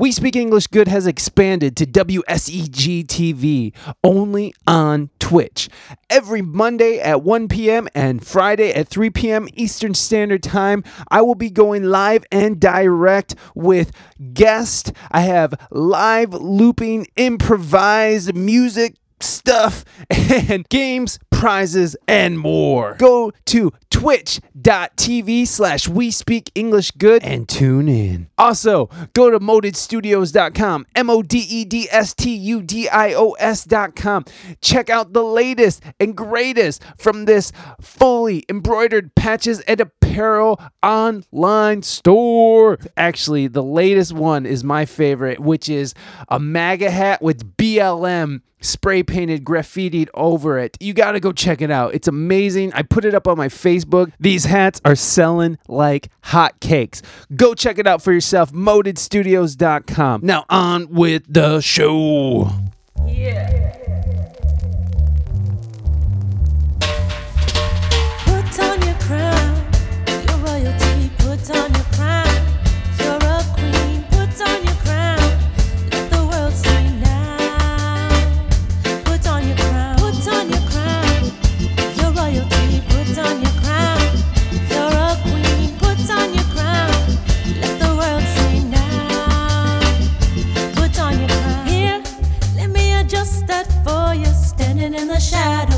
We Speak English Good has expanded to WSEG TV only on Twitch. Every Monday at 1 p.m. and Friday at 3 p.m. Eastern Standard Time, I will be going live and direct with guests. I have live looping, improvised music stuff and games, prizes, and more. Go to twitch.tv slash we speak English good and tune in. Also, go to modedstudios.com, M O D E D S T U D I O S.com. Check out the latest and greatest from this fully embroidered patches and apparel online store. Actually, the latest one is my favorite, which is a MAGA hat with BLM spray painted graffitied over it. You got to go check it out. It's amazing. I put it up on my Facebook. These hats are selling like hotcakes. Go check it out for yourself. Modedstudios.com. Now on with the show. Put in the shadows,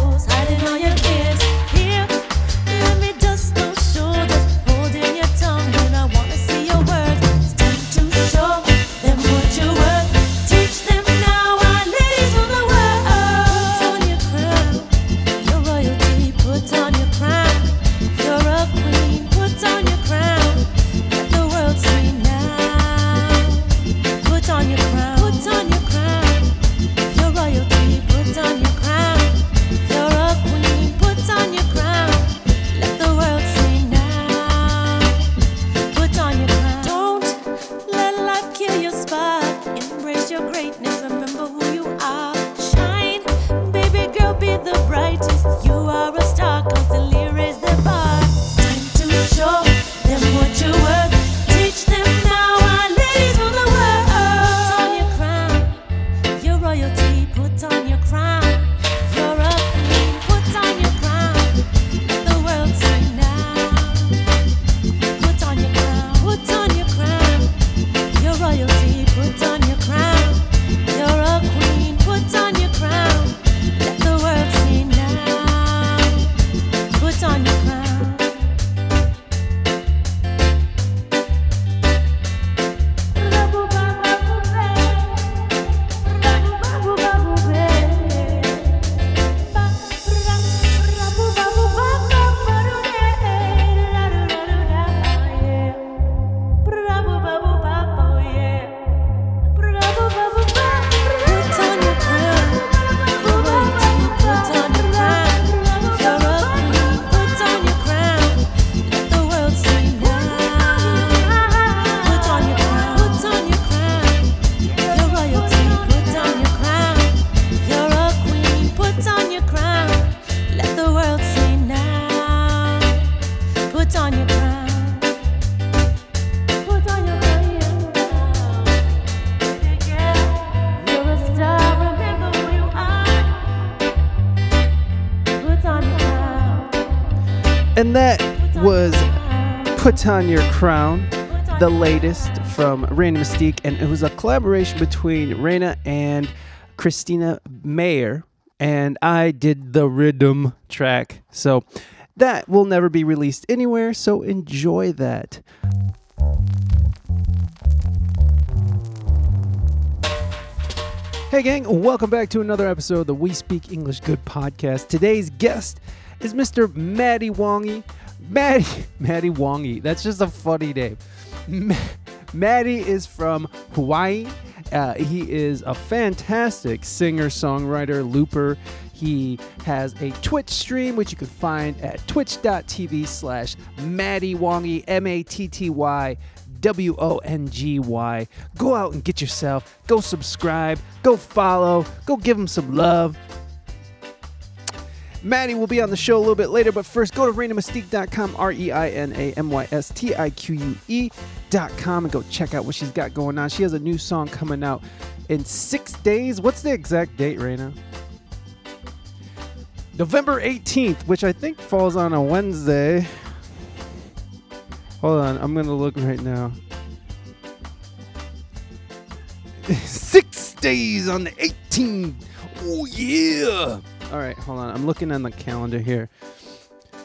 Put On Your Crown, the latest from Reina Mystique, and it was a collaboration between Reina and Christina Mayer, and I did the rhythm track. So that will never be released anywhere, so enjoy that. Hey, gang, welcome back to another episode of the We Speak English Good podcast. Today's guest is Mr. Matty Wongy. Matty, Matty Wongy. That's just a funny name. Ma- Matty is from Hawaii. Uh, he is a fantastic singer, songwriter, looper. He has a Twitch stream, which you can find at twitch.tv slash Matty Wongy, M A T T Y W O N G Y. Go out and get yourself, go subscribe, go follow, go give him some love. Matty will be on the show a little bit later, but first go to ReinaMystique.com, R E I N A M Y S T I Q U E.com, and go check out what she's got going on. She has a new song coming out in six days. What's the exact date, Reina? November 18th, which I think falls on a Wednesday. Hold on, I'm gonna look right now. Six days on the 18th. Oh yeah! All right, hold on. I'm looking on the calendar here.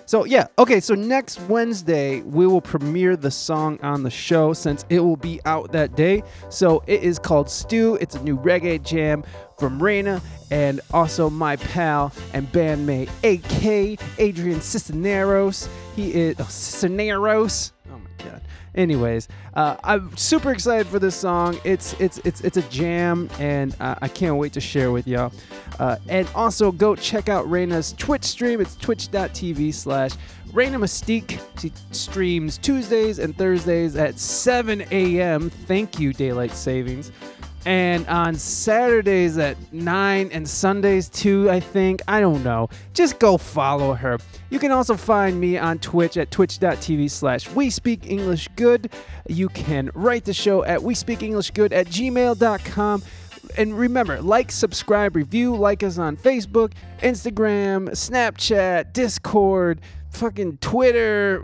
So yeah, okay. So next Wednesday we will premiere the song on the show since it will be out that day. So it is called Stew. It's a new reggae jam from Reina and also my pal and bandmate AK Adrian Cisneros. He is oh, Cisneros. Oh my god. Anyways, uh, I'm super excited for this song. It's it's it's it's a jam, and uh, I can't wait to share with y'all. Uh, and also go check out Reina's Twitch stream. It's twitch.tv slash Reina Mystique. She streams Tuesdays and Thursdays at 7 a.m. Thank you, Daylight Savings. And on Saturdays at 9 and Sundays too, I think. I don't know. Just go follow her. You can also find me on Twitch at twitch.tv slash We Speak English Good. You can write the show at We Speak English Good at gmail.com and remember, like, subscribe, review, like us on Facebook, Instagram, Snapchat, Discord, fucking Twitter,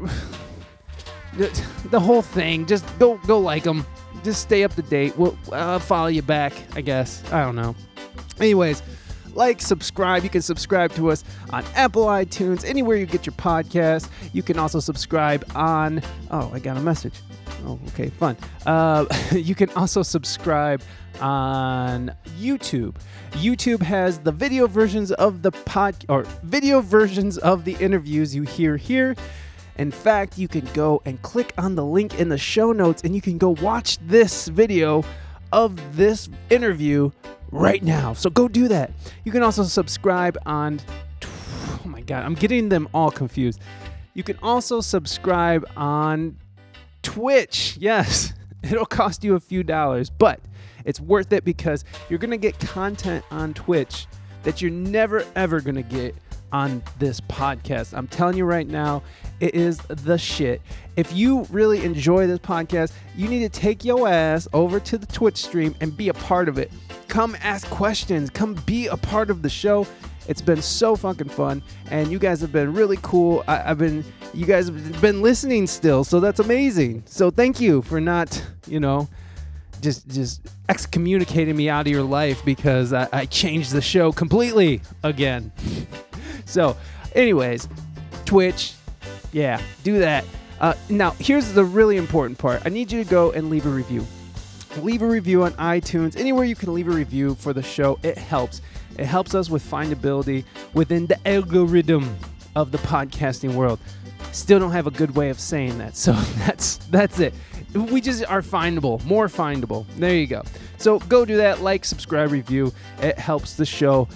the, whole thing. Just go go like them. Just stay up to date. We'll follow you back, I guess. I don't know. Anyways, like, subscribe. You can subscribe to us on Apple iTunes, anywhere you get your podcast. You can also subscribe on. Oh, I got a message. Oh, okay, fun. Uh, you can also subscribe on YouTube. YouTube has the video versions of the pod or video versions of the interviews you hear here. In fact, you can go and click on the link in the show notes and you can go watch this video of this interview right now. So go do that. You can also subscribe on oh my god, I'm getting them all confused. You can also subscribe on Twitch. Yes, it'll cost you a few dollars, but it's worth it because you're going to get content on Twitch that you're never ever going to get on this podcast. I'm telling you right now, it is the shit. If you really enjoy this podcast, you need to take your ass over to the Twitch stream and be a part of it. Come ask questions, come be a part of the show. It's been so fucking fun, and you guys have been really cool. I, I've been, you guys have been listening still, so that's amazing. So thank you for not, you know, just just excommunicating me out of your life because I, I changed the show completely again. so, anyways, Twitch, yeah, do that. Uh, now, here's the really important part. I need you to go and leave a review. Leave a review on iTunes, anywhere you can leave a review for the show. It helps. It helps us with findability within the algorithm of the podcasting world. Still don't have a good way of saying that, so that's that's it. We just are findable, more findable. There you go. So go do that. Like, subscribe, review. It helps the show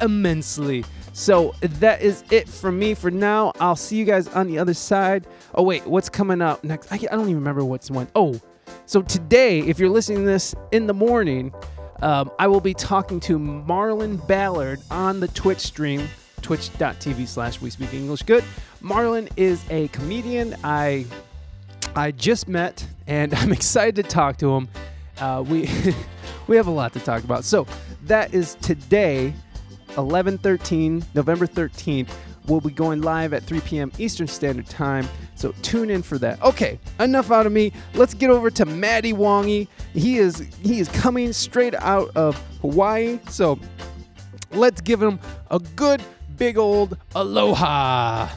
immensely. So that is it from me for now. I'll see you guys on the other side. Oh wait, what's coming up next? I, I don't even remember what's one. Oh, so today, if you're listening to this in the morning, um, I will be talking to Marlon Ballard on the Twitch stream, twitch.tv slash we speak English good. Marlon is a comedian I I just met, and I'm excited to talk to him. Uh, we we have a lot to talk about. So that is today, 11 13, November 13th. We'll be going live at 3 p.m. Eastern Standard Time. So tune in for that. Okay, enough out of me. Let's get over to Matty Wongy. He is he is coming straight out of Hawaii. So let's give him a good big old aloha.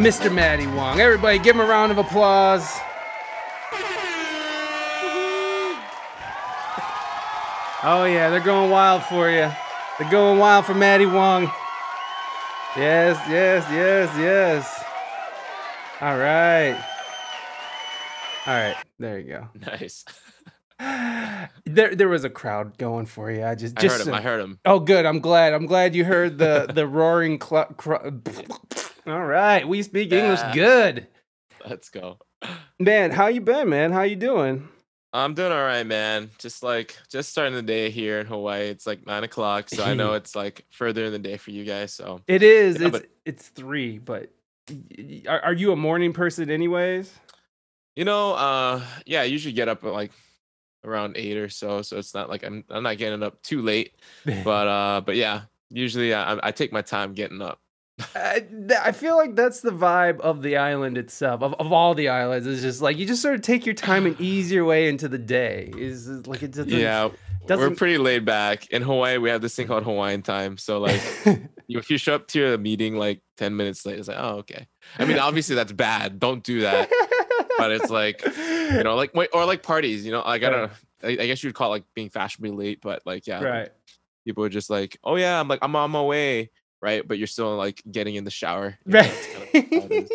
Mr. Matty Wong. Everybody give him a round of applause. Oh yeah, they're going wild for you. They're going wild for Matty Wong. Yes, yes, yes, yes. All right. All right, there you go. Nice. there, there was a crowd going for you. I just, I heard him. I heard him. Oh, good. I'm glad. I'm glad you heard the the roaring. Cl- cr- All right, we speak English good, Let's go. man. How you been, man? How you doing? I'm doing all right, man. Just like just starting the day here in Hawaii. It's like nine o'clock, so I know it's like further in the day for you guys. So It is. Yeah, it's but- it's three, but are, are you a morning person, anyways? you know, uh, yeah, I usually get up at like around eight or so, so it's not like I'm I'm not getting up too late. But uh, but yeah, usually I, I take my time getting up. I, I feel like that's the vibe of the island itself, of, of all the islands. It's just like you just sort of take your time and ease your way into the day. Is like it doesn't. Yeah, we're pretty laid back. In Hawaii, we have this thing called Hawaiian time. So like, if you show up to a meeting like ten minutes late, it's like, oh okay. I mean, obviously that's bad. Don't do that. But it's like, you know, like or like parties. You know, like I don't know. I, guess you'd call it like being fashionably late, but like yeah, like, right. people are just like, oh yeah, I'm like I'm on my way, right? But you're still like getting in the shower. know, Right. that's kind of how it is.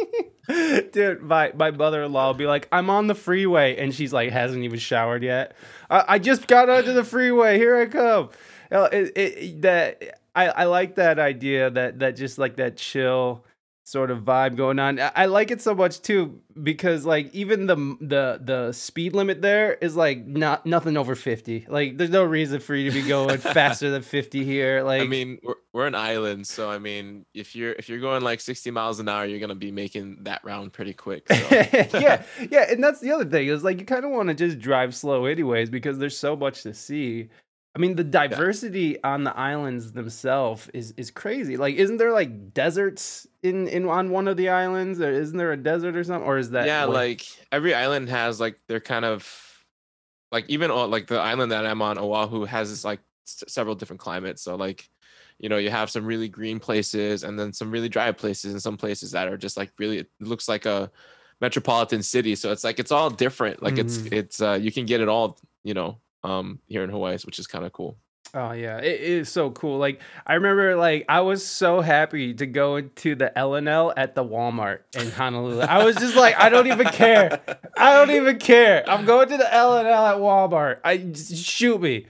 Dude, my, my mother in law will be like, I'm on the freeway. And she's like, hasn't even showered yet. I, I just got onto the freeway. Here I come. It, it, it- that I, I like that idea that, that just like that chill sort of vibe going on. I, like it so much too because like even the the the speed limit there is like not nothing over 50. Like there's no reason for you to be going faster than 50 here. Like I mean, we're, we're an island, so I mean, if you're if you're going like 60 miles an hour, you're gonna be making that round pretty quick. So. yeah, yeah, and that's the other thing is like you kind of want to just drive slow anyways because there's so much to see. I mean, the diversity on the islands themselves is is crazy. Like, isn't there like deserts in in on one of the islands, or isn't there a desert or something, or is that yeah, like every island has like their kind of like even like the island that I'm on, Oahu, has this like s- several different climates. So like, you know, you have some really green places and then some really dry places, and some places that are just like really it looks like a metropolitan city. So it's like it's all different. Like it's Mhm. it's uh you can get it all, you know, um here in Hawaii, which is kind of cool. Oh yeah, it is so cool. Like I remember, like I was so happy to go into the L and L at the Walmart in Honolulu. I was just like, I don't even care. I don't even care. I'm going to the L and L at Walmart. I shoot me.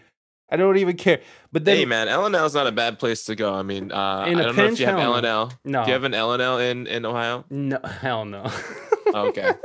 I don't even care. But then, hey man, LNL is not a bad place to go. I mean, uh, I don't know if you have. LNL. no, Do you have an LNL in in Ohio? no, hell no. Okay.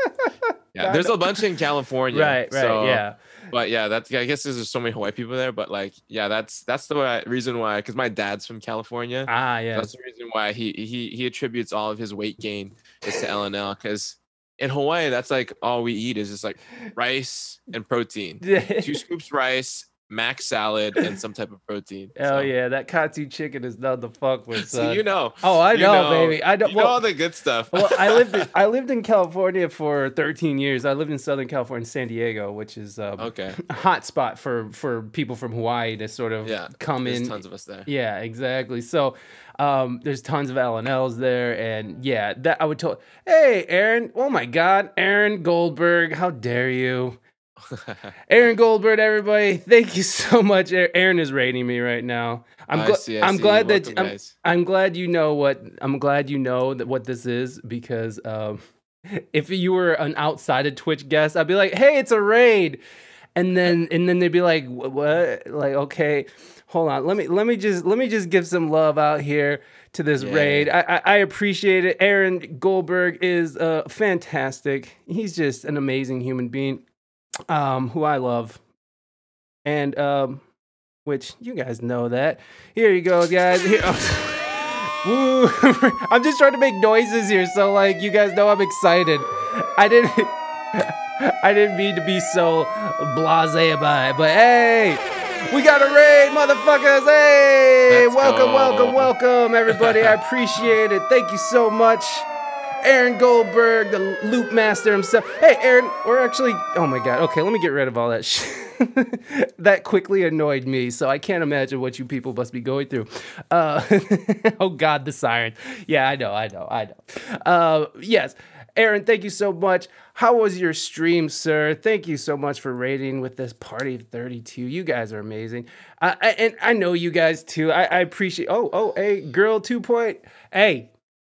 Yeah, there's a bunch in California. right, right, so- yeah. But yeah, that's I guess there's so many Hawaii people there. But like, yeah, that's that's the way, reason why. Because my dad's from California. Ah, yeah. That's the reason why he he he attributes all of his weight gain is to LNL. Because in Hawaii, that's like all we eat is just like rice and protein. Two scoops rice, mac salad, and some type of protein. Hell So- yeah, that katsu chicken is not the fuck with. So you know. Oh, I you know, baby. I know. You know all the good stuff. well, I lived in, I lived in California for 13 years. I lived in Southern California, San Diego, which is um, okay. a hot spot for for people from Hawaii to sort of Yeah, come There's in. tons of us there. Yeah, exactly. So um, there's tons of LNLs there, and yeah, that I would tell. Hey, Aaron! Oh my God, Aaron Goldberg! How dare you? Aaron Goldberg, everybody! Thank you so much. Aaron is raiding me right now. I'm I see, I I'm see. glad that I'm. I'm glad you know what I'm glad you know that what this is because um, if you were an outside of Twitch guest, I'd be like, "Hey, it's a raid," and then and then they'd be like, "What?" Like, okay, hold on, let me let me just let me just give some love out here to this Yeah. raid. I, I I appreciate it. Aaron Goldberg is uh, fantastic. He's just an amazing human being, um, who I love, and um, which you guys know that. Here you go, guys. Here. Woo! I'm just trying to make noises here, so like you guys know I'm excited. I didn't, I didn't mean to be so blasé about it, but hey, we got a raid, motherfuckers! Hey, Let's welcome, go. welcome, welcome, everybody. I appreciate it. Thank you so much. Aaron Goldberg, the loop master himself. Hey, Aaron, we're actually. Oh my god. Okay, let me get rid of all that shit. that quickly annoyed me, so I can't imagine what you people must be going through. Uh, oh god, the siren. Yeah, I know, I know, I know. Uh, yes. Aaron, thank you so much. How was your stream, sir? Thank you so much for raiding with this party of 32. You guys are amazing. I, and I know you guys too. I, I appreciate. Oh, oh, hey, girl, two point. Hey,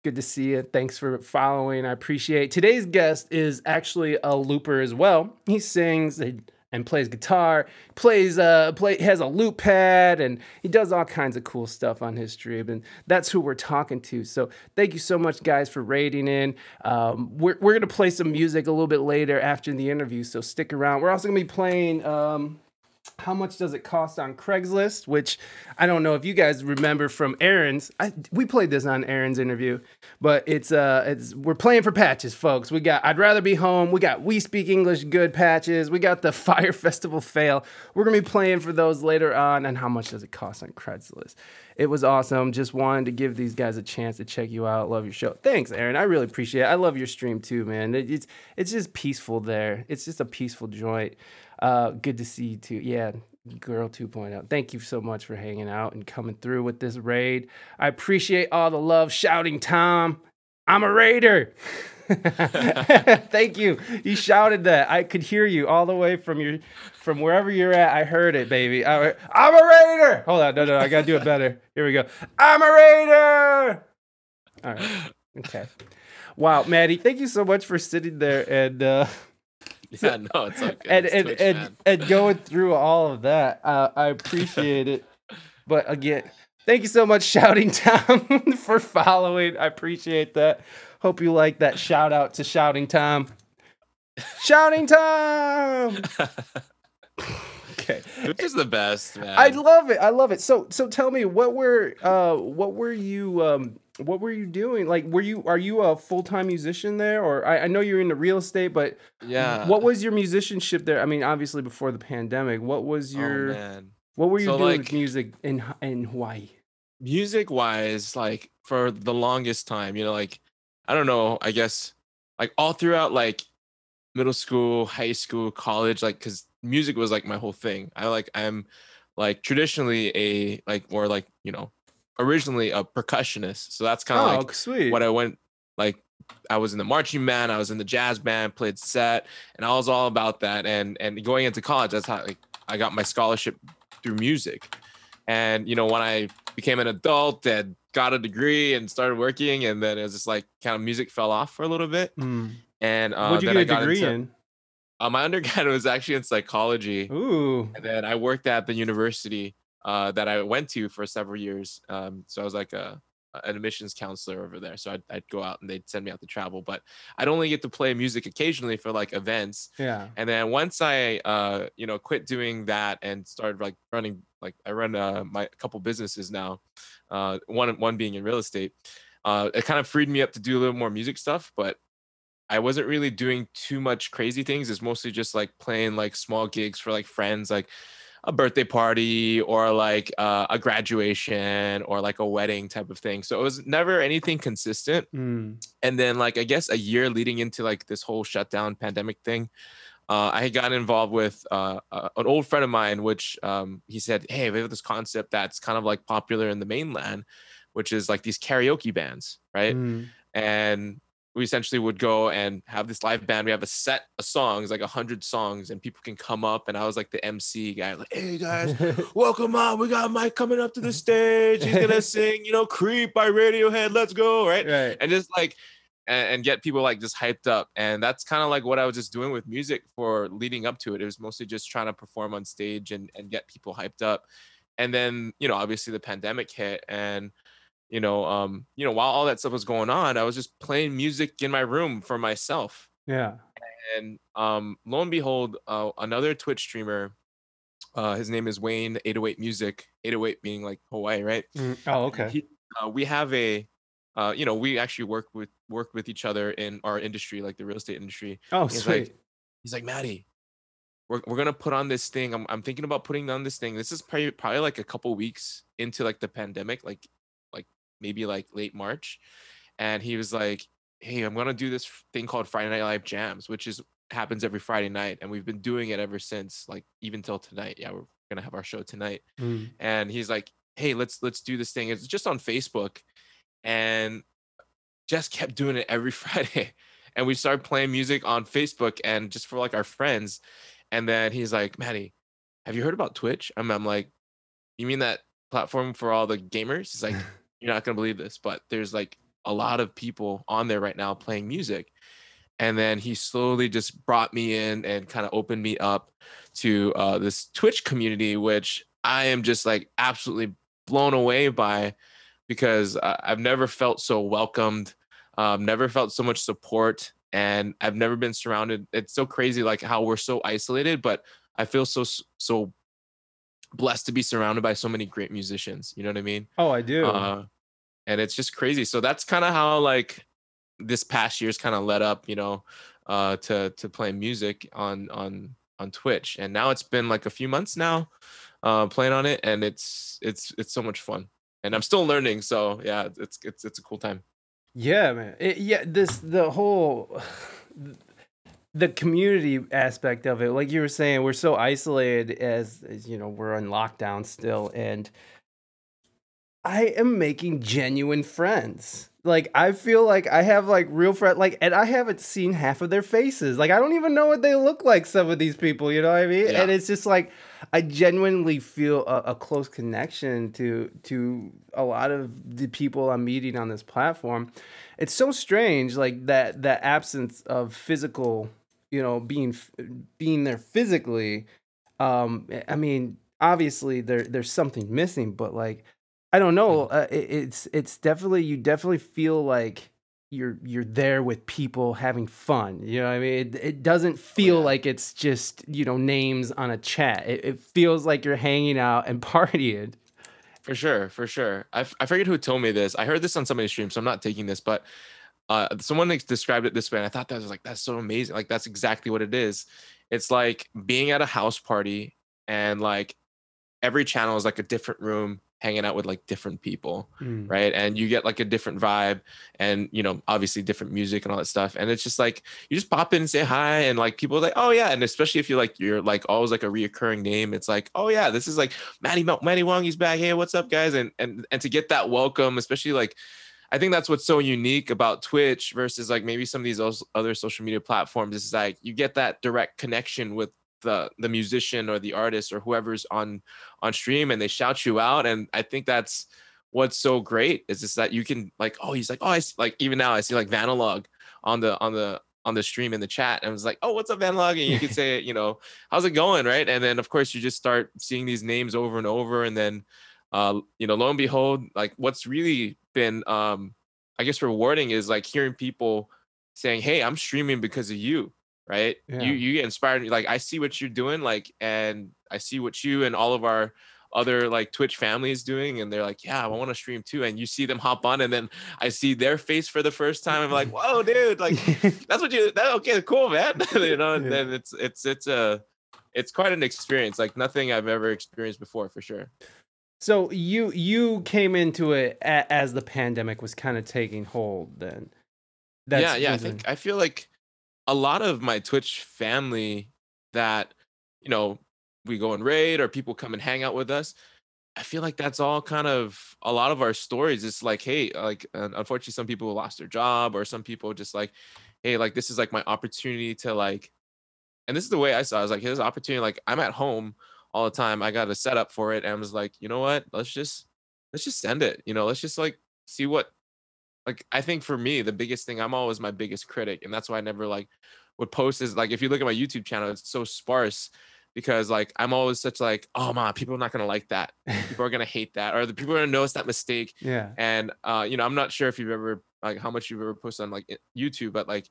Good to see you. Thanks for following. I appreciate. Today's guest is actually a looper as well. He sings and, plays guitar, plays uh play has a loop pad and he does all kinds of cool stuff on his stream and that's who we're talking to. So thank you so much guys for raiding in. Um, we're we're gonna play some music a little bit later after the interview, so stick around. We're also gonna be playing um how much does it cost on Craigslist? Which I don't know if you guys remember from Aaron's. I, we played this on Aaron's interview, but it's uh, it's we're playing for patches, folks. We got I'd rather be home. We got we speak English good patches. We got the Fire Festival fail. We're gonna be playing for those later on. And how much does it cost on Craigslist? It was awesome. Just wanted to give these guys a chance to check you out. Love your show. Thanks, Aaron. I really appreciate it. I love your stream too, man. It- it's it's just peaceful there. It's just a peaceful joint. Uh, good to see you too. Yeah, girl 2.0. Thank you so much for hanging out and coming through with this raid. I appreciate all the love. Shouting Tom, I'm a raider. Thank you. You shouted that. I could hear you all the way from your from wherever you're at. I heard it, baby. I, I'm a raider. Hold on, no, no, I gotta do it better. Here we go. I'm a raider. All right. Okay. Wow, Matty, thank you so much for sitting there and uh Yeah, no, it's okay. and It's and, Twitch, and, and going through all of that. Uh, I appreciate it. But again, thank you so much, Shouting Tom, for following. I appreciate that. Hope you like that shout out to Shouting Tom. Shouting Tom. Okay. Which is the best, man. I love it. I love it. So so tell me what were uh what were you um what were you doing? Like were you are you a full time musician there or I, I know you're into real estate, but yeah. what was your musicianship there? I mean, obviously before the pandemic, what was Oh, your man. what were you So, doing with music in in Hawaii? music wise like for the longest time you know like i don't know i guess like all throughout like middle school high school college like because music was like my whole thing i like i'm like traditionally a like more like you know originally a percussionist so that's kind of Oh, like sweet. what i went like i was in the marching band i was in the jazz band played set and i was all about that and and going into college that's how like i got my scholarship through music and you know when i became an adult and got a degree and started working and then it was just like kind of music fell off for a little bit Mm. and uh what did you get a degree into, in? uh, my undergrad was actually in psychology Ooh. and then I worked at the university uh, that I went to for several years. Um, so I was like a an admissions counselor over there. So I'd, I'd go out and they'd send me out to travel, but I'd only get to play music occasionally for like events. Yeah. And then once I, uh, you know, quit doing that and started like running, like I run uh, my couple businesses now, uh, one one being in real estate. Uh, it kind of freed me up to do a little more music stuff, but I wasn't really doing too much crazy things. It's mostly just like playing like small gigs for like friends, like a birthday party or like uh, a graduation or like a wedding type of thing. So it was never anything consistent Mm. and then like i guess a year leading into like this whole shutdown pandemic thing uh, i had gotten involved with uh, uh, an old friend of mine which um, he said hey we have this concept that's kind of like popular in the mainland which is like these karaoke bands right Mm. and we essentially would go and have this live band. We have a set of songs like a hundred songs and people can come up and i was like the mc guy like hey guys welcome on. We got mike coming up to the stage. He's gonna sing you know creep by radiohead. Let's go right? Right. and just like and, and get people like just hyped up. And that's kind of like what i was just doing with music for leading up to it. It was mostly just trying to perform on stage and, and get people hyped up. And then you know obviously the pandemic hit and you know um you know while all that stuff was going on i was just playing music in my room for myself Yeah. and um lo and behold uh, another twitch streamer uh his name is wayne 808 music 808 being like hawaii right Mm. Oh, okay. he, uh, we have a uh, you know we actually work with work with each other in our industry like the real estate industry Oh, he's sweet. like he's like matty we're, we're gonna put on this thing I'm, I'm thinking about putting on this thing this is probably, probably like a couple weeks into like the pandemic like like maybe like late march and he was like hey i'm gonna do this thing called friday night live jams which is happens every friday night and we've been doing it ever since like even till tonight. Yeah we're gonna have our show tonight. Mm. and he's like hey let's let's do this thing. It's just on facebook and just kept doing it every friday and we started playing music on facebook and just for like our friends and then he's like matty have you heard about twitch? I'm, I'm like you mean that platform for all the gamers? He's like you're not gonna believe this but there's like a lot of people on there right now playing music and then he slowly just brought me in and kind of opened me up to uh, this Twitch community, which I am just like absolutely blown away by because I've never felt so welcomed, um, never felt so much support, and I've never been surrounded. It's so crazy, like how we're so isolated, but I feel so so blessed to be surrounded by so many great musicians. You know what I mean? Oh, I do. Uh, and it's just crazy. So that's kind of how like this past year's kind of led up, you know, uh, to to playing music on on on Twitch. And now it's been like a few months now, uh, playing on it, and it's it's it's so much fun. And I'm still learning, so yeah, it's it's it's a cool time. Yeah, man. It, yeah, this the whole the community aspect of it, like you were saying, we're so isolated as, as you know we're in lockdown still, and I am making genuine friends. Like I feel like I have like real friends, like, and I haven't seen half of their faces. Like I don't even know what they look like. Some of these people, you know what I mean? Yeah. And it's just like I genuinely feel a, a close connection to to a lot of the people I'm meeting on this platform. It's so strange, like that that absence of physical, you know, being being there physically. Um, I mean, obviously there there's something missing, but like I don't know. Uh, it, it's it's definitely you definitely feel like you're you're there with people having fun. You know what I mean? It, it doesn't feel yeah. like it's just you know names on a chat. It, it feels like you're hanging out and partying. For sure, for sure. I, f- I forget who told me this. I heard this on somebody's stream, so I'm not taking this, but uh, someone like, described it this way, and I thought that was like that's so amazing. Like that's exactly what it is. It's like being at a house party, and like every channel is like a different room, hanging out with like different people, Mm. right? And you get like a different vibe, and you know, obviously different music and all that stuff. And it's just like you just pop in and say hi, and like people are like, oh yeah, and especially if you're like you're like always like a reoccurring name, it's like, oh yeah, this is like Matty Matty Wong, he's back. Hey, what's up, guys? And and and to get that welcome, especially like I think that's what's so unique about Twitch versus like maybe some of these other social media platforms is like you get that direct connection with the the musician or the artist or whoever's on on stream and they shout you out and I think that's what's so great is just that you can like oh he's like oh I see, like even now I see like Vanalog on the on the on the stream in the chat and was like oh what's up Vanalog and you could say you know how's it going right? And then of course you just start seeing these names over and over and then uh you know lo and behold like what's really been um i guess rewarding is like hearing people saying hey i'm streaming because of you right Yeah. you you get inspired like i see what you're doing like and i see what you and all of our other like twitch family is doing and they're like yeah i want to stream too and you see them hop on and then i see their face for the first time i'm like whoa dude like that's what you that okay cool man you know and Yeah. then it's it's it's a it's quite an experience like nothing i've ever experienced before for sure So you you came into it as the pandemic was kind of taking hold. Then, yeah yeah i think i feel like a lot of my twitch family that you know we go and raid or people come and hang out with us i feel like that's all kind of a lot of our stories it's like hey like unfortunately some people lost their job or some people just like hey like this is like my opportunity to like and this is the way i saw it. i was like here's an opportunity like i'm at home all the time. I got a setup for it. And i was like you know what? Let's just let's just send it. You know let's just like see what like I think for me, the biggest thing, I'm always my biggest critic, and that's why I never like would post is like if you look at my YouTube channel, it's so sparse because like I'm always such like, oh man, people are not gonna like that. People are gonna hate that, or the people are gonna notice that mistake. yeah. And uh, you know, I'm not sure if you've ever like how much you've ever posted on like YouTube, but like,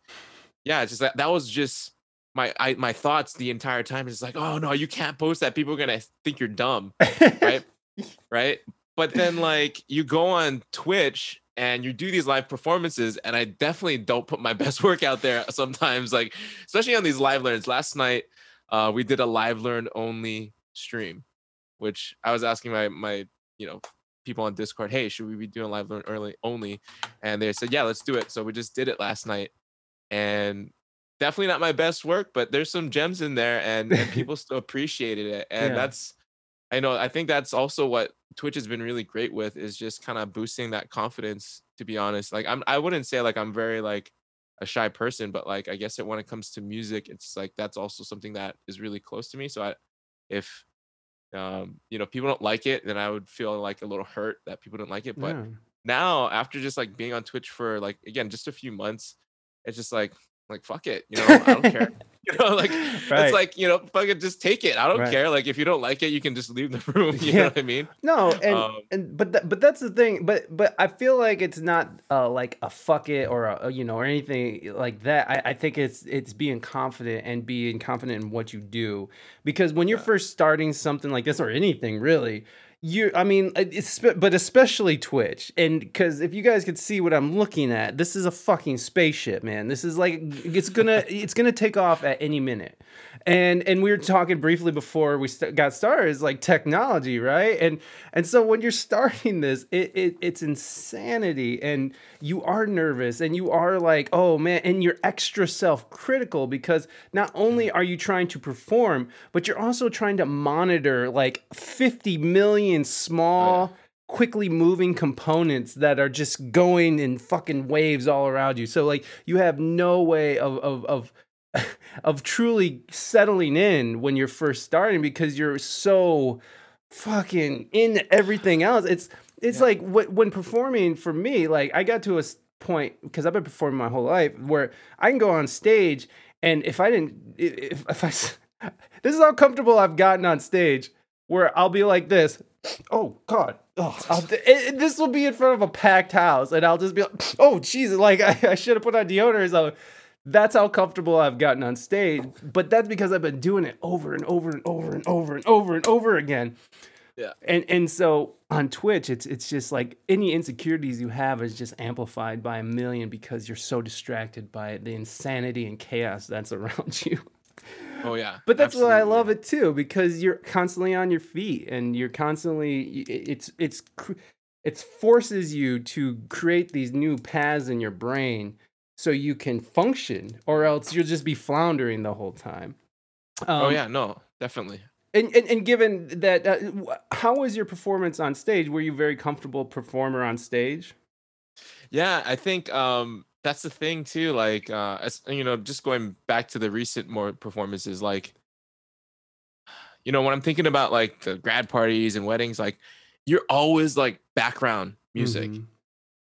yeah, it's just that that was just my I, my thoughts the entire time. is like, oh no, you can't post that. People are gonna think you're dumb right? right? But then like you go on Twitch and you do these live performances, and I definitely don't put my best work out there sometimes, like especially on these live learns. Last night, uh, we did a live learn only stream, which I was asking my my you know people on Discord, hey, should we be doing live learn early only? And they said, yeah, let's do it. So we just did it last night, and definitely not my best work, but there's some gems in there, and, and people still appreciated it, and Yeah. that's I know I think that's also what Twitch has been really great with is just kind of boosting that confidence. To be honest, like I'm I wouldn't say like I'm very like a shy person, but like I guess that when it comes to music, it's like that's also something that is really close to me. So I, if um you know people don't like it, then I would feel like a little hurt that people don't like it. But Yeah. now after just like being on Twitch for like again just a few months, it's just like like fuck it, you know, I don't care. You know, like Right. it's like you know, fucking just take it. I don't Right. care. Like if you don't like it, you can just leave the room. You Yeah. know what I mean? No, and Um, and but that, but that's the thing. But but I feel like it's not uh, like a fuck it or a, you know or anything like that. I, I think it's it's being confident and being confident in what you do because when you're Yeah. first starting something like this or anything really. You, I mean, but especially Twitch, and because if you guys could see what I'm looking at, this is a fucking spaceship, man. This is like it's gonna it's gonna take off at any minute, and and we were talking briefly before we st- got started is like technology right? And and so when you're starting this it, it it's insanity. And you are nervous and you are like oh man and you're extra self-critical because not only are you trying to perform but you're also trying to monitor like 50 million small oh, quickly moving components that are just going in fucking waves all around you. So like you have no way of of, of of truly settling in when you're first starting because you're so fucking in everything else. It's it's Yeah. like wh- when performing for me, like I got to a point because I've been performing my whole life where I can go on stage and if I didn't if, if I this is how comfortable I've gotten on stage where I'll be like this. Oh God! Oh, it, this will be in front of a packed house, and I'll just be like, "Oh Jesus!" Like I, I should have put on deodorant. or something. That's how comfortable I've gotten on stage. But that's because I've been doing it over and over and over and over and over and over again. Yeah. And and so on Twitch, it's it's just like any insecurities you have is just amplified by a million because you're so distracted by the insanity and chaos that's around you. Oh yeah. But that's why I love it too, because you're constantly on your feet and you're constantly it's it's it forces you to create these new paths in your brain so you can function, or else you'll just be floundering the whole time. Oh Um, yeah, no, definitely. and, and and given that, uh, how was your performance on stage? Were you very comfortable performer on stage? Yeah, I think um that's the thing too. Like uh as you know, just going back to the recent more performances, like you know, when I'm thinking about like the grad parties and weddings, like you're always like background music. Mhm.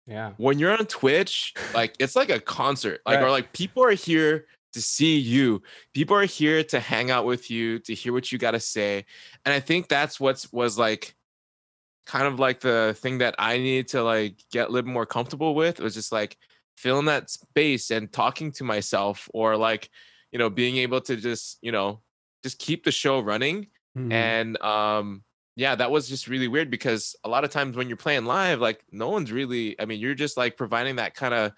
Yeah. When you're on Twitch, like it's like a concert. Like Right. or like people are here to see you. People are here to hang out with you, to hear what you got to say. And I think that's what's was like kind of like the thing that I needed to like get a little more comfortable with was just like filling that space and talking to myself or like, you know, being able to just, you know, just keep the show running. Mhm. And um yeah, that was just really weird because a lot of times when you're playing live, like no one's really, I mean, you're just like providing that kind of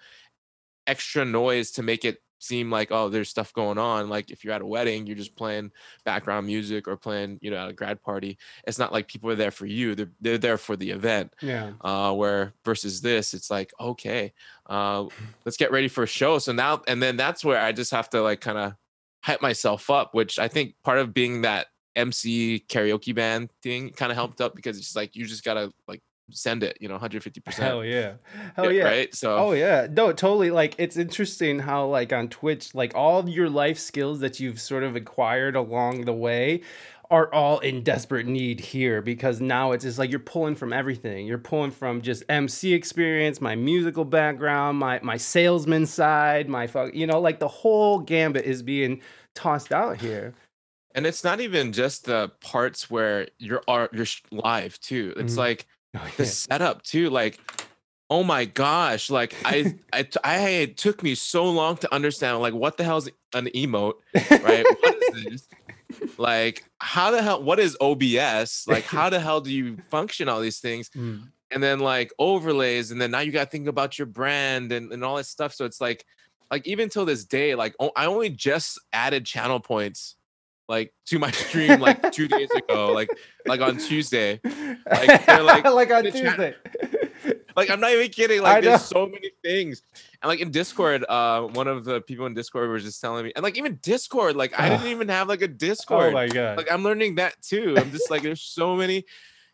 extra noise to make it seem like, oh, there's stuff going on. Like if you're at a wedding, you're just playing background music or playing, you know, at a grad party. It's not like people are there for you. They're they're there for the event. yeah. Uh where versus this, it's like, okay, uh, let's get ready for a show. So now and then that's where I just have to like kind of hype myself up, which I think part of being that MC karaoke band thing kind of helped up because it's just like you just gotta like send it, you know, 150%. Hell yeah. Hell yeah. Right. So Oh yeah, no, totally. Like it's interesting how like on Twitch, like all your life skills that you've sort of acquired along the way are all in desperate need here because now it's just like you're pulling from everything. You're pulling from just MC experience, my musical background, my my salesman side, my fuck, you know, like the whole gambit is being tossed out here. And it's not even just the parts where you're are you're live too. It's Mhm. like Oh, the yeah. setup too. Like, oh my gosh, like I I it took me so long to understand like what the hell's an emote, right? what is this? Like, how the hell? What is OBS? Like, how the hell do you function all these things? Mm. and then like overlays and then now you got to think about your brand and, and all that stuff so it's like like even till this day like i only just added channel points like to my stream like two days ago like like on tuesday. Like, they're like, like on Tuesday. like i'm not even kidding. Like there's so many things. And like in discord uh one of the people in discord was just telling me and like even discord like i didn't even have like a Discord. oh discord. my god. like i'm learning that too. I'm just like there's so many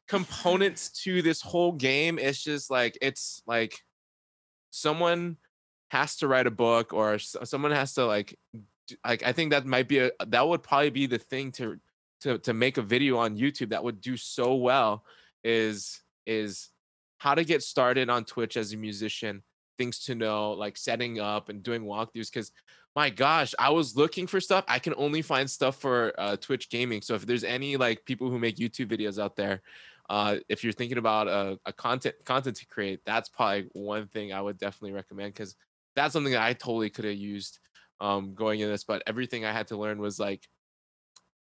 components to this whole game. It's just like it's like someone has to write a book or someone has to like like i think that might be a that would probably be the thing to to to make a video on youtube that would do so well is is how to get started on twitch as a musician things to know, like setting up and doing walkthroughs. Because my gosh, I was looking for stuff. I can only find stuff for uh, Twitch gaming. So if there's any like people who make YouTube videos out there, uh, if you're thinking about a, a content content to create, that's probably one thing I would definitely recommend because that's something that I totally could have used um, going in this. But everything I had to learn was like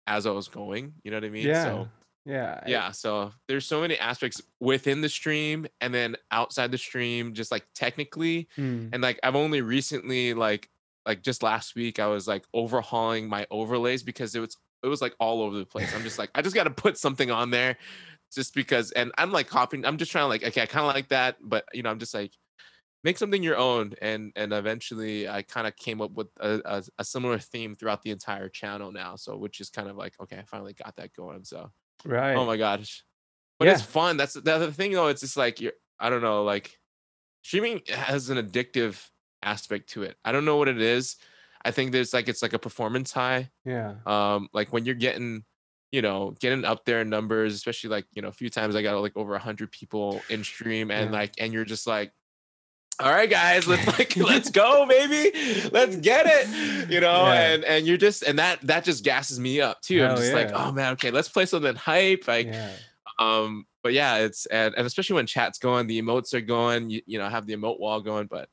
as I was going. You know what I mean? Yeah. So Yeah. Yeah so there's so many aspects within the stream and then outside the stream just like technically Mm. and like i've only recently like like just last week i was like overhauling my overlays because it was it was like all over the place i'm just like i just got to put something on there just because and i'm like copying i'm just trying to like okay i kind of like that but you know i'm just like make something your own and and eventually i kind of came up with a, a, a similar theme throughout the entire channel now so which is kind of like okay i finally got that going so Right. Oh my gosh. But it's fun. That's the other thing though. It's just like you're I don't know, like streaming has an addictive aspect to it. I don't know what it is. I think there's like it's like a performance high. yeah. Um, like when you're getting, you know, getting up there in numbers, especially like, you know, a few times I got like over a hundred people in stream and Yeah. like and you're just like all right guys let's like let's go baby let's get it you know Yeah. and and you're just and that that just gasses me up too Hell i'm just like oh man okay let's play something hype like yeah. um but yeah it's and, and especially when chat's going the emotes are going you, you know have the emote wall going but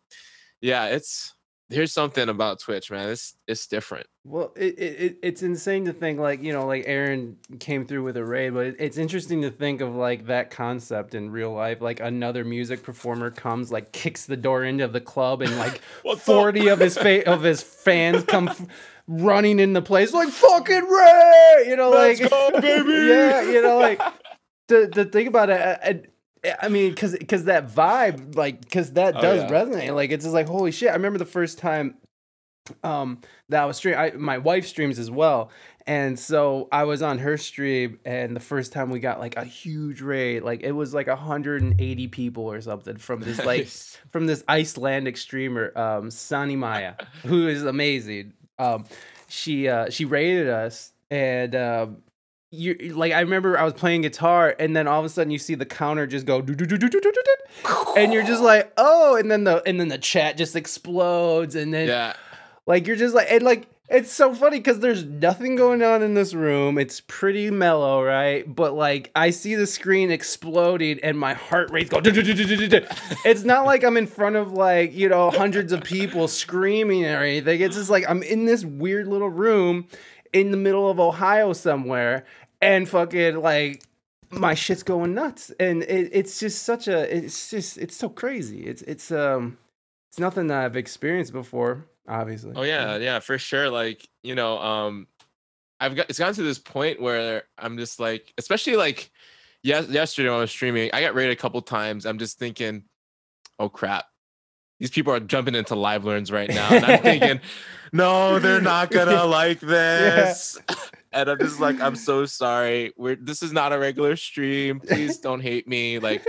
yeah it's there's something about twitch man it's it's different Well, it, it, it it's insane to think like you know like Aaron came through with a raid, but it, it's interesting to think of like that concept in real life. Like another music performer comes, like kicks the door into the club, and like forty of his fa- of his fans come f- running in the place like fucking Ray, you know, Let's like go, baby! yeah, you know, like the the thing about it. Uh, I, mean, cause, cause that vibe, like, cause that Oh, does yeah. resonate. Like, it's just like, holy shit. I remember the first time um that I was stream I my wife streams as well and so I was on her stream and the first time we got like a huge raid like it was like 180 people or something from this like from this Icelandic streamer um Sani Maya who is amazing um she uh she raided us and um you like I remember I was playing guitar and then all of a sudden you see the counter just go do do do do do do do and you're just like oh and then the and then the chat just explodes and then yeah like you're just like and like it's so funny because there's nothing going on in this room. It's pretty mellow, right? But like I see the screen exploding and my heart rate's go. It's not like I'm in front of like you know hundreds of people screaming or anything. It's just like I'm in this weird little room in the middle of Ohio somewhere, and fucking like my shit's going nuts, and it, it's just such a it's just it's so crazy. It's it's um it's nothing that I've experienced before, obviously. Oh yeah, yeah, for sure. Like, you know, um I've got it's gotten to this point where I'm just like, especially like yes yesterday when I was streaming, I got raided a couple times. I'm just thinking, oh crap. These people are jumping into live learns right now. And I'm thinking, no, they're not gonna like this. And I'm just like, I'm so sorry. We're this is not a regular stream. Please don't hate me. Like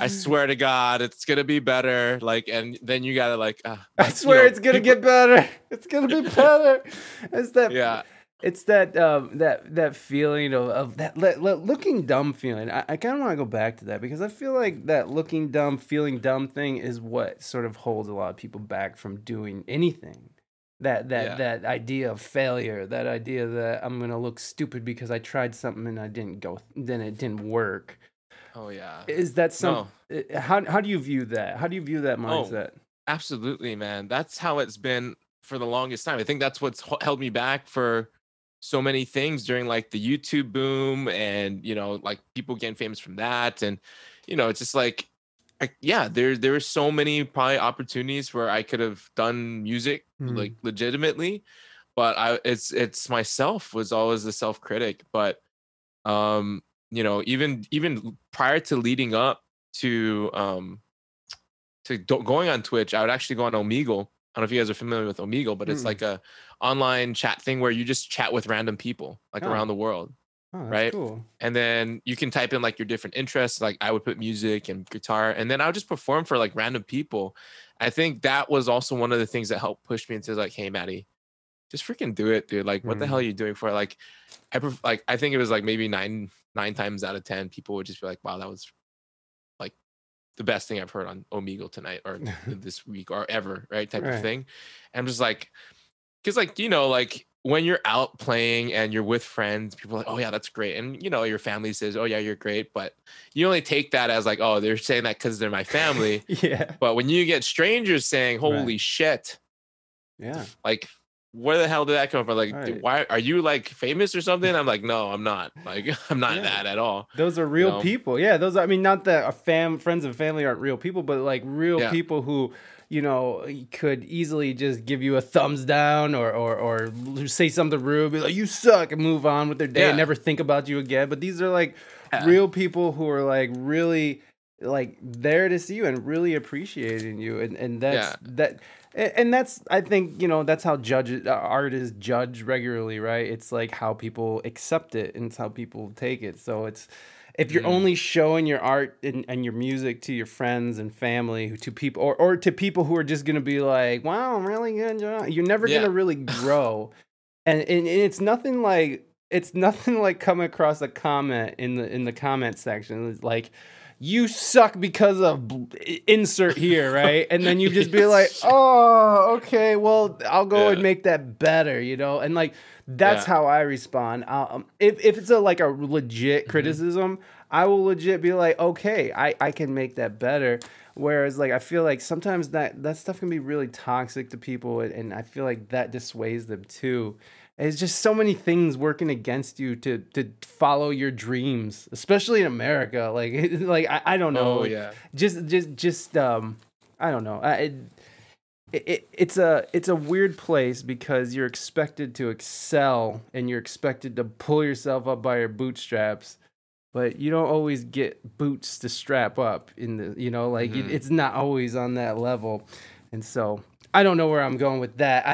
I swear to God, it's gonna be better. Like, and then you gotta like, uh, I but, you swear know, it's gonna people- get better. It's gonna be better. It's that. Yeah, It's that um that that feeling of, of that le- le- looking dumb feeling. I, I kind of want to go back to that because I feel like that looking dumb, feeling dumb thing is what sort of holds a lot of people back from doing anything. That that Yeah. that idea of failure, that idea that I'm gonna look stupid because I tried something and I didn't go, then it didn't work. Oh yeah. Is that some? uh, How how do you view that? How do you view that mindset? Absolutely, man. That's how it's been for the longest time. I think that's what's held me back for so many things during like the YouTube boom and you know like people getting famous from that and you know it's just like I, yeah there there were so many probably opportunities where I could have done music Hmm. like legitimately but I it's it's myself was always the self critic but um you know even even prior to leading up to um to do- going on Twitch, I would actually go on Omegle. I don't know if you guys are familiar with Omegle, but it's Mm-mm. like a online chat thing where you just chat with random people like Oh. around the world. Oh, right? cool. And then you can type in like your different interests. Like I would put music and guitar, and then I would just perform for like random people. I think that was also one of the things that helped push me into like, hey, Matty, just freaking do it, dude. Like, what the Mm. hell are you doing for? Like, I pref- like I think it was like maybe nine nine times out of ten, people would just be like, wow, that was like the best thing I've heard on Omegle tonight or this week or ever, right? Type Right. of thing. And I'm just like, because like you know, like when you're out playing and you're with friends, people are like, oh yeah, that's great, and you know, your family says, oh yeah, you're great, but you only take that as like, oh, they're saying that because they're my family. yeah. but when you get strangers saying, Right. holy shit, Yeah. like where the hell did that come from? Like, Right. why are you like famous or something? I'm like, no, I'm not. Like, I'm not Yeah. that at all. Those are real know? people. Yeah, those. Are, I mean, not that our fam, friends and family aren't real people, but like real Yeah. people who, you know, could easily just give you a thumbs down or or or say something rude, be like you suck, and move on with their day, and never think about you again. But these are like Yeah. real people who are like really like there to see you and really appreciating you, and and that's Yeah. that. And that's, I think, you know, that's how judge uh, art is judged regularly, right? It's like how people accept it and it's how people take it. So it's, if you're Mhm. only showing your art and, and your music to your friends and family, to people, or, or to people who are just gonna be like, "Wow, i'm really good job," you're never Yeah. gonna really grow. and, and and it's nothing like it's nothing like coming across a comment in the in the comment section it's like you suck because of insert here right and then you just be like oh okay well i'll go and make that better you know and like that's Yeah. how i respond um, if, if it's a like a legit Mm-hmm. criticism i will legit be like okay i i can make that better whereas like i feel like sometimes that that stuff can be really toxic to people and, and i feel like that dissuades them too it's just so many things working against you to to follow your dreams especially in america like like i, I don't know Oh yeah. just just just um i don't know I, it, it, it's a it's a weird place because you're expected to excel and you're expected to pull yourself up by your bootstraps but you don't always get boots to strap up in the you know like it- Mhm. it's not always on that level and so i don't know where i'm going with that. I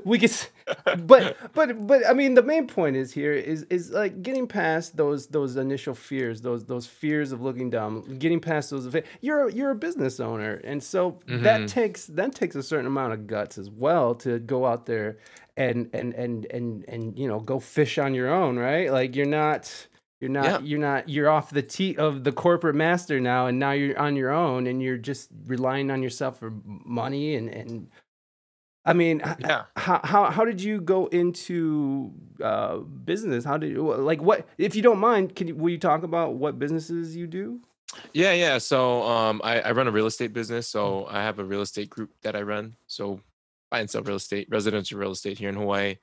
we could but but but i mean the main point is here is is like getting past those those initial fears those those fears of looking dumb getting past those you're you're a business owner and so that Mhm. takes that takes a certain amount of guts as well to go out there and and and and and you know go fish on your own right? Like you're not you're not Yeah. you're not you're off the tee of the corporate master now and now you're on your own and you're just relying on yourself for money and and I mean, Yeah. how how how did you go into uh, business? How did you like what? If you don't mind, can you, will you talk about what businesses you do? Yeah, yeah. So um I, I run a real estate business. So I have a real estate group that I run. So buy and sell real estate, residential real estate here in Hawaii.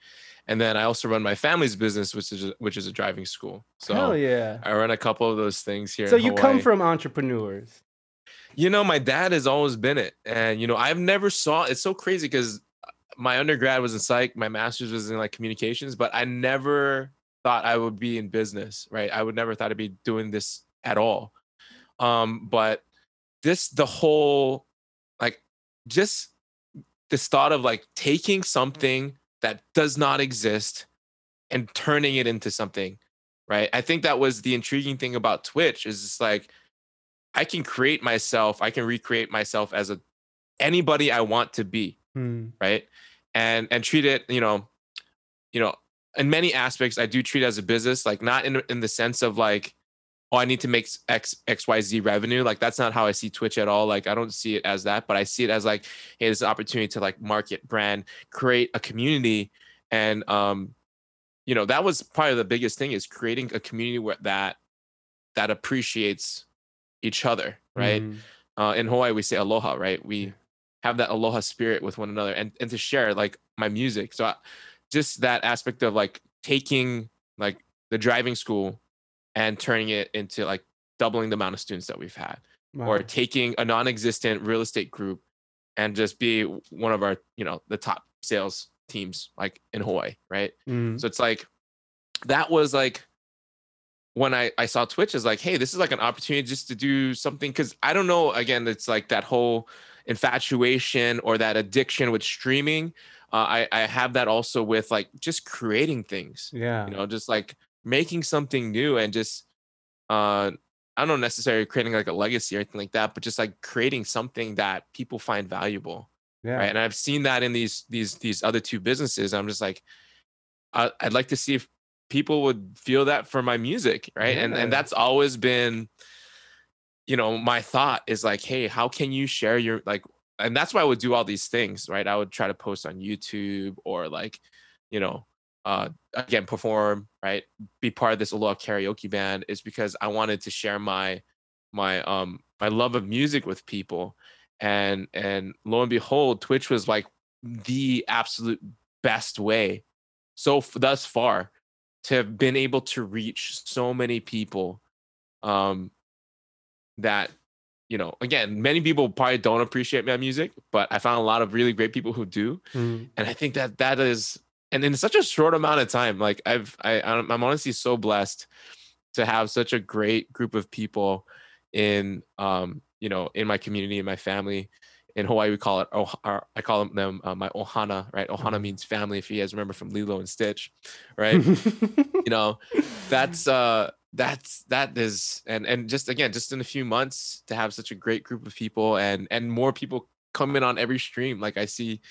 And then I also run my family's business, which is a, which is a driving school. So Hell yeah! I run a couple of those things here. So you come from entrepreneurs. You know, my dad has always been it. And, you know, I've never saw it's so crazy because my undergrad was in psych, my master's was in like communications, but I never thought I would be in business, right? I would never thought I'd be doing this at all. Um, but this, the whole, like, just this thought of like taking something that does not exist and turning it into something, right? I think that was the intriguing thing about Twitch is it's like, I can create myself, I can recreate myself as a anybody I want to be, Hmm. right? And and treat it, you know, you know, in many aspects, I do treat it as a business, like not in in the sense of like, oh, I need to make X X Y Z revenue. Like that's not how I see Twitch at all. Like I don't see it as that, but I see it as like, hey, there's an opportunity to like market, brand, create a community, and um, you know, that was probably the biggest thing is creating a community where that that appreciates each other, right? Mhm. uh, in Hawaii we say aloha, right? We have that aloha spirit with one another and, and to share like my music. So I, just that aspect of like taking like the driving school and turning it into like doubling the amount of students that we've had or taking a non-existent real estate group and just be one of our, you know, the top sales teams like in Hawaii, right? Mhm. So it's like that was like when I, I saw Twitch is like, hey, this is like an opportunity just to do something because I don't know. Again, it's like that whole infatuation or that addiction with streaming. Uh, I I have that also with like just creating things. yeah. You know, just like making something new and just uh I don't know necessarily creating like a legacy or anything like that, but just like creating something that people find valuable yeah. right and i've seen that in these these these other two businesses i'm just like I, i'd like to see if people would feel that for my music right and and that's always been you know, my thought is like, hey, how can you share your like and that's why I would do all these things, right? I would try to post on YouTube or like, you know, uh again perform, right? Be part of this Aloha karaoke band is because I wanted to share my my um my love of music with people. And and lo and behold, Twitch was like the absolute best way so f- thus far to have been able to reach so many people um that you know again many people probably don't appreciate my music but i found a lot of really great people who do Mhm. and i think that that is and in such a short amount of time like i've I, i'm I'm honestly so blessed to have such a great group of people in um you know in my community in my family in hawaii we call it oh i call them uh, my ohana right? Ohana Mhm. means family if you guys remember from lilo and stitch right? You know that's uh that's that is and and just again just in a few months to have such a great group of people and and more people come in on every stream. Like i see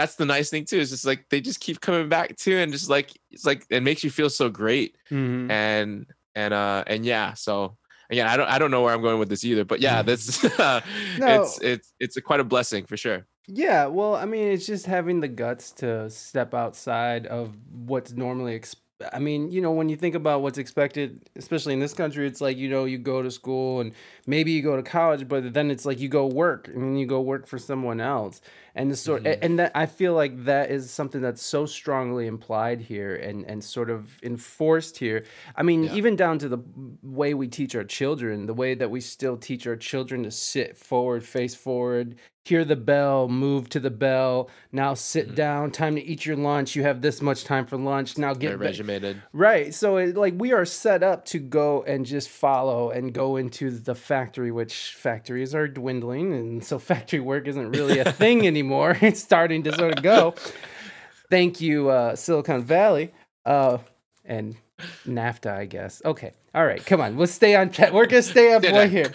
that's the nice thing too is just like they just keep coming back too and just like it's like it makes you feel so great Mhm. and and uh and yeah so again i don't i don't know where i'm going with this either but yeah this uh, No. it's it's it's a, quite a blessing for sure Yeah, well, I mean, it's just having the guts to step outside of what's normally. Ex- I mean, you know, when you think about what's expected, especially in this country, it's like you know, you go to school and maybe you go to college, but then it's like you go work and then you go work for someone else, and the sort Mhm. and that I feel like that is something that's so strongly implied here and and sort of enforced here. I mean, Yeah. even down to the way we teach our children, the way that we still teach our children to sit forward, face forward, hear the bell, move to the bell. Now sit Mhm. down. Time to eat your lunch. You have this much time for lunch. Now get ba- regimented right. So it, like we are set up to go and just follow and go into the factory, which factories are dwindling, and so factory work isn't really a thing anymore. It's starting to sort of go. Thank you, uh, Silicon Valley. Uh, and NAFTA, I guess. Okay. All right. Come on. We'll stay on track. We're going to stay on yeah. here.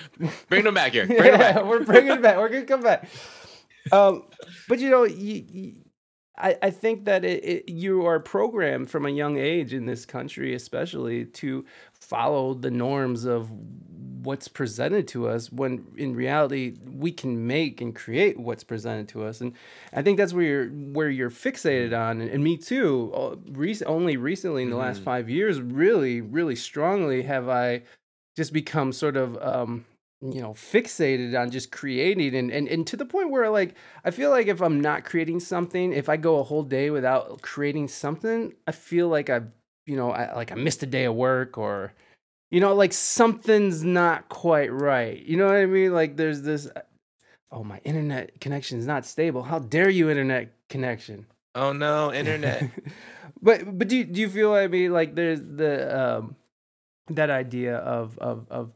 bring them back here bring them Yeah, back we're bringing it back. We're gonna come back. Um, but you know, you, you, I I think that it, it, you are programmed from a young age in this country, especially to follow the norms of what's presented to us. When in reality, we can make and create what's presented to us, and I think that's where you're where you're fixated on. And, and me too. Uh, Rec- only recently, in the last Mhm. five years, really, really strongly have I just become sort of um you know fixated on just creating and, and and to the point where like i feel like if i'm not creating something if i go a whole day without creating something i feel like i've you know I, like i missed a day of work or you know like something's not quite right you know what i mean like there's this oh my internet connection is not stable how dare you internet connection oh no internet but but do you, do you feel I mean like there's the um that idea of of of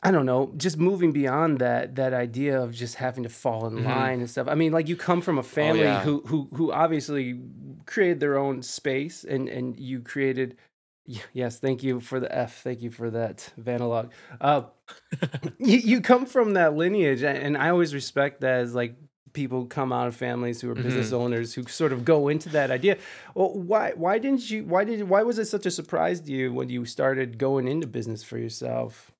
I don't know, just moving beyond that that idea of just having to fall in Mhm. line and stuff. I mean, like you come from a family yeah. who who who obviously created their own space and and you created yes, thank you for the F. Thank you for that Vanalog. Uh you, you come from that lineage and i always respect that as like people come out of families who are business Mhm. owners who sort of go into that idea well why why didn't you why did why was it such a surprise to you when you started going into business for yourself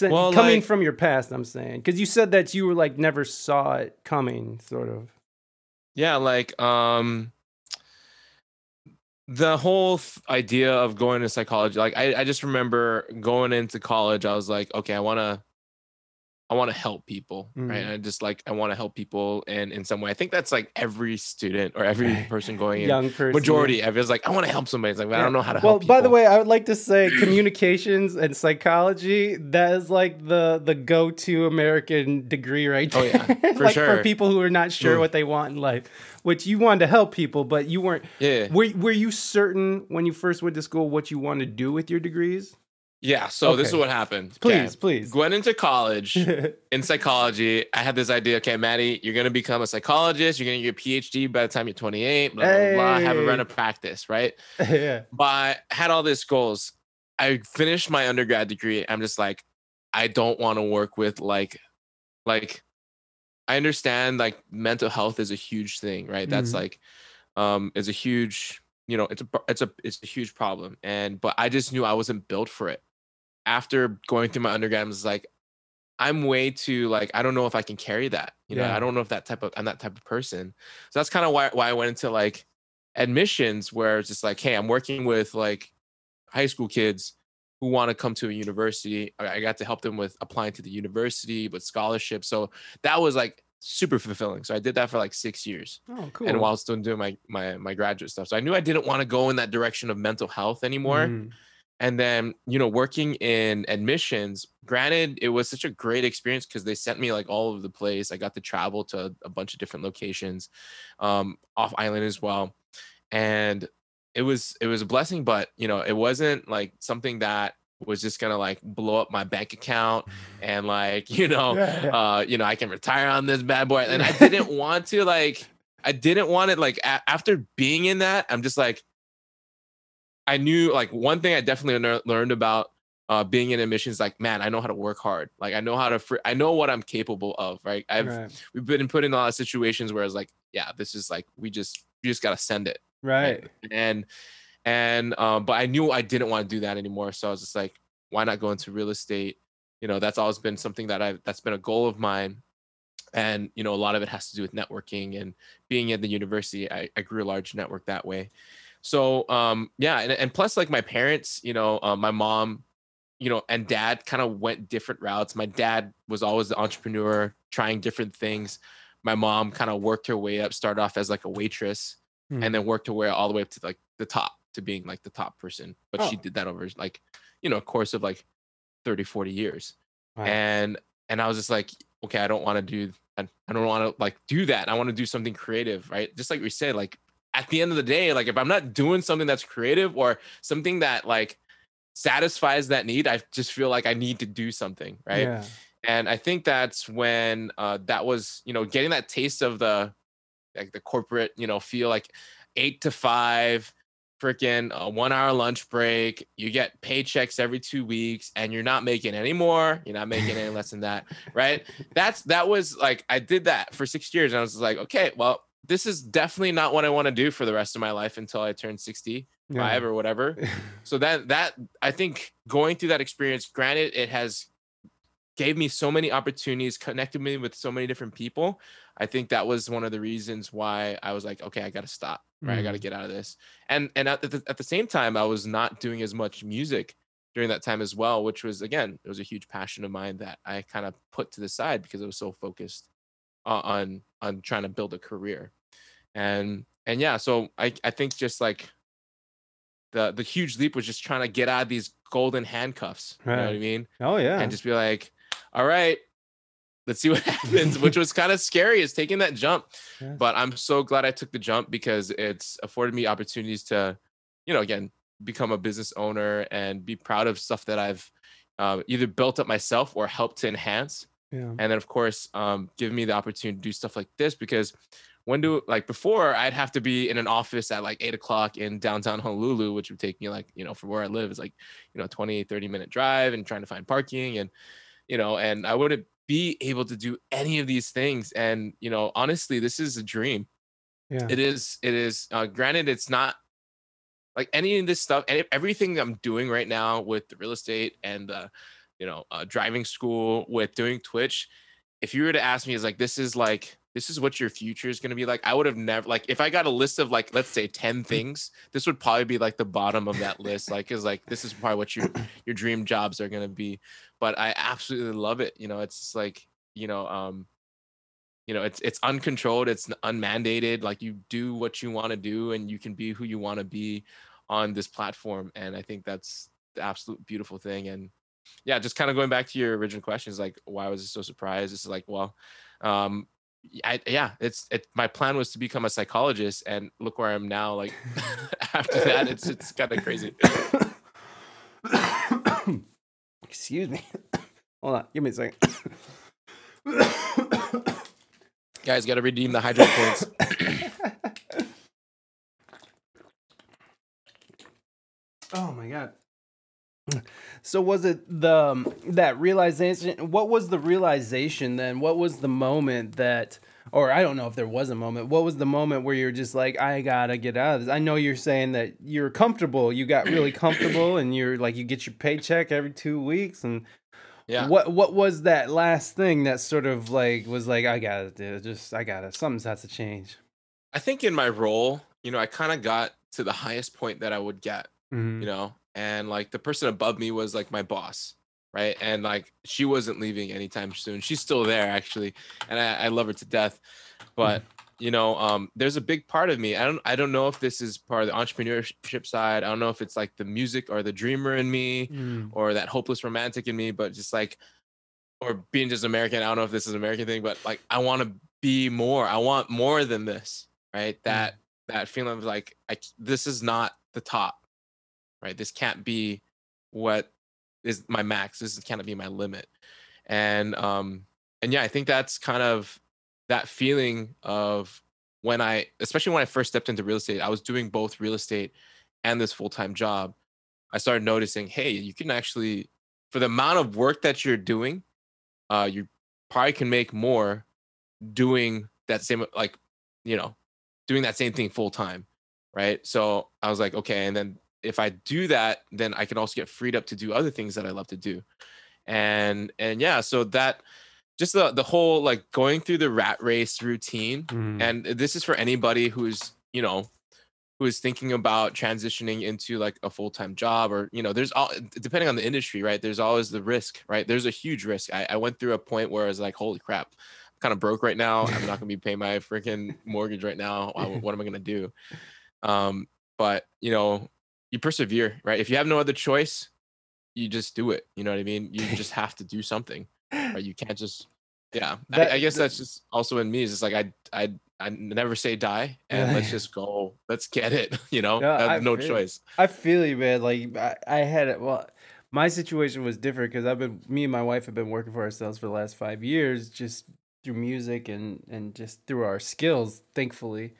Well, coming like- from your past i'm saying because you said that you were like never saw it coming sort of yeah like um the whole th- idea of going to psychology like I, I just remember going into college i was like okay i want to i want to help people right Mhm. i just like i want to help people in in some way i think that's like every student or every person going in young person majority i was like i want to help somebody it's like well, i don't know how to well, help by the way, I would like to say communications and psychology, that is like the the go-to American degree right Oh, yeah, for like for people who are not sure Mm. what they want in life. Which you wanted to help people, but you weren't yeah were were you certain when you first went to school what you wanted to do with your degrees? Yeah so this is what happened Okay. Please, please. went into college in psychology, I had this idea. Okay, Matty, you're gonna become a psychologist. You're gonna get your PhD by the time you're 28. Blah blah blah. Have a run Hey. of practice, right? yeah. But I had all these goals. I finished my undergrad degree. I'm just like, I don't want to work with like, like, I understand like mental health is a huge thing, right? That's Mhm. like, um, is a huge, you know, it's a it's a it's a huge problem. And but I just knew I wasn't built for it. After going through my undergrad, I was like, I'm way too like I don't know if I can carry that. You know, Yeah. I don't know if that type of I'm that type of person. So that's kind of why why I went into like admissions where it's just like, hey, I'm working with like high school kids who want to come to a university. I got to help them with applying to the university with scholarships. So that was like super fulfilling. So I did that for like six years Oh, cool. and while still doing my my my graduate stuff. So I knew I didn't want to go in that direction of mental health anymore. Mhm. And then, you know, working in admissions, granted, it was such a great experience because they sent me like all over the place. I got to travel to a bunch of different locations, um, off island as well. And it was it was a blessing, but you know, it wasn't like something that was just gonna like blow up my bank account and like, you know, uh, you know, I can retire on this bad boy. And I didn't want to like, I didn't want it like a- after being in that, I'm just like, I knew like one thing I definitely learned about uh, being in admissions, like, man, I know how to work hard. Like I know how to, fr- I know what I'm capable of. Right. I've, right. we've been put in a lot of situations where it's like, yeah, this is like, we just, we just got to send it Right. and and um but i knew i didn't want to do that anymore so i was just like why not go into real estate you know that's always been something that i've that's been a goal of mine and you know a lot of it has to do with networking and being at the university i, I grew a large network that way so um yeah and, and plus like my parents you know uh, my mom you know and dad kind of went different routes my dad was always the entrepreneur trying different things my mom kind of worked her way up started off as like a waitress Mhm. and then worked her way all the way up to like the top to being like the top person but she Oh. did that over like you know a course of like 30 40 years Wow. and and i was just like okay i don't want to do i, I don't want to like do that i want to do something creative right just like we said like at the end of the day like if i'm not doing something that's creative or something that like satisfies that need i just feel like i need to do something right Yeah. and i think that's when uh that was you know getting that taste of the like the corporate you know feel like eight to five freaking uh, one hour lunch break you get paychecks every two weeks and you're not making any more you're not making any less than that right that's that was like i did that for six years and i was like okay well this is definitely not what i want to do for the rest of my life until i turn 65 Yeah. or whatever so that that i think going through that experience granted it has gave me so many opportunities connected me with so many different people i think that was one of the reasons why i was like okay i gotta stop right i gotta Mm. get out of this and and at the, at the same time i was not doing as much music during that time as well which was again it was a huge passion of mine that i kind of put to the side because i was so focused on on, on trying to build a career and and yeah so i i think just like the the huge leap was just trying to get out of these golden handcuffs you know what i mean oh yeah. and just be like, all right, let's see what happens, which was kind of scary is taking that jump. But I'm so glad I took the jump because it's afforded me opportunities to, you know, again, become a business owner and be proud of stuff that I've uh, either built up myself or helped to enhance. Yeah. And then, of course, um, give me the opportunity to do stuff like this because when do like before I'd have to be in an office at like eight o'clock in downtown Honolulu, which would take me like, you know, from where I live is like, you know, 20, 30 minute drive and trying to find parking and, you know, and I wouldn't be able to do any of these things. And, you know, honestly, this is a dream. Yeah. It is, it is, uh, granted, it's not like any of this stuff and everything I'm doing right now with the real estate and the, you know, uh, driving school with doing Twitch. If you were to ask me, is like, this is like, this is what your future is going to be like. I would have never like if I got a list of like let's say 10 things, this would probably be like the bottom of that list. Like is like this is probably what your your dream jobs are going to be. But I absolutely love it. You know, it's like, you know, um you know, it's it's uncontrolled, it's unmandated. Like you do what you want to do and you can be who you want to be on this platform and I think that's the absolute beautiful thing and yeah, just kind of going back to your original questions, like why was I so surprised? It's like, well, um, I, yeah, it's it. My plan was to become a psychologist, and look where I am now. Like after that, it's it's kind of crazy. Excuse me. Hold on. Give me a second. Guys, got to redeem the hydrate points. oh my god. So was it the um, that realization? What was the realization then? What was the moment that or I don't know if there was a moment. What was the moment where you're just like, I gotta get out of this? I know you're saying that you're comfortable. You got really comfortable, and you're like, you get your paycheck every two weeks, and Yeah. what what was that last thing that sort of like was like, I gotta do it, just I gotta something's has to change. I think in my role, you know, I kind of got to the highest point that I would get, Mhm. you know, and like the person above me was like my boss, right? And like she wasn't leaving anytime soon. She's still there actually, and I, I love her to death. But you know, um, there's a big part of me. I don't I don't know if this is part of the entrepreneurship side. I don't know if it's like the music or the dreamer in me Mm. or that hopeless romantic in me, but just like or being just American. I don't know if this is an American thing, but like I want to be more. I want more than this, right? That that feeling of like I this is not the top, right? This can't be what is my max. This can't be my limit. And um and yeah, I think that's kind of that feeling of when I especially when I first stepped into real estate, I was doing both real estate and this full-time job. I started noticing, hey, you can actually for the amount of work that you're doing, uh you probably can make more doing that same like, you know, doing that same thing full time, right? So I was like, okay, and then if I do that, then I can also get freed up to do other things that I love to do. And and yeah, so that just the the whole like going through the rat race routine Mhm. and this is for anybody who's you know who is thinking about transitioning into like a full-time job or you know there's all depending on the industry right there's always the risk right? There's a huge risk. I, I went through a point where i was like holy crap i'm kind of broke right now. I'm not going to be paying my freaking mortgage right now. What am i going to do? Um but you know you persevere right if you have no other choice you just do it you know what i mean you just have to do something right you can't just yeah That- I, I guess that's just also in me is just like i i i never say die and let's just go let's get it you know Yeah, I I have no feel- choice I feel you, man. Like I, I had it. Well, my situation was different because I've been, me and my wife have been working for ourselves for the last five years, just through music and and just through our skills, thankfully.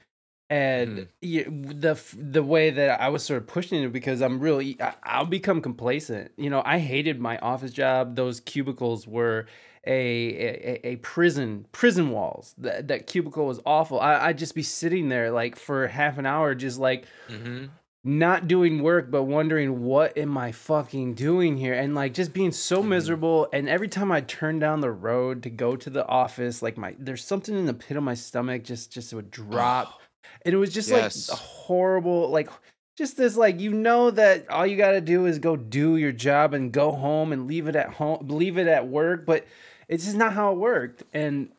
And yeah, the the way that I was sort of pushing it because I'm really I, I'll become complacent. You know, I hated my office job. Those cubicles were a a, a prison prison walls. That that cubicle was awful. I, I'd just be sitting there like for half an hour, just like hmm not doing work but wondering what am i fucking doing here and like just being so Mhm. miserable and every time i turn down the road to go to the office like my there's something in the pit of my stomach just just would drop and it was just Yes. like a horrible like just this like you know that all you got to do is go do your job and go home and leave it at home leave it at work but it's just not how it worked. And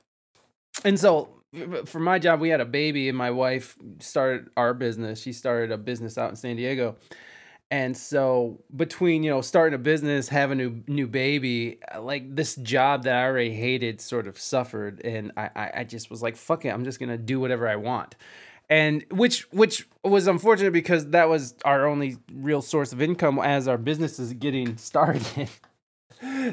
and so for my job we had a baby and my wife started our business. She started a business out in san diego. And so between you know starting a business having a new, new baby uh, like this job that i already hated sort of suffered. And I, I i just was like fuck it i'm just gonna do whatever i want and which which was unfortunate because that was our only real source of income as our business is getting started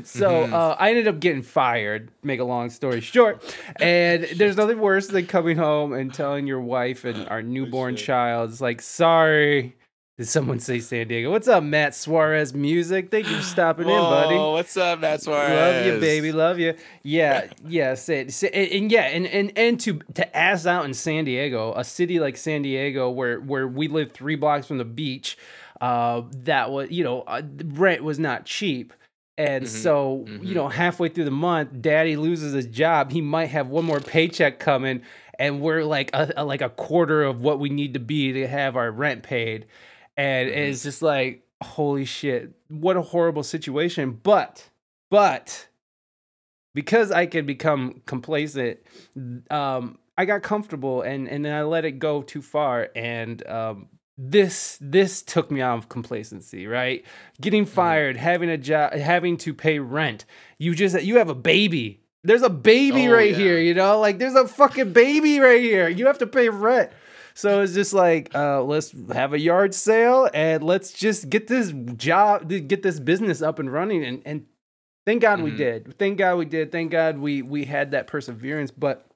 so Mhm. uh, I ended up getting fired. Make a long story short, and there's nothing worse than coming home and telling your wife and our newborn child, "It's like, sorry." Did someone say San Diego? What's up, Matt Suarez Music? Thank you for stopping in, buddy. What's up Matt Suarez? Love you, baby. Love you. Yeah, yeah. Say, say and, and yeah, and, and and to to ass out in San Diego, a city like San Diego, where where we live three blocks from the beach, uh, that was you know uh, rent was not cheap. And Mhm, so, you mhm. know, halfway through the month, daddy loses his job. He might have one more paycheck coming, and we're like a, a- like a quarter of what we need to be to have our rent paid. And Mhm. it's just like, holy shit, what a horrible situation. But, but because I could become complacent, um, I got comfortable and and then I let it go too far. And um, this this took me out of complacency, right? Getting fired, having a job, having to pay rent. You just you have a baby. There's a baby Oh, right yeah. here, you know? Like there's a fucking baby right here. You have to pay rent. So it's just like, uh, let's have a yard sale and let's just get this job, get this business up and running. And, and thank God we Mhm. did. Thank God we did. Thank God we we had that perseverance. But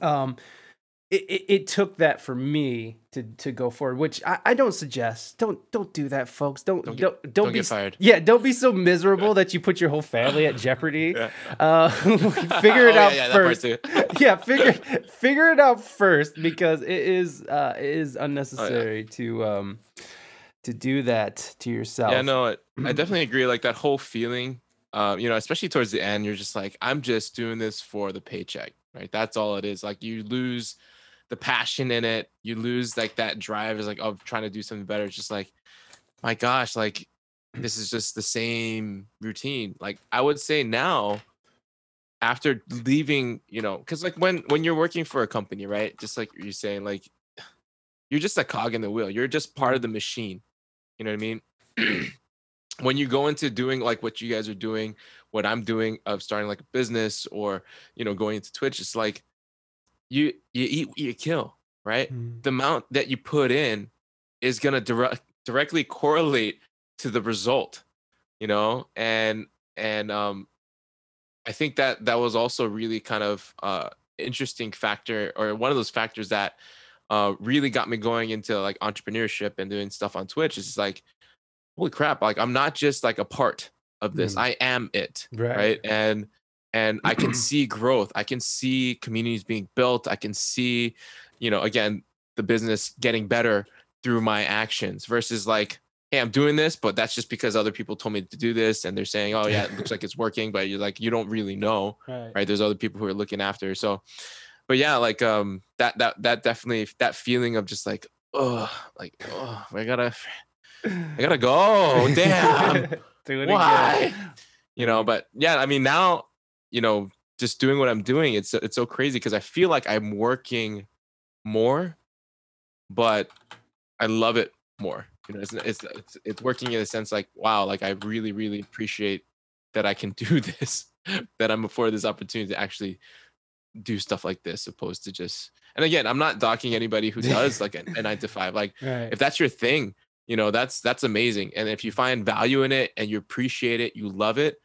um, it, it, it took that for me to to go forward, which I, I don't suggest. Don't don't do that, folks. Don't Don't don't get- don't, don't be fired. Yeah, don't be so miserable that you put your whole family at jeopardy. Yeah. Uh, figure it Oh, yeah, out yeah, part first. yeah, figure figure it out first because it is uh it Oh, is unnecessary to um to do that to yourself. Yeah, no, I I definitely agree. Like that whole feeling, uh, you know, especially towards the end, you're just like, I'm just doing this for the paycheck, right? That's all it is. Like you lose the passion in it. You lose like that drive is like of trying to do something better. It's just like, my gosh, like this is just the same routine. Like I would say now, after leaving, you know, because like when when you're working for a company, right? Just like you're saying, like you're just a cog in the wheel. You're just part of the machine. You know what I mean? when you go into doing like what you guys are doing, what I'm doing of starting like a business or you know going into Twitch, it's like you you eat what you kill, right? Mm. The amount that you put in is gonna direct directly correlate to the result, you know, and and um, I think that that was also really kind of uh interesting factor or one of those factors that uh really got me going into like entrepreneurship and doing stuff on Twitch. Is like, holy crap! Like I'm not just like a part of this. Mm. I am it Right. right and and i can see growth. I can see communities being built. I can see you know again the business getting better through my actions versus like hey i'm doing this but that's just because other people told me to do this and they're saying oh yeah it looks like it's working but you're like you don't really know Right. right? There's other people who are looking after so but yeah like um that that that definitely that feeling of just like oh like oh i gotta i gotta go damn Do it why? Again. you know but yeah i mean now you know just doing what i'm doing it's it's so crazy because i feel like i'm working more but i love it more you know it's, it's it's it's working in a sense like wow like i really really appreciate that i can do this that i'm afforded this opportunity to actually do stuff like this opposed to just and again i'm not docking anybody who does like a, a nine to five like Right. if that's your thing you know that's that's amazing and if you find value in it and you appreciate it you love it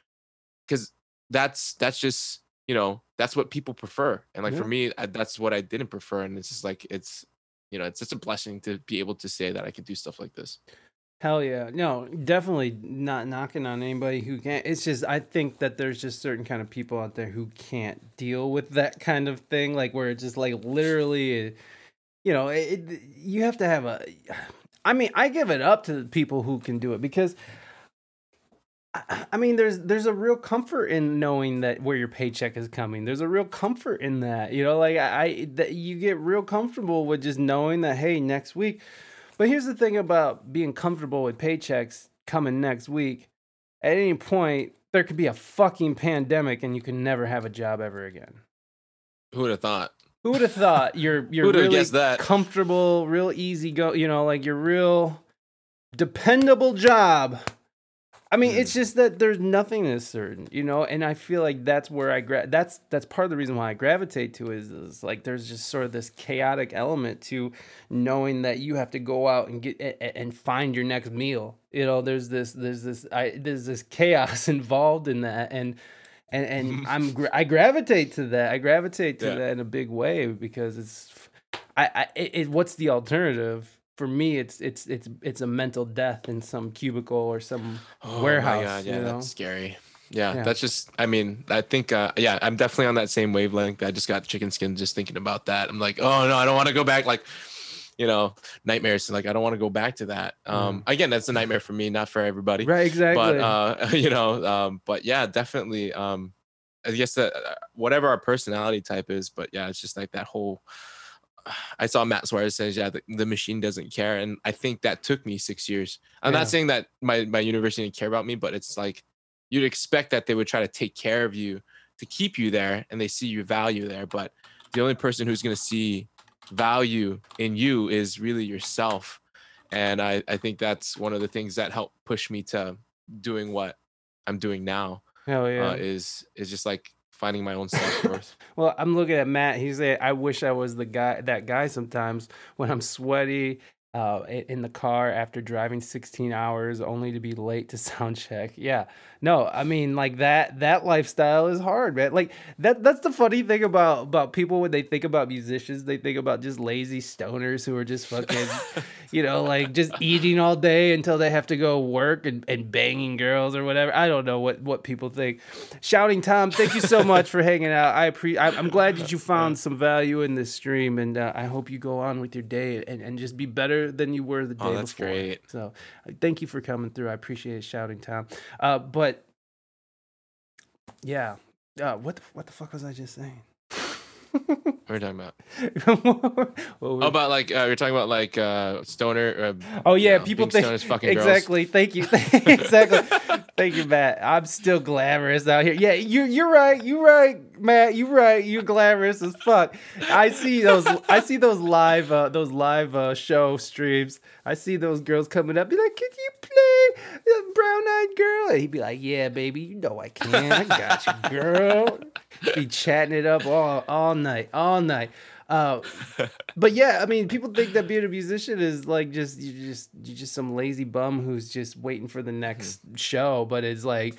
because that's that's just you know that's what people prefer and like for me I, that's what i didn't prefer and it's just like it's you know it's just a blessing to be able to say that i can do stuff like this Hell yeah. No, definitely not knocking on anybody who can't. It's just I think that there's just certain kind of people out there who can't deal with that kind of thing like where it's just like literally you know, it, it- you have to have a I mean, I give it up to the people who can do it because I- mean, there's there's a real comfort in knowing that where your paycheck is coming. There's a real comfort in that, you know. Like I, I that you get real comfortable with just knowing that hey, next week but here's the thing about being comfortable with paychecks coming next week. At any point, there could be a fucking pandemic and you can never have a job ever again. who would have thought Who would have thought you're you're really that? comfortable, real easy go, you know, like your real dependable job. I mean, Hmm. it's just that there's nothing is certain, you know, and I feel like that's where I gra- that's that's part of the reason why I gravitate to is, is like there's just sort of this chaotic element to knowing that you have to go out and get a- and find your next meal. You know, there's this there's this I there's this chaos involved in that and and and I'm gra- I gravitate to that. I gravitate to Yeah. that in a big way because it's I I it, what's the alternative? For me, it's it's it's it's a mental death in some cubicle or some Oh warehouse. my god, yeah, you know? that's scary. Yeah, Yeah. that's just. I mean, I think. uh Yeah, I'm definitely on that same wavelength. I just got chicken skin just thinking about that. I'm like, oh no, I don't want to go back. Like, you know, nightmares. Like, I don't want to go back to that. Um, again, that's a nightmare for me, not for everybody. right, exactly. But uh, you know, um, but yeah, definitely. Um, I guess that uh, whatever our personality type is, but yeah, it's just like that whole. I saw Matt Suarez says, "Yeah, the, the machine doesn't care," and I think that took me six years. I'm Yeah. not saying that my my university didn't care about me, but it's like you'd expect that they would try to take care of you to keep you there, and they see your value there. But the only person who's going to see value in you is really yourself, and I I think that's one of the things that helped push me to doing what I'm doing now. Hell yeah. Uh, is is just like finding my own self worth. Well, I'm looking at Matt. He's like, I wish I was the guy, that guy. Sometimes when I'm sweaty, uh, in the car after driving 16 hours only to be late to sound check. Yeah. No, I mean like that that lifestyle is hard, man. Like that that's the funny thing about about people when they think about musicians, they think about just lazy stoners who are just fucking you know, like just eating all day until they have to go work and, and banging girls or whatever. I don't know what what people think. Shouting Tom, thank you so much for hanging out. I appreciate I'm glad that you found some value in this stream, and uh, I hope you go on with your day and, and just be better than you were the day Oh, that's before. great. So uh, thank you for coming through. I appreciate it, Shouting Tom. Uh, but yeah, uh, what the, what the fuck was I just saying? What are you talking about? Oh, about like uh, you're talking about like uh, stoner. Uh, Oh you yeah, know, people think stoners fucking girls. exactly. Thank you, exactly. Thank you, Matt. I'm still glamorous out here. Yeah, you're you're right. You're right, Matt. You're right. You're glamorous as fuck. I see those. I see those live uh, those live uh, show streams. I see those girls coming up, be like, "Can you play the brown eyed girl?" And he'd be like, "Yeah, baby, you know I can. I got you, girl." Be chatting it up all all night, all night. Uh, but yeah, I mean, people think that being a musician is like just you just you just some lazy bum who's just waiting for the next show. But it's like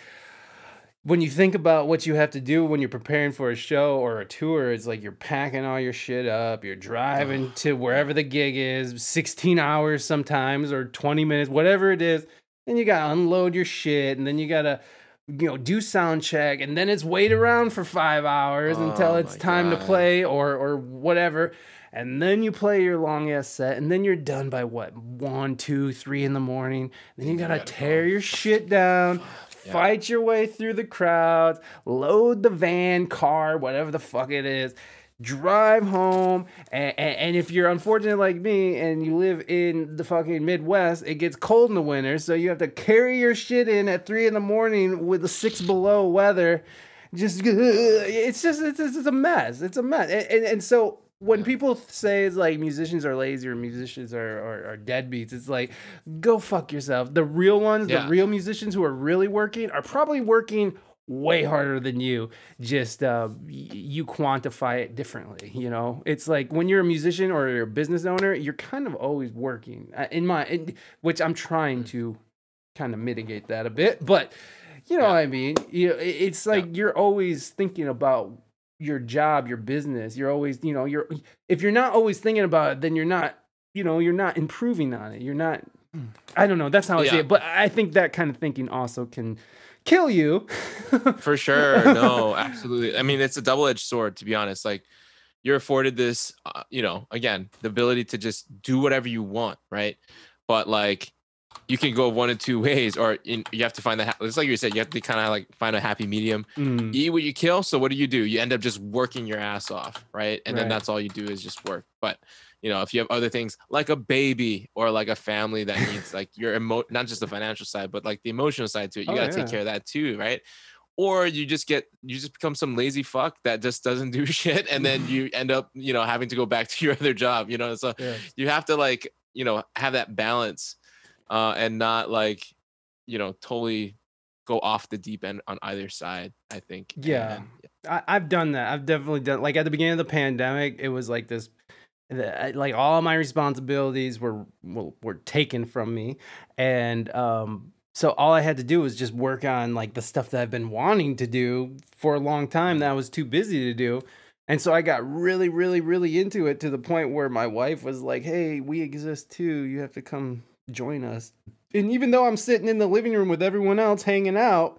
when you think about what you have to do when you're preparing for a show or a tour, it's like you're packing all your shit up, you're driving to wherever the gig is, 16 hours sometimes or 20 minutes, whatever it is. Then you gotta unload your shit, and then you gotta you know do sound check and then it's wait around for five hours until Oh it's my time to play or or whatever. And then you play your long ass set and then you're done by what? One two three in the morning. Then you gotta tear your shit down Yeah. fight your way through the crowds load the van car whatever the fuck it is drive home and, and, and if you're unfortunate like me and you live in the fucking midwest it gets cold in the winter so you have to carry your shit in at three in the morning with the six below weather just it's just it's, it's a mess it's a mess and, and, and so when people say it's like musicians are lazy or musicians are, are, are deadbeats, it's like, go fuck yourself. The real ones, Yeah. the real musicians who are really working are probably working way harder than you. Just uh, you quantify it differently. You know, it's like when you're a musician or you're a business owner, you're kind of always working. Uh, In my, in, which I'm trying to kind of mitigate that a bit, but you know Yeah. what I mean. You know, it's like you're always thinking about your job, your business. You're always, you know, you're if you're not always thinking about it, then you're not, you know, you're not improving on it. You're not. I don't know. That's how I see it. But I think that kind of thinking also can kill you. For sure. No, absolutely. I mean, it's a double edged sword, to be honest. Like, you're afforded this, uh, you know, again, the ability to just do whatever you want, right? But like, you can go one of two ways, or in, you have to find that. It's like you said, you have to kind of like find a happy medium. Mm, Eat what you kill. So what do you do? You end up just working your ass off, right? And Right. then that's all you do is just work. But you know, if you have other things like a baby or like a family that needs like your emo, not just the financial side, but like the emotional side to it, you Oh, got to yeah. take care of that too, right? Or you just get you just become some lazy fuck that just doesn't do shit, and then you end up you know having to go back to your other job. You know, so yeah. you have to like you know have that balance, uh, and not like you know totally go off the deep end on either side. I think. Yeah. And- I, I've done that. I've definitely done. Like at the beginning of the pandemic, it was like this. The- Like all my responsibilities were were, were taken from me, and um, so all I had to do was just work on like the stuff that I've been wanting to do for a long time that I was too busy to do. And so I got really, really, really into it to the point where my wife was like, "Hey, we exist too. You have to come join us." And even though I'm sitting in the living room with everyone else hanging out,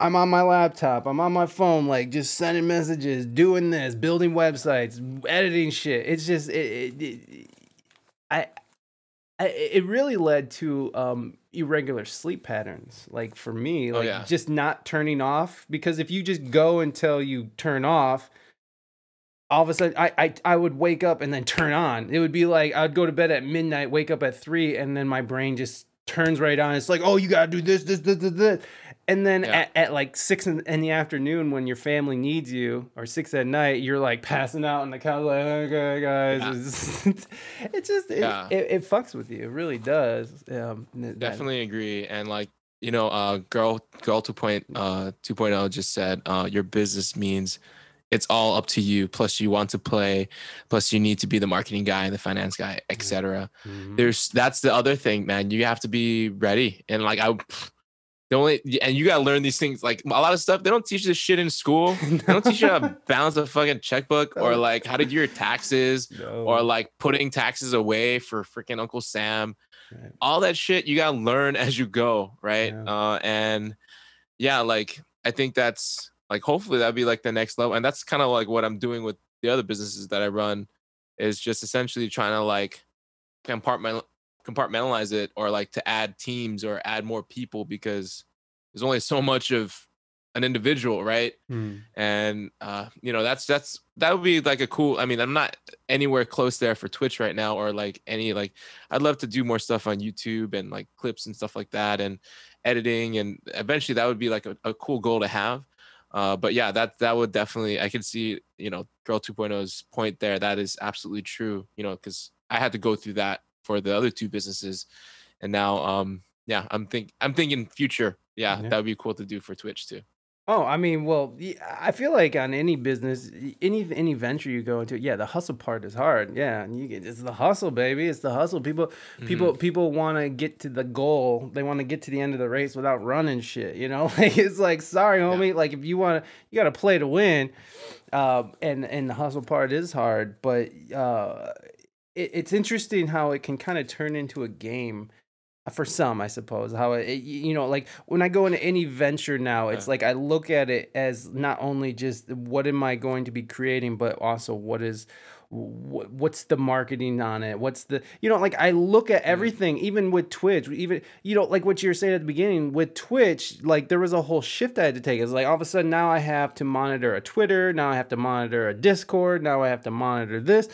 I'm on my laptop, I'm on my phone, like just sending messages, doing this, building websites, editing shit. It's just it, it, it I, I it really led to um irregular sleep patterns. Like for me, Oh, like yeah. just not turning off because if you just go until you turn off, all of a sudden I, I I would wake up and then turn on. It would be like I'd go to bed at midnight, wake up at three, and then my brain just turns right on. It's like, oh, you gotta do this, this, this, this, this. And then Yeah. at, at like six in, in the afternoon, when your family needs you, or six at night, you're like passing out on the couch, like, okay, guys. Yeah. It's, it's just, it, Yeah. it, it fucks with you. It really does. Um, that- definitely agree and like you know uh girl girl 2 point uh 2.0 just said uh your business means it's all up to you. Plus, you want to play. Plus, you need to be the marketing guy, the finance guy, etc. Mhm. There's that's the other thing, man. You have to be ready. And like I, the only and you gotta learn these things. Like a lot of stuff, they don't teach this shit in school. They don't teach you how to balance a fucking checkbook or like how to do your taxes No. or like putting taxes away for freaking Uncle Sam. Right. All that shit you gotta learn as you go, right? Yeah. Uh, and yeah, like I think that's like hopefully that'd be like the next level, and that's kind of like what I'm doing with the other businesses that I run, is just essentially trying to like compartment compartmentalize it or like to add teams or add more people because there's only so much of an individual, right? Mm. and uh you know that's that's that would be like a cool i mean i'm not anywhere close there for twitch right now or like any like i'd love to do more stuff on youtube and like clips and stuff like that and editing and eventually that would be like a, a cool goal to have uh but yeah that that would definitely i could see you know girl 2.0's point there that is absolutely true you know because i had to go through that for the other two businesses and now um yeah i'm think i'm thinking future yeah, Yeah. that would be cool to do for twitch too Oh, I mean, well, I feel like on any business, any any venture you go into, yeah, the hustle part is hard. Yeah, and you get it's the hustle, baby. It's the hustle. People, people, people want to get to the goal. They want to get to the end of the race without running shit. You know, like it's like, sorry, homie. Like if you want to, you got to play to win. Um, and and the hustle part is hard, but uh, it, it's interesting how it can kind of turn into a game uh, for some i suppose how it, you know like when i go into any venture now it's Yeah. like i look at it as not only just what am i going to be creating but also what is wh- what's the marketing on it? What's the you know like i look at everything even with twitch even you know like what you were saying at the beginning with twitch like there was a whole shift i had to take. It's like all of a sudden now i have to monitor a twitter now i have to monitor a discord now i have to monitor this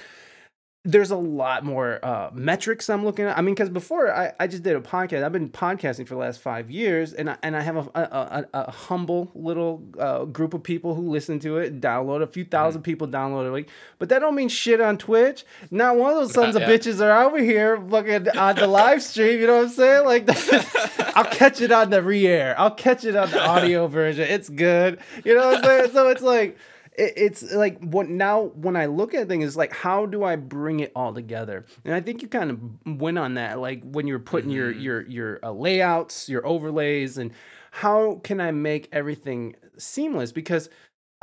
there's a lot more uh, metrics I'm looking at. I mean, because before I, I just did a podcast. I've been podcasting for the last five years, and I, and I have a, a, a, a humble little uh, group of people who listen to it, download a few 1000 people download it. Like, but that don't mean shit on Twitch. Not one of those sons of bitches are over here fucking on the live stream. You know what I'm saying? Like, I'll catch it on the re-air. I'll catch it on the audio version. It's good. You know what I'm saying? So it's like it, it's like what now when I look at things, it's like how do I bring it all together? And I think you kind of went on that, like when you're putting your your your uh, layouts, your overlays, and how can I make everything seamless? Because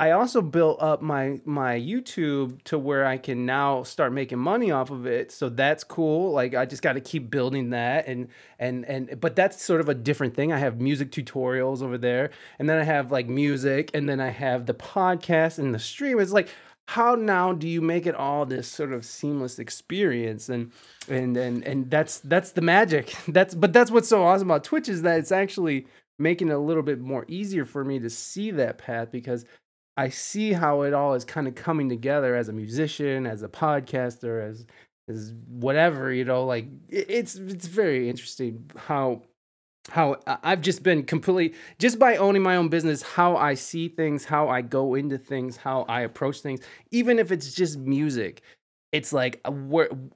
I also built up my my YouTube to where I can now start making money off of it. So that's cool. Like I just got to keep building that and and and but that's sort of a different thing. I have music tutorials over there and then I have like music and then I have the podcast and the stream. It's like how now do you make it all this sort of seamless experience and and and and that's that's the magic. That's but that's what's so awesome about Twitch is that it's actually making it a little bit more easier for me to see that path because I see how it all is kind of coming together as a musician, as a podcaster, as as whatever, you know, like it- it's it's very interesting how how I- I've just been completely just by owning my own business, how I see things, how I go into things, how I approach things, even if it's just music. It's like uh,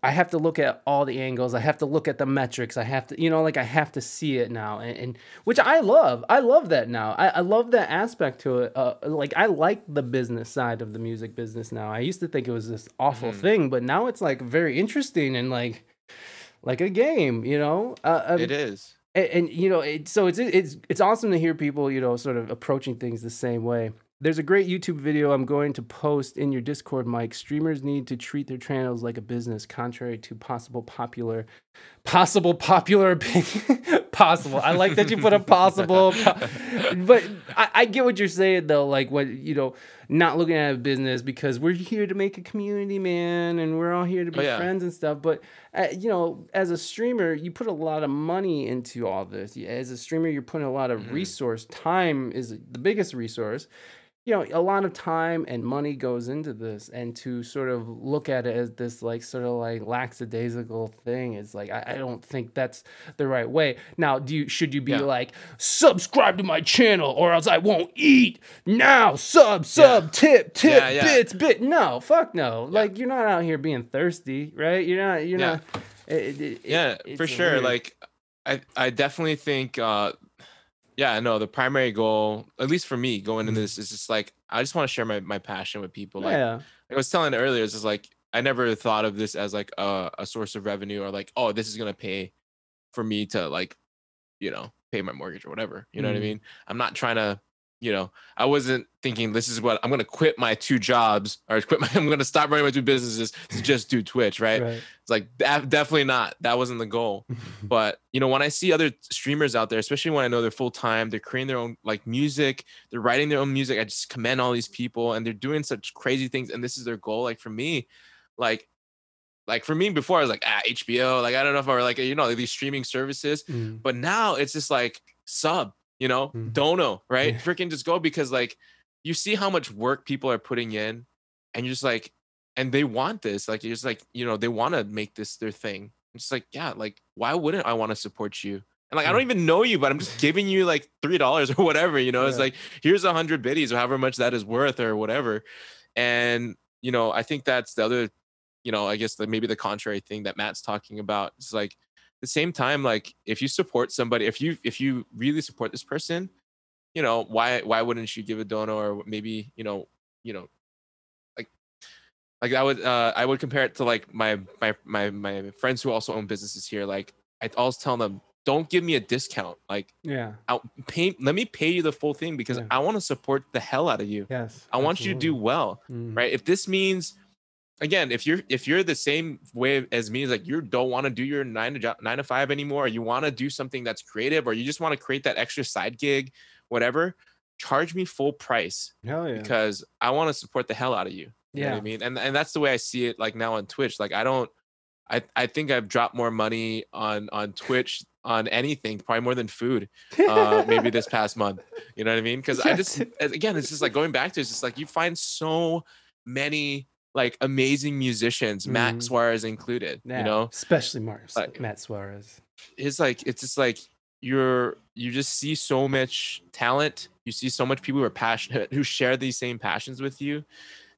I have to look at all the angles. I have to look at the metrics. I have to, you know, like I have to see it now, and, and which I love. I love that now. I, I love that aspect to it. Uh, like I like the business side of the music business now. I used to think it was this awful Mhm. thing, but now it's like very interesting and like like a game. You know, uh, um, it is and, and you know it, so it's it's it's awesome to hear people you know sort of approaching things the same way there's a great youtube video i'm going to post in your discord mike. Streamers need to treat their channels like a business contrary to possible popular possible popular opinion. Possible. I like that you put a possible po- but I, I get what you're saying though like what you know not looking at a business because we're here to make a community man and we're all here to be Oh, yeah. friends and stuff. But uh, you know as a streamer you put a lot of money into all this. As a streamer you're putting a lot of Mhm. resource. Time is the biggest resource you know a lot of time and money goes into this and to sort of look at it as this like sort of like lackadaisical thing is like I, I don't think that's the right way. Now do you should you be Yeah. like subscribe to my channel or else i won't eat now. Sub sub tip tip Yeah, yeah. bits bit. No fuck no. Like you're not out here being thirsty right? You're not you're Yeah. not it- it- it- yeah it's for sure. weird- like i i definitely think uh yeah no the primary goal at least for me going Mm-hmm. into this is just like I just want to share my my passion with people. Like yeah. I was telling earlier, it's just like I never thought of this as like a, a source of revenue or like, oh, this is gonna pay for me to like, you know, pay my mortgage or whatever. You know what I Mhm. mean? I'm not trying to, you know, I wasn't thinking this is what I'm gonna quit my two jobs or quit my I'm gonna stop running my two businesses to just do Twitch, right? Right. It's like that, definitely not. That wasn't the goal. But you know, when I see other streamers out there, especially when I know they're full time, they're creating their own like music, they're writing their own music. I just commend all these people, and they're doing such crazy things, and this is their goal. Like for me, like, like for me before, I was like, ah, HBO. Like I don't know if I were like, you know, like these streaming services. Mm. But now it's just like sub, you know, Mhm. dono, right? Yeah. Freaking just go because like you see how much work people are putting in, and you're just like, and they want this. Like you're just like, you know, they want to make this their thing. It's like, yeah, like why wouldn't I want to support you? And like I don't even know you, but I'm just giving you like three dollars or whatever. You know, it's like here's a hundred biddies or however much that is worth or whatever. And you know, I think that's the other, you know, I guess the, maybe the contrary thing that Matt's talking about. It's like the same time like if you support somebody if you if you really support this person you know why why wouldn't you give a dono or maybe you know you know like like i would uh i would compare it to like my my my my friends who also own businesses here like i always tell them don't give me a discount like Yeah. I'll pay let me pay you the full thing because Yeah. i want to support the hell out of you Yes. i want you to do well Mm. right if this means again if you're if you're the same way as me is like you don't want to do your nine to job, nine to five anymore. Or you want to do something that's creative or you just want to create that extra side gig whatever. Charge me full price Hell yeah. because i want to support the hell out of you. You know what Yeah. i mean? And and that's the way i see it like now on twitch. Like i don't i i think i've dropped more money on on twitch on anything probably more than food uh maybe this past month. You know what i mean? Because i just again it's just like going back to it's just like you find so many like amazing musicians matt Mhm. suarez included Yeah, you know especially Mark, Like- Matt Suarez. it's like it's just like you're you just see so much talent you see so much people who are passionate who share these same passions with you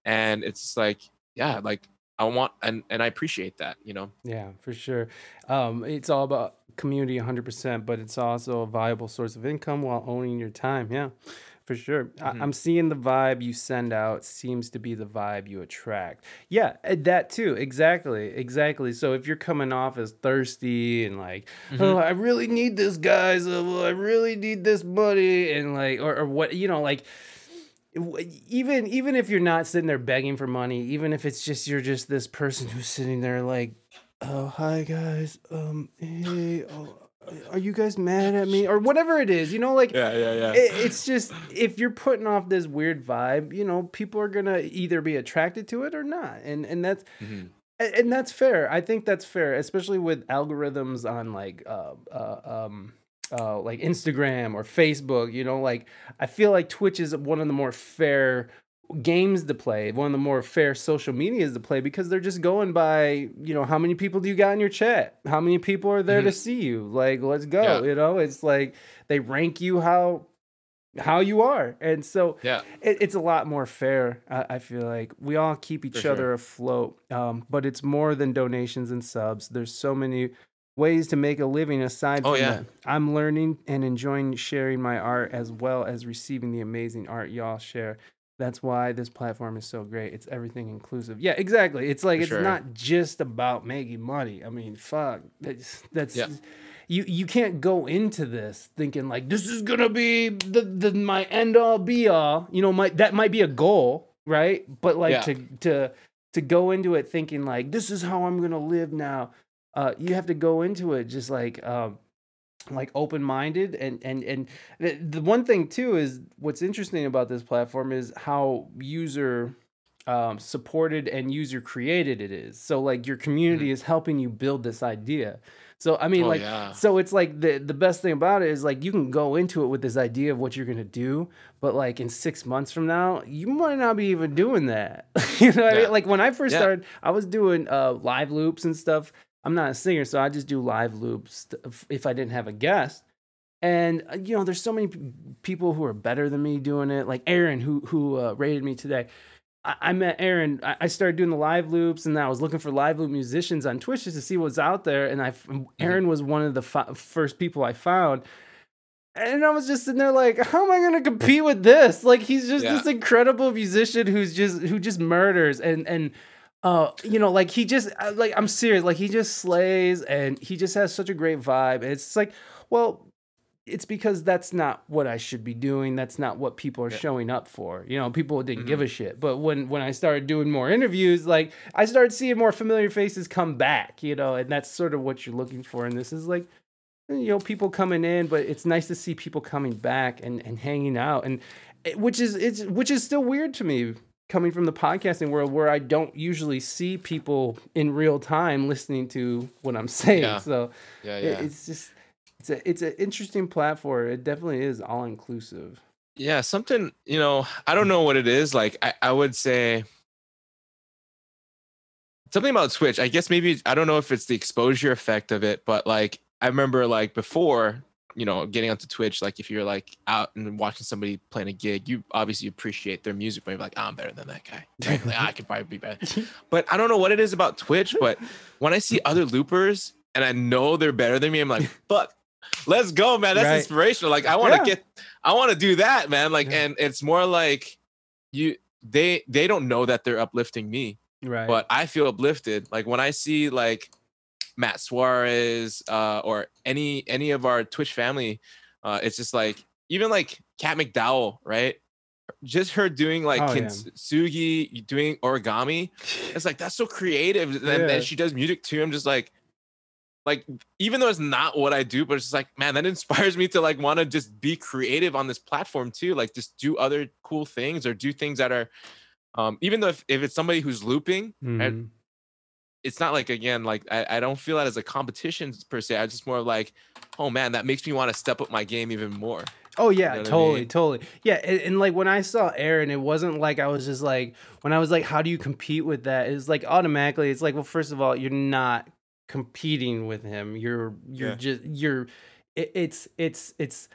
and it's like yeah like i want and and i appreciate that you know Yeah, for sure. Um, it's all about community 100%, but it's also a viable source of income while owning your time. Yeah, for sure. Mhm. I, I'm seeing the vibe you send out seems to be the vibe you attract. Yeah, uh, that too. Exactly. Exactly. So if you're coming off as thirsty and like, Mm-hmm. oh, I really need this, guys. Oh, I really need this money. And like, or, or what, you know, like, even even if you're not sitting there begging for money even if it's just you're just this person who's sitting there like oh hi guys um hey oh, are you guys mad at me? Or whatever it is you know like yeah yeah yeah. it, it's just if you're putting off this weird vibe you know people are gonna either be attracted to it or not. And and that's Mhm. and that's fair. I think that's fair especially with algorithms on like uh, uh um uh like instagram or facebook you know like i feel like twitch is one of the more fair games to play one of the more fair social medias to play because they're just going by you know how many people do you got in your chat how many people are there to see you like let's go Yeah. you know it's like they rank you how how you are and so yeah it, it's a lot more fair. I, I feel like we all keep each For other sure. afloat, um, but it's more than donations and subs. There's so many ways to make a living aside Oh, from yeah. that. I'm learning and enjoying sharing my art as well as receiving the amazing art y'all share. That's why this platform is so great. It's everything inclusive. Yeah, exactly. It's like For it's sure. not just about making money. I mean, fuck. That's that's Yeah. you you can't go into this thinking like this is gonna be the, the my end all be all. You know, might that might be a goal, right? But like Yeah. to to to go into it thinking like this is how I'm gonna live now. Uh, you have to go into it just like um, like open minded and and and the, one thing too is what's interesting about this platform is how user um, supported and user created it is. So like your community is helping you build this idea. So I mean Oh, like yeah. so it's like the the best thing about it is like you can go into it with this idea of what you're gonna do, but like in six months from now, you might not be even doing that. you know what I mean? Like when I first Yeah. started, I was doing uh live loops and stuff. I'm not a singer, so I just do live loops if- I didn't have a guest. And uh, you know, there's so many people who are better than me doing it. Like Aaron, who who uh, raided me today. I, I met Aaron. I, I started doing the live loops, and I was looking for live loop musicians on Twitch just to see what's out there. And I, f- Aaron was one of the fi- first people I found. and I was just sitting there like, how am I gonna compete with this? Like he's just Yeah. this incredible musician who's just who just murders and and uh you know like he just uh, like I'm serious like he just slays and he just has such a great vibe. And it's like, well, it's because that's not what I should be doing. That's not what people are Yeah. showing up for. You know, people didn't give a shit. But when when I started doing more interviews, like I started seeing more familiar faces come back. You know, and that's sort of what you're looking for. And this is like you know people coming in but it's nice to see people coming back and, and hanging out and which is it's which is still weird to me coming from the podcasting world where i don't usually see people in real time listening to what i'm saying Yeah. so Yeah, it- yeah. it's just it's a it's an interesting platform it definitely is all inclusive yeah something you know i don't know what it is like i, I would say something about twitch i guess maybe i don't know if it's the exposure effect of it but like i remember like before you know getting onto twitch like if you're like out and watching somebody playing a gig you obviously appreciate their music but you're like oh, i'm better than that guy right? like, i could probably be better but i don't know what it is about twitch but when i see other loopers and i know they're better than me i'm like fuck let's go man that's Right. inspirational like i want to Yeah. get i want to do that man like Yeah. and it's more like you they they don't know that they're uplifting me right but i feel uplifted like when i see like matt suarez uh or any any of our twitch family uh it's just like even like kat mcdowell right just her doing like Oh, yeah. kintsugi doing origami it's like that's so creative and, Yeah. and she does music too i'm just like like even though it's not what i do but it's just like man that inspires me to like want to just be creative on this platform too like just do other cool things or do things that are um even though if, if it's somebody who's looping Mhm. It's not like again like I, I don't feel that as a competition per se i just more like oh man that makes me want to step up my game even more Oh yeah, know what I totally, mean? totally. Yeah, and, and like when I saw Aaron, it wasn't like I was just like when I was like, how do you compete with that? It's like automatically, it's like, well, first of all, you're not competing with him. You're you're Yeah. just you're. It, it's it's it's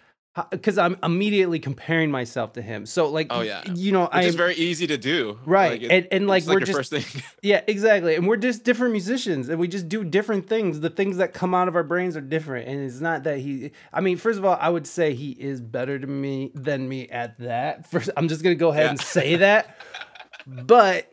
because I'm immediately comparing myself to him. So like, Oh, yeah. you know, which I is very easy to do right, Like, it- and and like we're your just first thing yeah, exactly. And we're just different musicians and we just do different things. The things that come out of our brains are different. And it's not that he I mean, first of all, I would say he is better to me than me at that. First I'm just gonna go ahead Yeah. and say that. But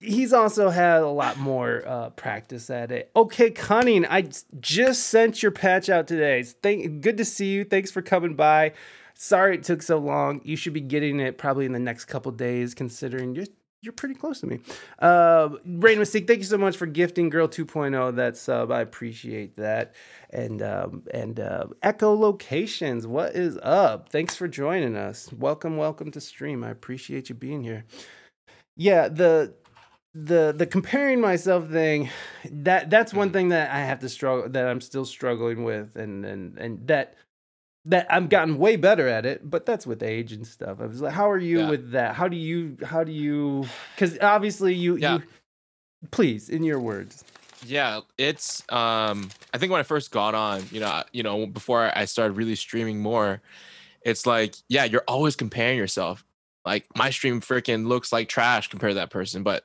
he's also had a lot more uh, practice at it. Okay, Cunning, I just sent your patch out today. Thank, good to see you. Thanks for coming by. Sorry it took so long. You should be getting it probably in the next couple days, considering you're you're pretty close to me. Uh, Rain Mystique, thank you so much for gifting Girl 2.0 that sub. I appreciate that. And um, and uh, Echo Locations, what is up? Thanks for joining us. Welcome, welcome to stream. I appreciate you being here. Yeah, the the the comparing myself thing that that's one thing that I have to struggle that I'm still struggling with and and and that that I've gotten way better at it, but that's with age and stuff. I was like, how are you Yeah. with that? How do you how do you cuz obviously you Yeah. you please in your words. yeah it's um i think when i first got on you know you know before i started really streaming more it's like yeah you're always comparing yourself like my stream freaking looks like trash compared to that person but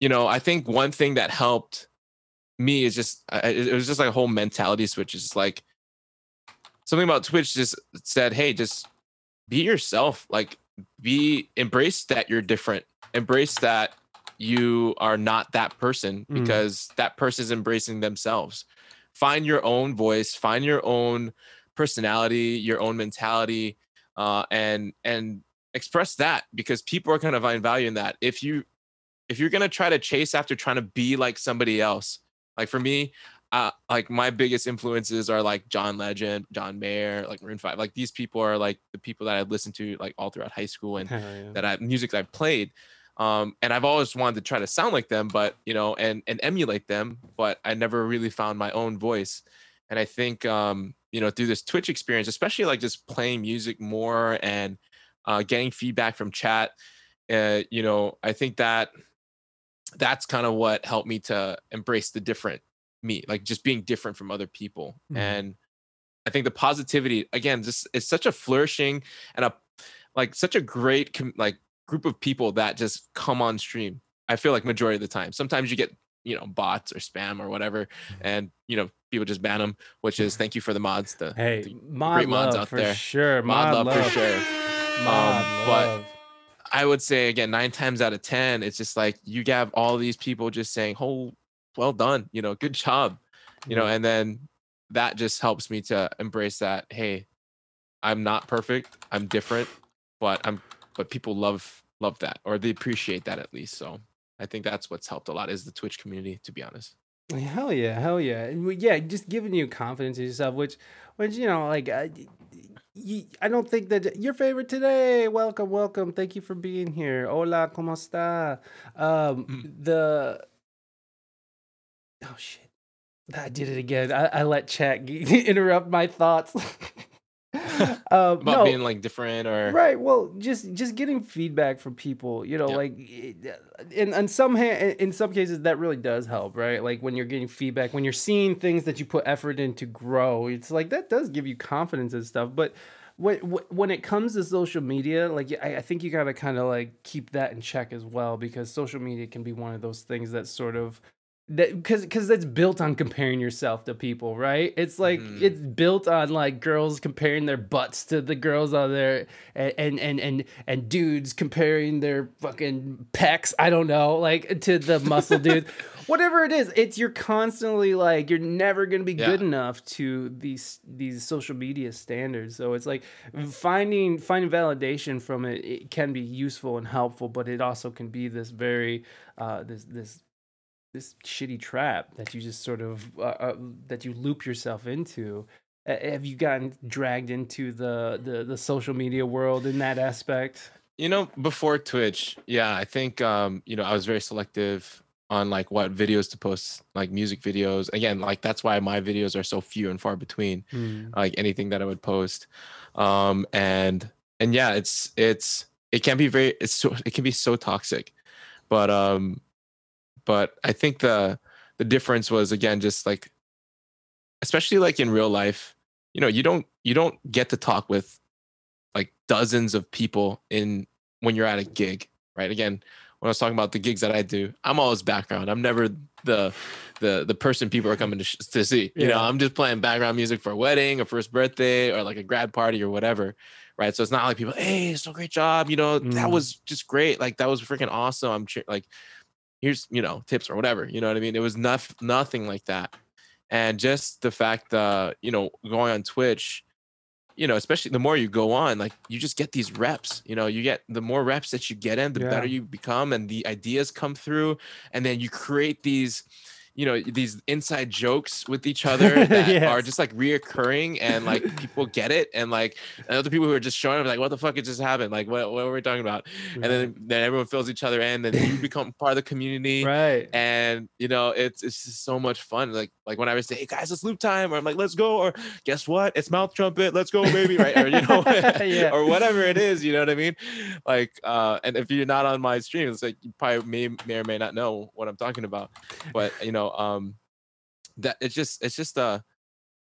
you know i think one thing that helped me is just I- it it was just like a whole mentality switch. It's just like something about twitch just said hey just be yourself. Like be embrace that you're different. Embrace that you are not that person Mm. because that person is embracing themselves. Find your own voice find your own personality your own mentality uh, and and express that because people are going to find value in that. If you if you're going to try to chase after trying to be like somebody else like for me uh, like my biggest influences are like John Legend, John Mayer, like Maroon Five. Like these people are like the people that I listened to like all throughout high school and that I music that I played. Um, and I've always wanted to try to sound like them, but you know, and and emulate them, but I never really found my own voice. And I think um, you know, through this Twitch experience, especially like just playing music more and uh, getting feedback from chat, uh, you know, I think that that's kind of what helped me to embrace the different me, like just being different from other people. Mhm. And I think the positivity again, just it's such a flourishing and a like such a great com- like group of people that just come on stream. I feel like majority of the time. Sometimes you get you know bots or spam or whatever, and you know people just ban them. Which is thank you for the mods. The, Hey, the mod great mods out for there. sure. mod, love, for sure. Mod Um, but love. I would say again, nine times out of ten, it's just like you have all these people just saying, "Oh, well done," you know, good job, you know, and then that just helps me to embrace that. Hey, I'm not perfect. I'm different, but I'm but people love love that or they appreciate that at least. So I think that's what's helped a lot is the Twitch community, to be honest. Hell yeah, hell yeah, and we- yeah, just giving you confidence in yourself, which, which you know, like, I, y- I don't think that your favorite today. Welcome, welcome. Thank you for being here. Hola, cómo está? Um, Mm. the oh shit, I did it again. I, I let chat interrupt my thoughts. um, About no, being like different or right well just just getting feedback from people you know Yeah. like in, in some ha- in some cases that really does help right like when you're getting feedback when you're seeing things that you put effort in to grow it's like that does give you confidence and stuff but when, when it comes to social media like I, I think you gotta kind of like keep that in check as well because social media can be one of those things that sort of that because because it's built on comparing yourself to people right? It's like Mhm. it's built on like girls comparing their butts to the girls on there and and and and, and dudes comparing their fucking pecs i don't know like to the muscle dudes. Whatever it is it's you're constantly like you're never gonna be good enough to these these social media standards. So it's like finding finding validation from it, it can be useful and helpful but it also can be this very uh this this this shitty trap that you just sort of uh, uh, that you loop yourself into. Have you gotten dragged into the, the the social media world in that aspect? you know before twitch yeah i think um you know i was very selective on like what videos to post like music videos again like that's why my videos are so few and far between like anything that i would post um and and yeah it's it's it can be very it's so it can be so toxic but um but i think the the difference was again just like especially like in real life you know you don't you don't get to talk with like dozens of people in when you're at a gig right? Again when i was talking about the gigs that i do i'm always background. I'm never the the the person people are coming to, sh- to see you know? I'm just playing background music for a wedding a first birthday or like a grad party or whatever right? So it's not like people hey so great job you know? That Mm. was just great. Like that was freaking awesome. I'm cheer- like here's you know tips or whatever you know what i mean? It was not, nothing like that. And just the fact that you know going on twitch you know especially the more you go on like you just get these reps you know you get the more reps that you get in the Yeah. better you become and the ideas come through. And then you create these you know these inside jokes with each other that are just like reoccurring and like people get it and like and other people who are just showing up like what the fuck it just happened? Like what, what were we talking about? And then then everyone fills each other in then you become part of the community right. and you know it's it's just so much fun. Like like when i would say hey guys it's loop time or i'm like let's go or guess what? It's mouth trumpet. Let's go baby right? Or you know Yeah. or whatever it is you know what i mean? Like uh and if you're not on my stream it's like you probably may, may or may not know what i'm talking about. But you know um that it's just it's just uh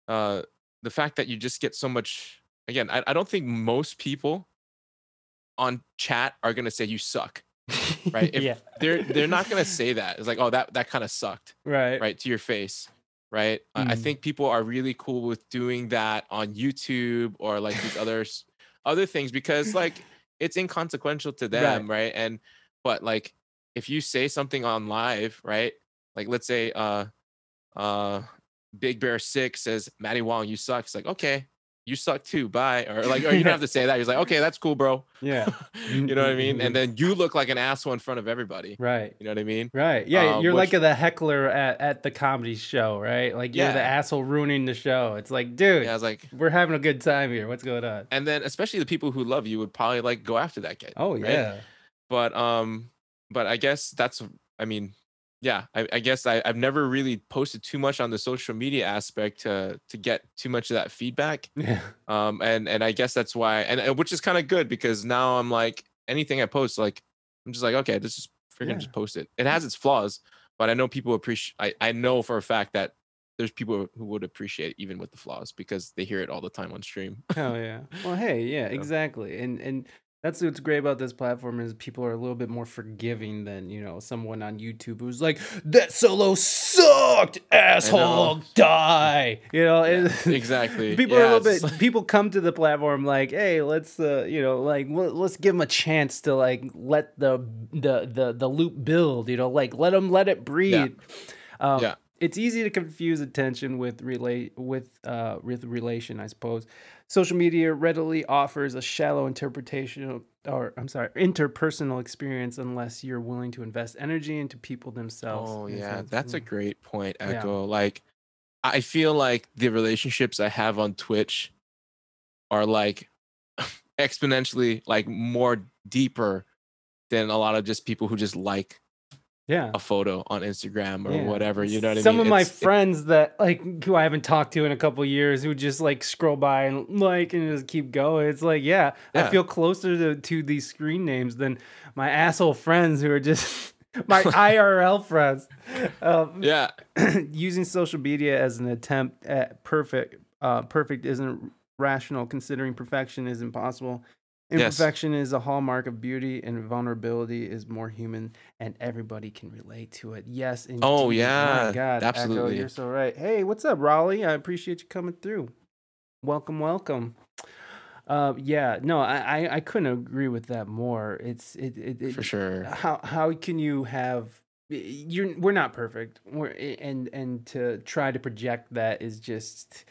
uh the fact that you just get so much again i, I don't think most people on chat are gonna say you suck right? If yeah. they're they're not gonna say that. It's like, oh, that that kind of sucked, Right. right, to your face, right? I I Mm. think people are really cool with doing that on YouTube or like these other other things because like it's inconsequential to them, right? And but like if you say something on live, right? Like let's say uh uh Big Bear Six says Matty Wong, you suck. It's like okay. You suck too. Bye. Or like, or you don't have to say that. He's like, okay, that's cool, bro. Yeah. you know what I mean? And then you look like an asshole in front of everybody. Right. You know what I mean? Right. Yeah, Um, you're which- like the heckler at, at the comedy show, right? Like you're the asshole ruining the show. It's like, dude, Yeah, I was like, we're having a good time here. What's going on? and then especially the people who love you would probably like go after that kid. Oh right? yeah. But um, but I guess that's I mean, yeah, I, I guess I, I've never really posted too much on the social media aspect to to get too much of that feedback. Yeah. Um, and and I guess that's why, and, and which is kind of good because now I'm like anything I post, like I'm just like okay, this is freaking Yeah. just post it. It has its flaws, but I know people appreciate. I I know for a fact that there's people who would appreciate it even with the flaws because they hear it all the time on stream. Hell yeah. Well, hey, yeah, So- exactly. And and That's what's great about this platform is people are a little bit more forgiving than you know someone on YouTube who's like that solo sucked, asshole, die. You know, it- exactly. people are a little bit. People come to the platform like, hey, let's uh, you know, like let's give them a chance to like let the the the the loop build. You know, like let them let it breathe. Um, Yeah. It's easy to confuse attention with relate with uh with relation, I suppose. Social media readily offers a shallow interpretation or I'm sorry, interpersonal experience unless you're willing to invest energy into people themselves. Oh yeah, that's a Mm. great point, Yeah. Echo. Like I feel like the relationships I have on Twitch are like exponentially like more deeper than a lot of just people who just like yeah. a photo on Instagram or Yeah. whatever. You know what I mean? Some of my It's- it- friends that like who I haven't talked to in a couple years who just like scroll by and like and just keep going. It's like, yeah, I feel closer to, to these screen names than my asshole friends who are just my IRL friends. Um, yeah, using social media as an attempt at perfect uh, perfect isn't rational considering perfection is impossible Yes. imperfection is a hallmark of beauty and vulnerability is more human and everybody can relate to it yes indeed. Oh, my yeah, god Echo, absolutely. you're so right hey what's up raleigh i appreciate you coming through welcome welcome uh, yeah no I, I i couldn't agree with that more it's it, it, it for sure. how how can you have you're we're not perfect we're and and to try to project that is just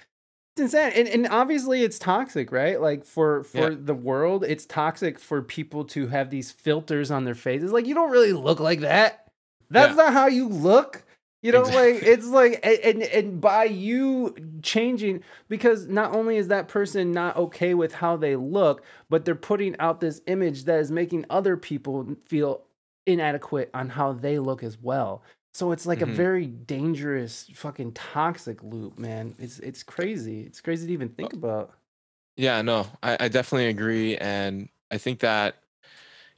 insane and, and obviously it's toxic right like for for Yeah. the world it's toxic for people to have these filters on their faces like you don't really look like that that's Yeah. not how you look you know Exactly. like it's like and and by you changing because not only is that person not okay with how they look but they're putting out this image that is making other people feel inadequate on how they look as well so it's like Mhm. a very dangerous fucking toxic loop man it's it's crazy it's crazy to even think about Yeah, no, I, I definitely agree, and I think that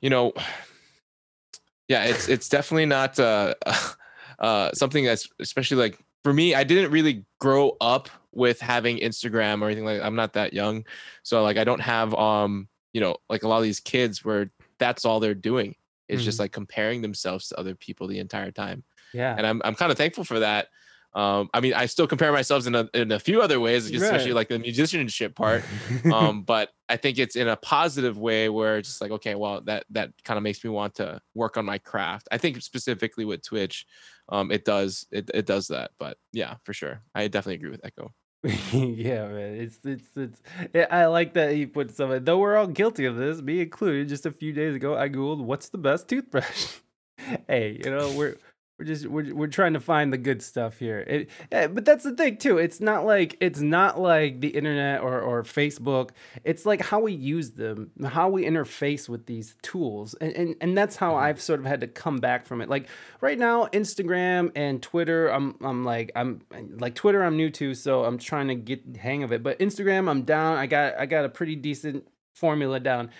you know, yeah, it's it's definitely not uh, uh, something that's especially like for me. I didn't really grow up with having Instagram or anything like. I'm not that young, so like I don't have um you know like a lot of these kids where that's all they're doing is just like comparing themselves to other people the entire time yeah and I'm I'm kind of thankful for that. Um, I mean, I still compare myself in a in a few other ways, just especially Right. like the musicianship part. Um, but I think it's in a positive way where it's just like, okay, well, that that kind of makes me want to work on my craft. I think specifically with Twitch, um, it does it it does that. But yeah, for sure, I definitely agree with Echo. yeah, man. It's it's it's. yeah, I like that he put some. Though we're all guilty of this, me included. Just a few days ago, I googled what's the best toothbrush. hey, you know we're we're just we're we're trying to find the good stuff here. It, eh, but that's the thing too. It's not like it's not like the internet or or Facebook. It's like how we use them, how we interface with these tools, and and, and that's how I've sort of had to come back from it. Like right now, Instagram and Twitter, I'm I'm like I'm like Twitter, I'm new to, so I'm trying to get the hang of it. But Instagram, I'm down. I got I got a pretty decent formula down.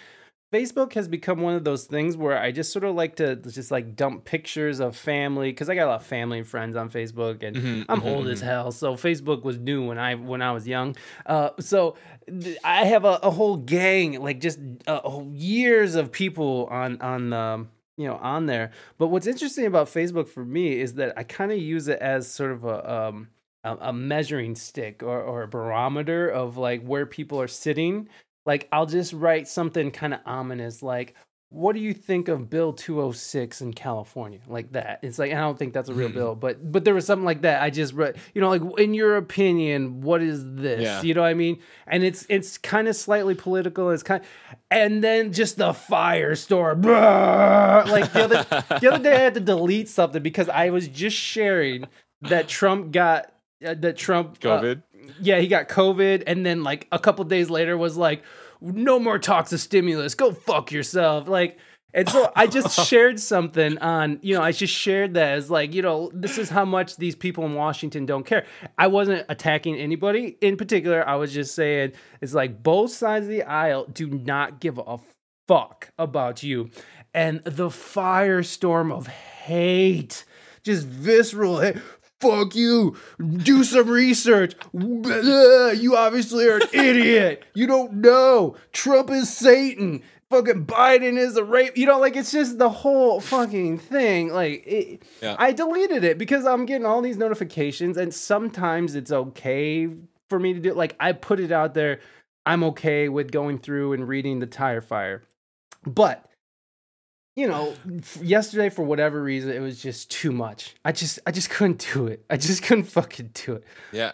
Facebook has become one of those things where I just sort of like to just like dump pictures of family because I got a lot of family and friends on Facebook, and Mhm, I'm mhm, old as mhm. hell, so Facebook was new when I when I was young. Uh, so I have a, a whole gang, like just uh, years of people on on um, you know on there. But what's interesting about Facebook for me is that I kind of use it as sort of a um, a, a measuring stick or, or a barometer of like where people are sitting. Like I'll just write something kind of ominous, like what do you think of bill 206 in california like that it's like i don't think that's a real Mhm. bill but but there was something like that i just read you know like in your opinion what is this Yeah. you know what i mean and it's it's kind of slightly political it's kind and then just the firestorm like the other the other day i had to delete something because i was just sharing that trump got uh, that trump uh, COVID. Yeah, he got COVID, and then like a couple days later was like, "No more talks of stimulus. Go fuck yourself." Like, and so I just shared something on, you know, I just shared that as like, you know, this is how much these people in Washington don't care. I wasn't attacking anybody in particular. I was just saying it's like both sides of the aisle do not give a fuck about you, and the firestorm of hate, just visceral hate. Fuck you. Do some research. You obviously are an idiot. You don't know. Trump is Satan. fucking Biden is a rape. You know, like it's just the whole fucking thing. Like it, Yeah. I deleted it because I'm getting all these notifications, and sometimes it's okay for me to do. Like I put it out there. I'm okay with going through and reading the tire fire, but you know, yesterday for whatever reason, it was just too much. I just, I just couldn't do it. I just couldn't fucking do it. Yeah.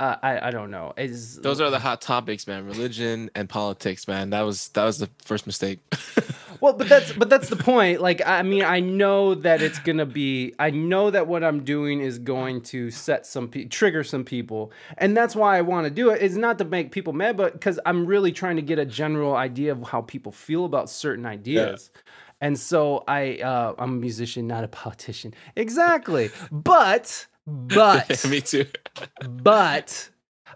Uh, I, I don't know. It's, Those are the hot topics, man. Religion and politics, man. That was that was the first mistake. well, but that's, but that's the point. Like, I mean, I know that it's gonna be. I know that what I'm doing is going to set some, pe- trigger some people, and that's why I want to do it. It's not to make people mad, but because I'm really trying to get a general idea of how people feel about certain ideas. And so I, uh, I'm a musician, not a politician. Exactly. But, but. Me too. but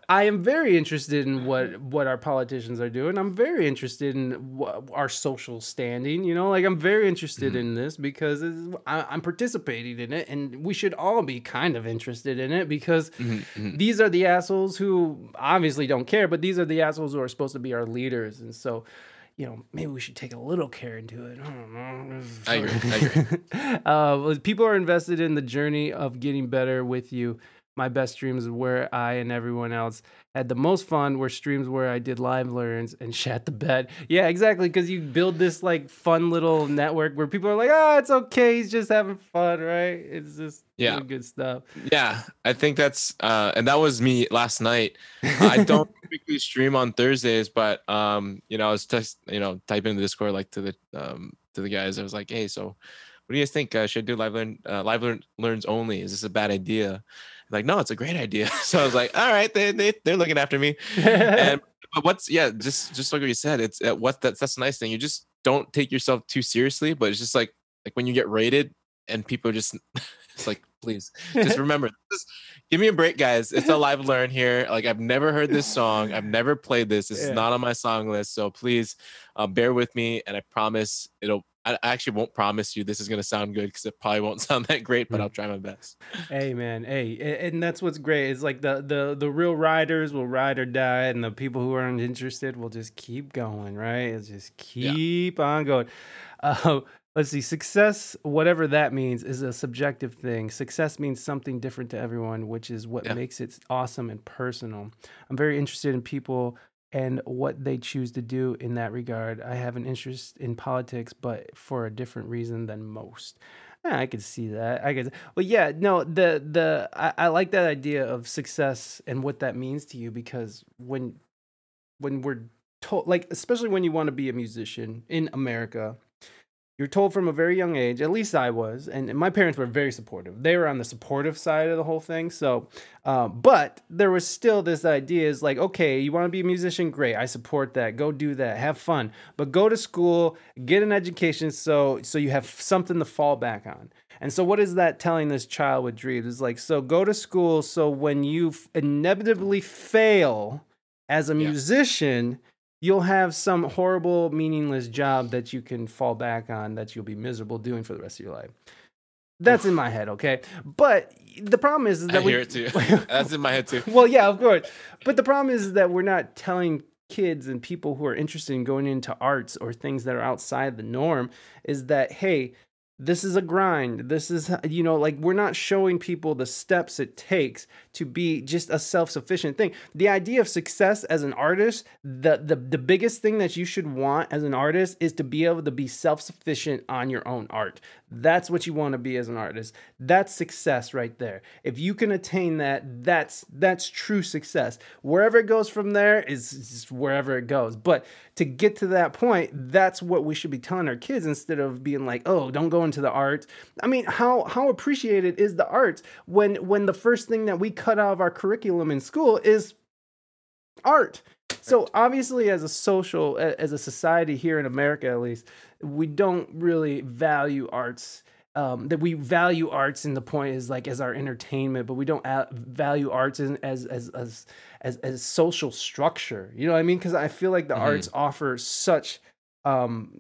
I am very interested in what what our politicians are doing. I'm very interested in wha- our social standing. You know, like I'm very interested in this because I, I'm participating in it, and we should all be kind of interested in it because Mhm, mhm. these are the assholes who obviously don't care, but these are the assholes who are supposed to be our leaders, and so. You know, maybe we should take a little care into it. I don't know. I agree, I agree. uh, people are invested in the journey of getting better with you. My best streams where I and everyone else had the most fun were streams where I did live learns and shat the bed. Yeah, exactly. Because you build this like fun little network where people are like, ah, it's okay. He's just having fun, right? It's just Yeah. good stuff. Yeah, I think that's uh and that was me last night. I don't typically stream on Thursdays, but um, you know, I was just you know typing in the Discord like to the um to the guys. I was like, hey, so what do you guys think? Uh, should I do live learn uh, live learn learns only? Is this a bad idea? Like, no, it's a great idea. So I was like, all right, they they they're looking after me. And but what's yeah, just just like what you said, it's uh, what that's that's the nice thing. You just don't take yourself too seriously, but it's just like like when you get raided and people just it's like please just remember this give me a break guys it's a live learn here like i've never heard this song i've never played this this Yeah. is not on my song list so please uh, bear with me and i promise it'll i actually won't promise you this is going to sound good because it probably won't sound that great but i'll try my best Hey man, hey, and that's what's great. It's like the the the real riders will ride or die, and the people who aren't interested will just keep going, right? It's just Yeah. keep on going. Uh, let's see, success, whatever that means, is a subjective thing. Success means something different to everyone, which is what Yeah. makes it awesome and personal. I'm very interested in people and what they choose to do in that regard. I have an interest in politics, but for a different reason than most. Yeah, I could see that. I could. Well, yeah, no, the the I, I like that idea of success and what that means to you because when when we're told, like, especially when you want to be a musician in America, you're told from a very young age. At least I was, and my parents were very supportive. They were on the supportive side of the whole thing. So, um, but there was still this idea: is like, okay, you want to be a musician, great, I support that. Go do that, have fun, but go to school, get an education, so so you have something to fall back on. And so, what is that telling this child with dreams? Is like, so go to school, so when you inevitably fail as a Yeah. musician, you'll have some horrible, meaningless job that you can fall back on that you'll be miserable doing for the rest of your life. That's in my head, okay? But the problem is, is that i we, hear it too that's in my head too well, yeah, of course. But the problem is that we're not telling kids and people who are interested in going into arts or things that are outside the norm is that hey, this is a grind. This is you know like we're not showing people the steps it takes to be just a self-sufficient thing. The idea of success as an artist, the the the biggest thing that you should want as an artist is to be able to be self-sufficient on your own art. That's what you want to be as an artist. That's success right there. If you can attain that, that's that's true success. Wherever it goes from there is wherever it goes. But to get to that point, that's what we should be telling our kids instead of being like, "Oh, don't go into the art." I mean, how how appreciated is the art when when the first thing that we cut out of our curriculum in school is art. So obviously, as a social, as a society here in America, at least, we don't really value arts. Um, that we value arts, and the point is like as our entertainment, but we don't value arts as as as as as social structure. You know what I mean? Because I feel like the Mhm. arts offer such um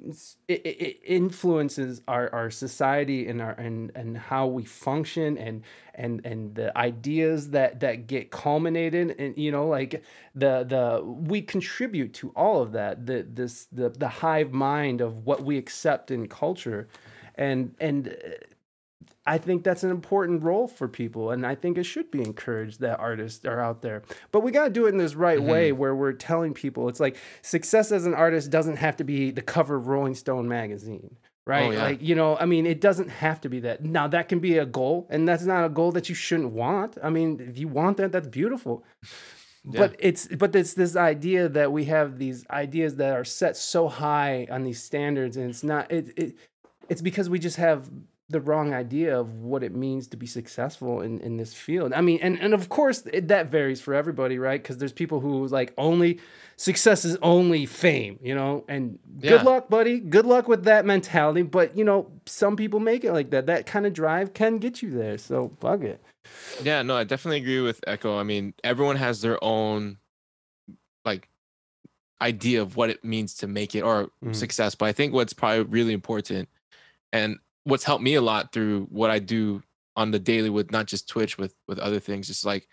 it, it, influences our, our society and our and and how we function and and and the ideas that that get culminated and you know like the the we contribute to all of that the this the the hive mind of what we accept in culture. And and uh, I think that's an important role for people, and I think it should be encouraged that artists are out there. But we got to do it in this right mm-hmm. way, where we're telling people it's like success as an artist doesn't have to be the cover of Rolling Stone magazine, right? Oh, yeah. Like you know, I mean, it doesn't have to be that. Now that can be a goal, and that's not a goal that you shouldn't want. I mean, if you want that, that's beautiful. But it's but it's this idea that we have these ideas that are set so high on these standards, and it's not it, it it's because we just have the wrong idea of what it means to be successful in, in this field. I mean, and, and of course it, that varies for everybody, right? Because there's people who like only success is only fame, you know, and Yeah. good luck, buddy. Good luck with that mentality. But you know, some people make it like that. That kind of drive can get you there. So fuck it. Yeah, no, I definitely agree with Echo. I mean, everyone has their own like idea of what it means to make it or Mhm. success. But I think what's probably really important and what's helped me a lot through what I do on the daily with not just Twitch, with with other things, is like,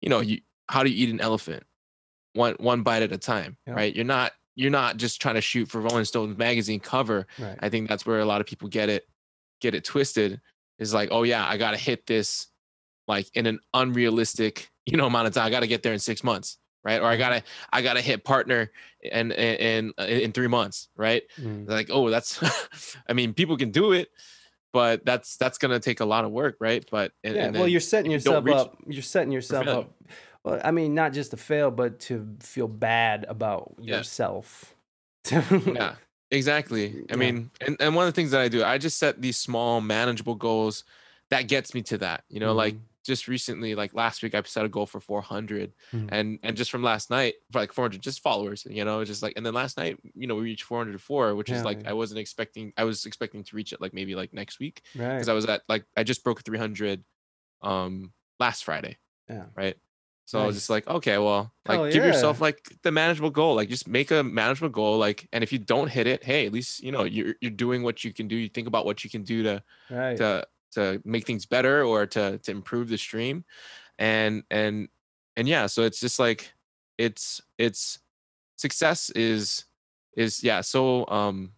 you know, you how do you eat an elephant? One one bite at a time, Yeah. right? You're not you're not just trying to shoot for Rolling Stones magazine cover. Right. I think that's where a lot of people get it get it twisted. Is like, oh yeah, I gotta hit this like in an unrealistic, you know, amount of time. I gotta get there in six months, right? Or I gotta I gotta hit partner and in in, in three months, right? Mm. Like, oh, that's I mean, people can do it, but that's that's gonna take a lot of work, right? But and, Yeah, and well, you're setting you yourself up you're setting yourself up. Well, I mean, not just to fail, but to feel bad about Yeah. yourself. yeah exactly i Yeah. mean and, and one of the things that i do i just set these small manageable goals that gets me to that you know like Mhm. Just recently like last week i set a goal for 400 Mhm. and and just from last night for like 400 just followers you know just like and then last night you know we reached 404 which is like yeah. i wasn't expecting i was expecting to reach it like maybe like next week right. because i was at like i just broke 300 um last friday Yeah. right so I was just like, okay, well, like give yourself like the manageable goal. Like just make a manageable goal. Like, and if you don't hit it, hey, at least you know you're you're doing what you can do. You think about what you can do to Right. to to make things better or to to improve the stream, and and and yeah. So it's just like it's it's success is is yeah. So um,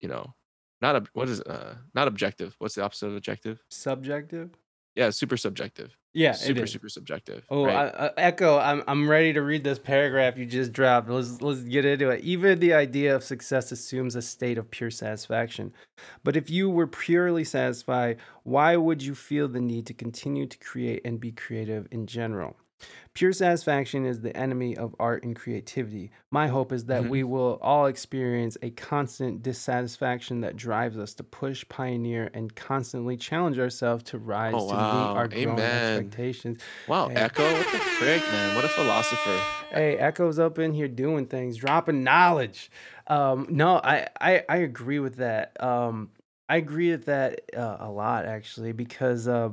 you know, not a what is uh not objective. What's the opposite of objective? Subjective. Yeah, super subjective. Yeah. super super subjective. Oh, right? I, I, Echo, I'm I'm ready to read this paragraph you just dropped. Let's let's get into it. Even the idea of success assumes a state of pure satisfaction. But if you were purely satisfied, why would you feel the need to continue to create and be creative in general? Pure satisfaction is the enemy of art and creativity. My hope is that Mhm. we will all experience a constant dissatisfaction that drives us to push, pioneer, and constantly challenge ourselves to rise Oh, to wow. meet our growing expectations. Wow, Hey. Echo, what the frick, man? What a philosopher. Hey, Echo's up in here doing things, dropping knowledge. Um, no, I, I I agree with that. Um, I agree with that uh, a lot actually because uh,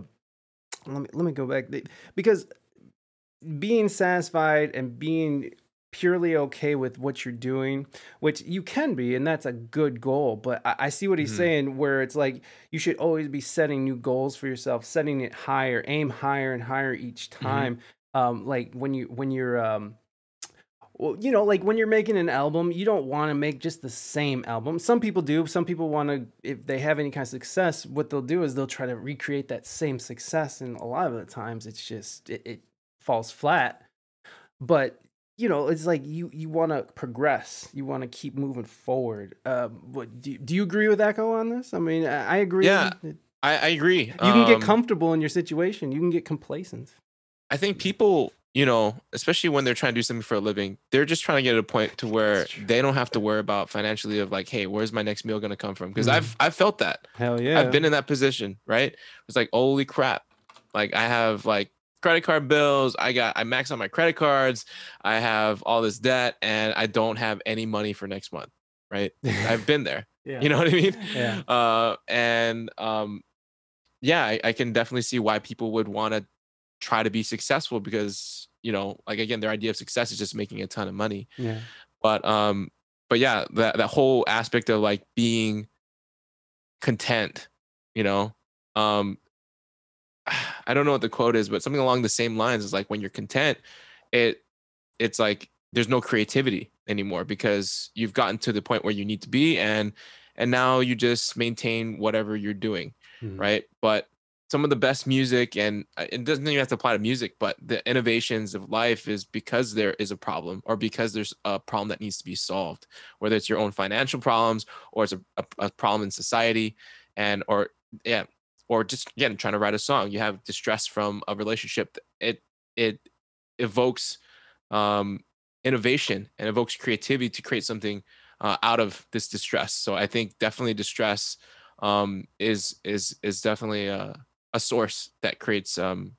let me let me go back because being satisfied and being purely okay with what you're doing, which you can be, and that's a good goal. But I, I see what he's Mhm. saying, where it's like you should always be setting new goals for yourself, setting it higher, aim higher and higher each time. Um, like when you when you're um, well, you know, like when you're making an album, you don't want to make just the same album. Some people do. Some people want to, if they have any kind of success, what they'll do is they'll try to recreate that same success. And a lot of the times, it's just it, it falls flat. But you know, it's like you you want to progress. You want to keep moving forward. Um, what do you, do you agree with Echo on this? I mean, I, I agree. Yeah, I, I agree. You can get Um, comfortable in your situation. You can get complacent. I think people, you know, especially when they're trying to do something for a living, they're just trying to get to a point to where they don't have to worry about financially of like, hey, where's my next meal gonna come from? Because Mhm. I've I've felt that. Hell yeah. I've been in that position, right? It's like, holy crap. Like I have like credit card bills, I got I max out my credit cards, I have all this debt, and I don't have any money for next month. Right. I've been there. yeah. You know what I mean? Yeah. Uh, and um, yeah, I, I can definitely see why people would want to try to be successful because you know, like again, their idea of success is just making a ton of money. Yeah. But um, but yeah, that that whole aspect of like being content, you know, um, I don't know what the quote is, but something along the same lines is like when you're content, it it's like there's no creativity anymore because you've gotten to the point where you need to be and and now you just maintain whatever you're doing Mhm. right but some of the best music and uh, it doesn't even have to apply to music but the innovations of life is because there is a problem or because there's a problem that needs to be solved whether it's your own financial problems or it's a, a, a problem in society and or yeah or just again trying to write a song. You have distress from a relationship. It it evokes um innovation and evokes creativity to create something uh, out of this distress. So i think definitely distress um is is is definitely a, a source that creates um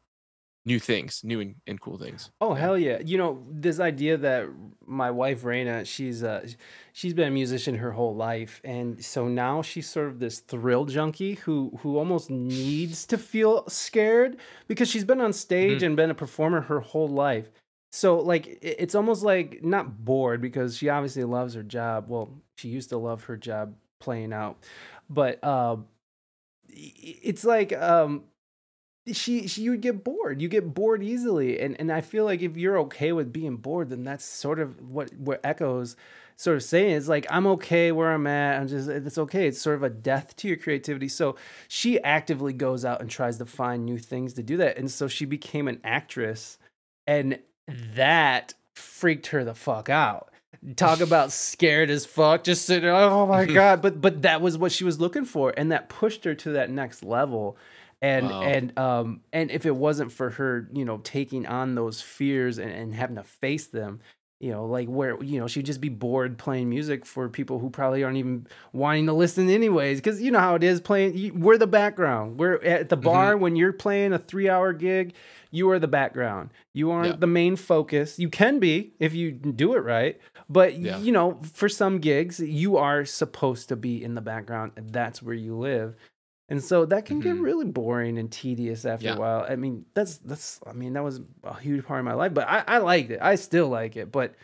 new things new and, and cool things Oh hell yeah! You know this idea that my wife Reina, she's uh, she's been a musician her whole life, and so now she's sort of this thrill junkie who who almost needs to feel scared because she's been on stage and been a performer her whole life. So like it's almost like not bored because she obviously loves her job. Well, she used to love her job playing out, but uh, it's like um she, she you would get bored. You get bored easily, and and I feel like if you're okay with being bored, then that's sort of what what Echoes sort of saying is like I'm okay where I'm at. I'm just it's okay. It's sort of a death to your creativity. So she actively goes out and tries to find new things to do that, and so she became an actress, and that freaked her the fuck out. Talk about scared as fuck, just sitting oh my god! But but that was what she was looking for, and that pushed her to that next level and Wow. and um and if it wasn't for her you know taking on those fears and, and having to face them you know like where you know she'd just be bored playing music for people who probably aren't even wanting to listen anyways because you know how it is playing you, we're the background we're at the bar when you're playing a three hour gig you are the background you aren't Yeah. the main focus you can be if you do it right but Yeah. you know for some gigs you are supposed to be in the background that's where you live and so that can get Mhm. really boring and tedious after Yeah. a while. I mean, that's that's I mean, that was a huge part of my life, but I, I liked it. I still like it. But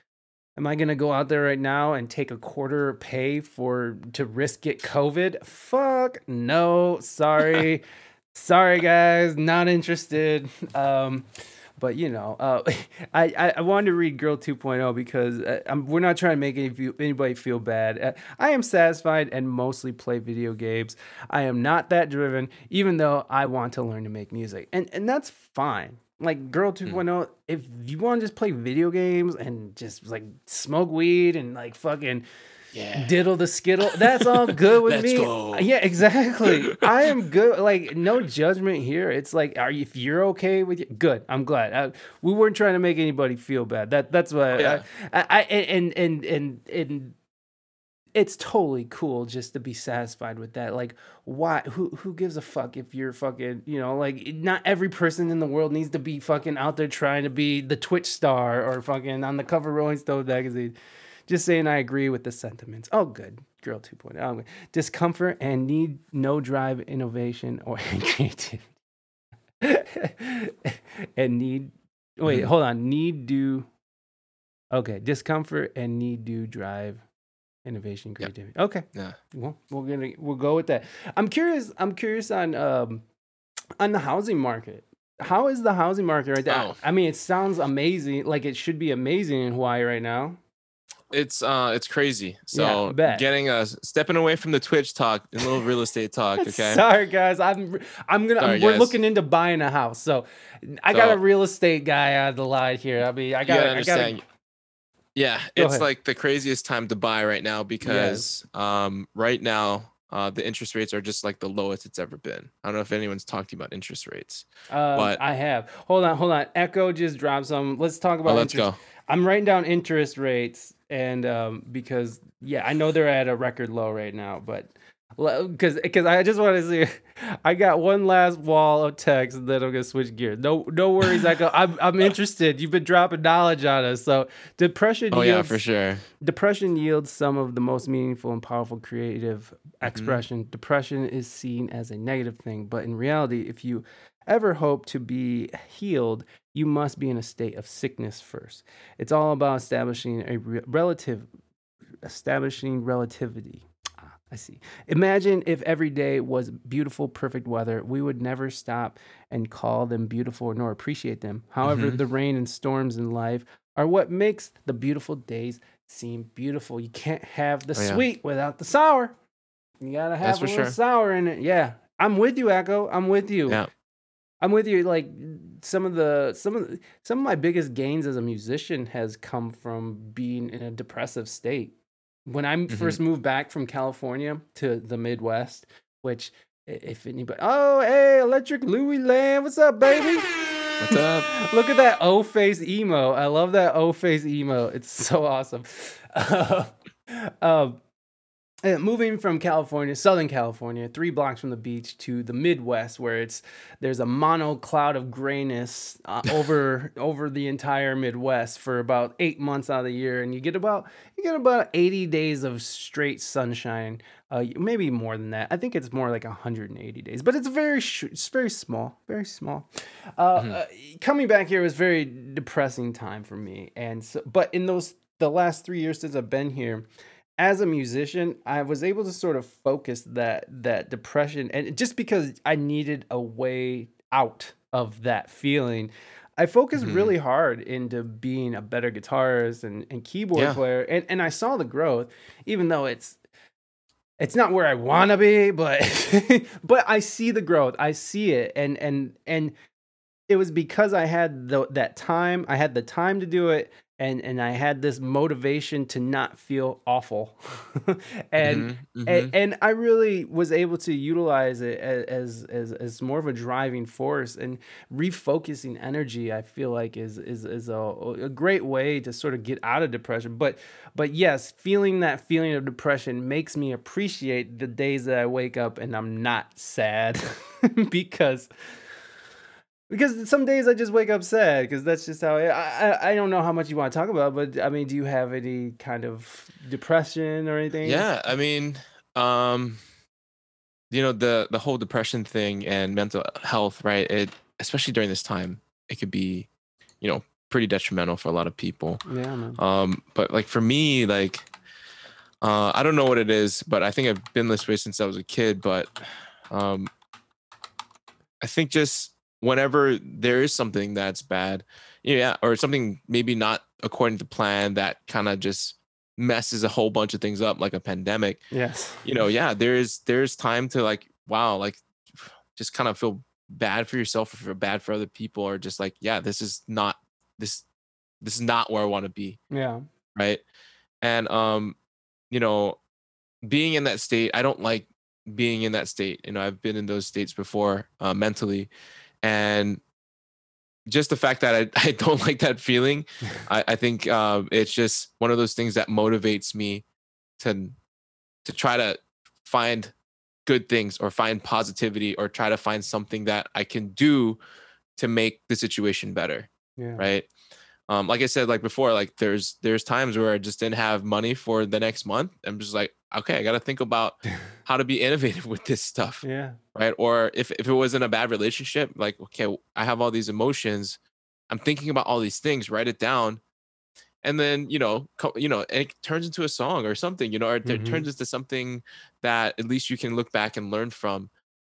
am I gonna go out there right now and take a quarter pay for to risk get COVID? Fuck no. Sorry. Sorry guys, not interested. Um but you know, uh, I, I I wanted to read Girl 2.0 because uh, I'm, we're not trying to make any, anybody feel bad. Uh, I am satisfied and mostly play video games. I am not that driven, even though I want to learn to make music, and and that's fine. Like Girl 2.0, if you want to just play video games and just like smoke weed and like fucking yeah diddle the skittle. That's all good with me. go. Yeah, exactly. I am good. Like no judgment here. It's like, are you, if you're okay with it, good. I'm glad. I, we weren't trying to make anybody feel bad. That that's what Yeah. I, I, I and and and and it's totally cool just to be satisfied with that. Like, why? Who who gives a fuck if you're fucking? You know, like not every person in the world needs to be fucking out there trying to be the Twitch star or fucking on the cover of Rolling Stone magazine. Just saying, I agree with the sentiments. Oh, good. Girl 2.0. Oh. Discomfort and need no drive, innovation, or creativity. and need, wait, Mhm. hold on. Need do, okay. Discomfort and need do drive, innovation, Yep. creativity. Okay. yeah Well, we're gonna we'll go with that. I'm curious. I'm curious on um on the housing market. How is the housing market right now? Oh. I mean, it sounds amazing. Like it should be amazing in Hawaii right now. It's uh it's crazy so bet. getting us stepping away from the twitch talk and a little real estate talk okay Sorry, guys. I'm I'm gonna. Sorry, we're guys. looking into buying a house, so I got a real estate guy on the line here. I mean, I got. gotta I understand got. yeah Go it's ahead. like the craziest time to buy right now because um right now uh the interest rates are just like the lowest it's ever been i don't know if anyone's talked to you about interest rates Um, but- I have. Hold on, hold on. Echo just dropped some. Let's talk about. oh let's interest. go I'm writing down interest rates, and um, because yeah, I know they're at a record low right now, but because because I just want to see, I got one last wall of text, and then I'm gonna switch gears. No, no worries, Echo. I'm I'm interested. You've been dropping knowledge on us. So depression. oh yeah for sure Depression yields some of the most meaningful and powerful creative expression. Depression is seen as a negative thing, but in reality, if you ever hope to be healed, you must be in a state of sickness first. It's all about establishing a re- relative establishing relativity. Ah, I see. Imagine if every day was beautiful, perfect weather. We would never stop and call them beautiful nor appreciate them. However, Mhm. the rain and storms in life are what makes the beautiful days seem beautiful. You can't have the Oh, yeah. sweet without the sour. You gotta have That's a little sure. sour in it. Yeah, I'm with you, Echo. I'm with you. Yeah. I'm with you. Like some of the some of the, some of my biggest gains as a musician has come from being in a depressive state. When I Mm-hmm. first moved back from California to the Midwest, which if anybody, oh hey, Electric Louis Land, what's up, baby? What's up? Look at that O face emo. I love that O face emo. It's so awesome. um, uh, moving from California, Southern California, three blocks from the beach to the Midwest, where it's there's a mono cloud of grayness uh, over over the entire Midwest for about eight months out of the year, and you get about you get about 80 days of straight sunshine. Uh, maybe more than that. I think it's more like 180 days, but it's very sh- it's very small, very small. Uh, uh, coming back here was very depressing time for me, and so but in those the last three years since I've been here, as a musician, I was able to sort of focus that that depression, and just because I needed a way out of that feeling, I focused Mhm. really hard into being a better guitarist and, and keyboard Yeah. player, and and I saw the growth, even though it's it's not where I want to be, but but I see the growth. I see it, and and and it was because I had the, that time. I had the time to do it, and and I had this motivation to not feel awful, and. Mhm, A- mhm. And, I really was able to utilize it as, as as more of a driving force and refocusing energy. I feel like is is is a, a great way to sort of get out of depression. But but yes, feeling that feeling of depression makes me appreciate the days that I wake up and I'm not sad because because some days I just wake up sad because that's just how I, I I don't know how much you want to talk about, but I mean, do you have any kind of depression or anything? Yeah, I mean, um, you know, the the whole depression thing and mental health, right? It especially during this time, it could be, you know, pretty detrimental for a lot of people. yeah, man. Um, but like for me, like uh I don't know what it is, but I think I've been this way since I was a kid. But um I think just whenever there is something that's bad, yeah, or something maybe not according to plan that kind of just messes a whole bunch of things up, like a pandemic, Yes. you know, yeah, there is there's time to like, wow, like just kind of feel bad for yourself or feel bad for other people, or just like, yeah, this is not this this is not where I want to be Yeah. right and um you know being in that state i don't like being in that state you know i've been in those states before uh, mentally and just the fact that i, I don't like that feeling i, I think um, it's just one of those things that motivates me to to try to find good things or find positivity or try to find something that i can do to make the situation better Yeah. right um like i said like before like there's there's times where i just didn't have money for the next month i'm just like okay i gotta think about how to be innovative with this stuff Yeah. right or if, if it was in a bad relationship like okay i have all these emotions i'm thinking about all these things write it down and then you know co- you know it turns into a song or something you know or it Mhm. turns into something that at least you can look back and learn from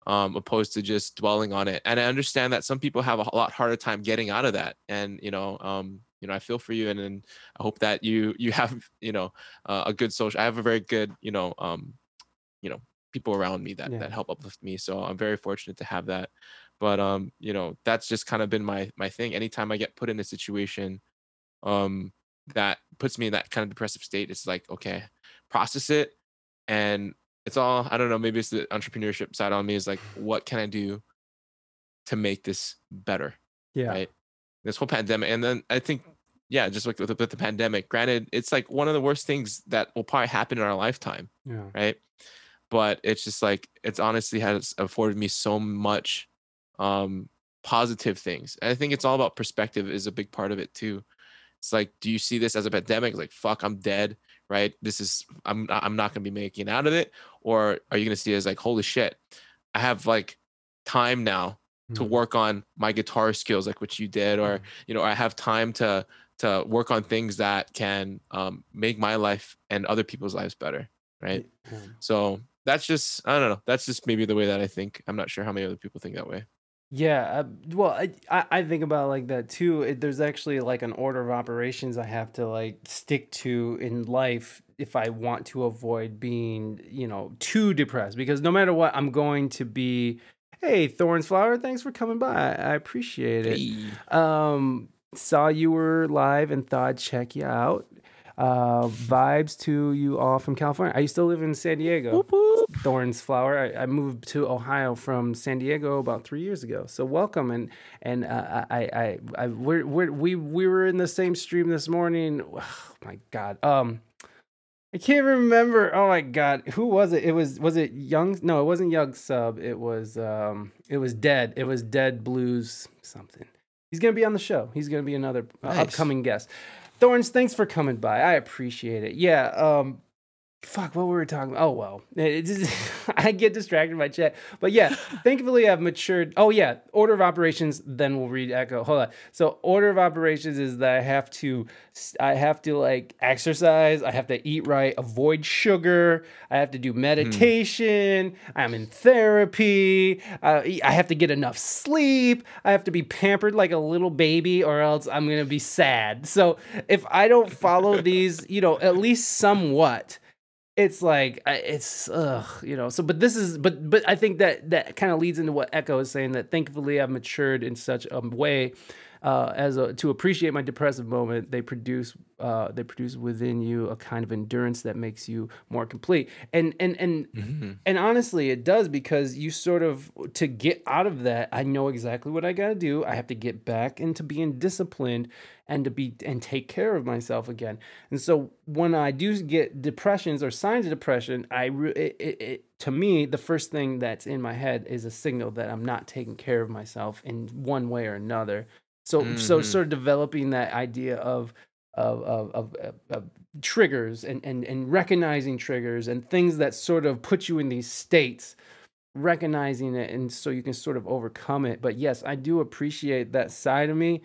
um opposed to just dwelling on it and i understand that some people have a lot harder time getting out of that and you know um you know i feel for you and, and i hope that you you have you know uh, a good social i have a very good you know um you know people around me that Yeah. that help uplift me so i'm very fortunate to have that but um you know that's just kind of been my my thing anytime i get put in a situation um that puts me in that kind of depressive state it's like okay process it and it's all i don't know maybe it's the entrepreneurship side on me is like what can i do to make this better Yeah. right this whole pandemic and then i think yeah just like with, with the pandemic granted it's like one of the worst things that will probably happen in our lifetime Yeah. right? But it's just like it's honestly has afforded me so much um positive things and i think it's all about perspective is a big part of it too. It's like do you see this as a pandemic? Like fuck i'm dead right? This is i'm i'm not going to be making out of it or are you going to see it as like holy shit i have like time now to Mhm. work on my guitar skills like what you did or Mhm. you know i have time to to work on things that can um, make my life and other people's lives better right so that's just i don't know that's just maybe the way that i think i'm not sure how many other people think that way Yeah, uh, well, I, I think about it like that too. It, there's actually like an order of operations I have to like stick to in life if I want to avoid being, you know, too depressed. Because no matter what, I'm going to be. Hey, Thorns Flower, thanks for coming by. I appreciate it. Um, saw you were live and thought I'd check you out. Uh, vibes to you all from California. I used to live in San Diego. Thorns Flower. I, I moved to Ohio from San Diego about three years ago. So welcome and and uh, I I I we're, we're, we we were in the same stream this morning. Oh my God. Um. I can't remember. Oh my god, who was it? It was was it Young? No, it wasn't Young Sub. It was um, it was Dead. It was Dead Blues something. He's gonna be on the show. He's gonna be another uh, Nice. upcoming guest. Thorns, thanks for coming by. I appreciate it. Yeah. Um, fuck, what were we talking about? Oh well, just, I get distracted by chat. But yeah, thankfully I've matured. Oh yeah, order of operations. Then we'll read Echo. Hold on. So order of operations is that I have to, I have to like exercise. I have to eat right, avoid sugar. I have to do meditation. I'm in therapy. Uh, I have to get enough sleep. I have to be pampered like a little baby, or else I'm gonna be sad. So if I don't follow these, you know, at least somewhat it's like it's ugh, you know. So, but this is, but but I think that that kind of leads into what Echo is saying. That thankfully I've matured in such a way uh, as a, to appreciate my depressive moment. They produce uh, they produce within you a kind of endurance that makes you more complete. And and and Mhm. and honestly, it does because you sort of to get out of that. I know exactly what I got to do. I have to get back into being disciplined and to be and take care of myself again. And so when I do get depressions or signs of depression, I re- it, it, it, to me the first thing that's in my head is a signal that I'm not taking care of myself in one way or another. So so Mhm. sort of developing that idea of of of, of, of, triggers and, and and recognizing triggers and things that sort of put you in these states recognizing it and so you can sort of overcome it but yes i do appreciate that side of me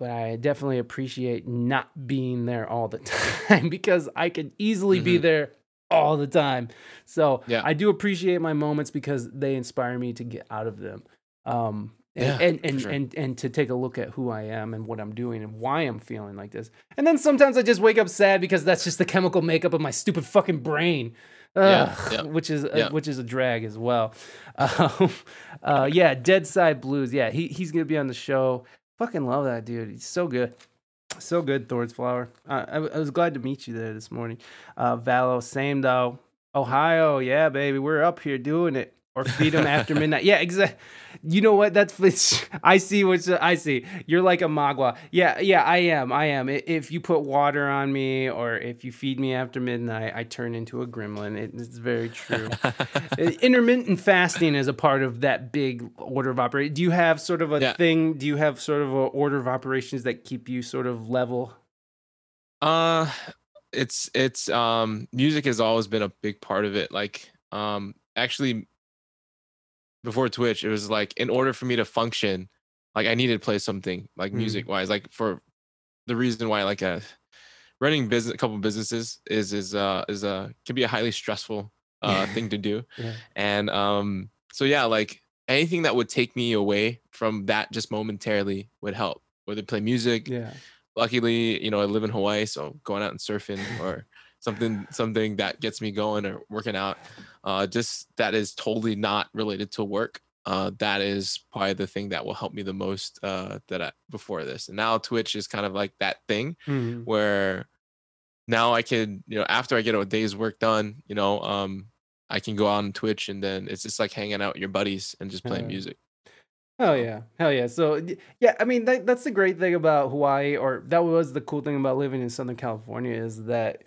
but i definitely appreciate not being there all the time because i could easily be Mhm. there all the time so Yeah. i do appreciate my moments because they inspire me to get out of them um and, Yeah, and and, sure. and and to take a look at who I am and what I'm doing and why I'm feeling like this. And then sometimes I just wake up sad because that's just the chemical makeup of my stupid fucking brain. Yeah, Ugh, yeah, which is yeah. uh, which is a drag as well. Um, uh, yeah, Dead Side Blues. Yeah, he he's gonna be on the show. Fucking love that dude. He's so good. So good, Thorns Flower. Uh, I, I was glad to meet you there this morning. Uh, Valo, same though. Ohio, yeah, baby, we're up here doing it. Or feed them after midnight. Yeah, exactly. You know what? That's I see what I see. You're like a mogwai. Yeah, yeah, I am. I am. If you put water on me or if you feed me after midnight, I turn into a gremlin. It- It's very true. Intermittent fasting is a part of that big order of operation. Do you have sort of a Yeah. thing? Do you have sort of a order of operations that keep you sort of level? Uh it's it's um music has always been a big part of it. Like um actually before Twitch, it was like in order for me to function, like I needed to play something like Mm. music wise. Like for the reason why like uh running business a couple businesses is is uh is uh can be a highly stressful uh thing to do. Yeah. And um so yeah, like anything that would take me away from that just momentarily would help. Whether play music, Yeah. luckily you know i live in hawaii so going out and surfing or something something that gets me going or working out uh just that is totally not related to work uh that is probably the thing that will help me the most uh that I, before this and now twitch is kind of like that thing Mhm. where now i can you know after i get a day's work done you know um i can go on twitch and then it's just like hanging out with your buddies and just playing Yeah. music Hell yeah, hell yeah. So yeah, I mean that, that's the great thing about Hawaii, or that was the cool thing about living in Southern California is that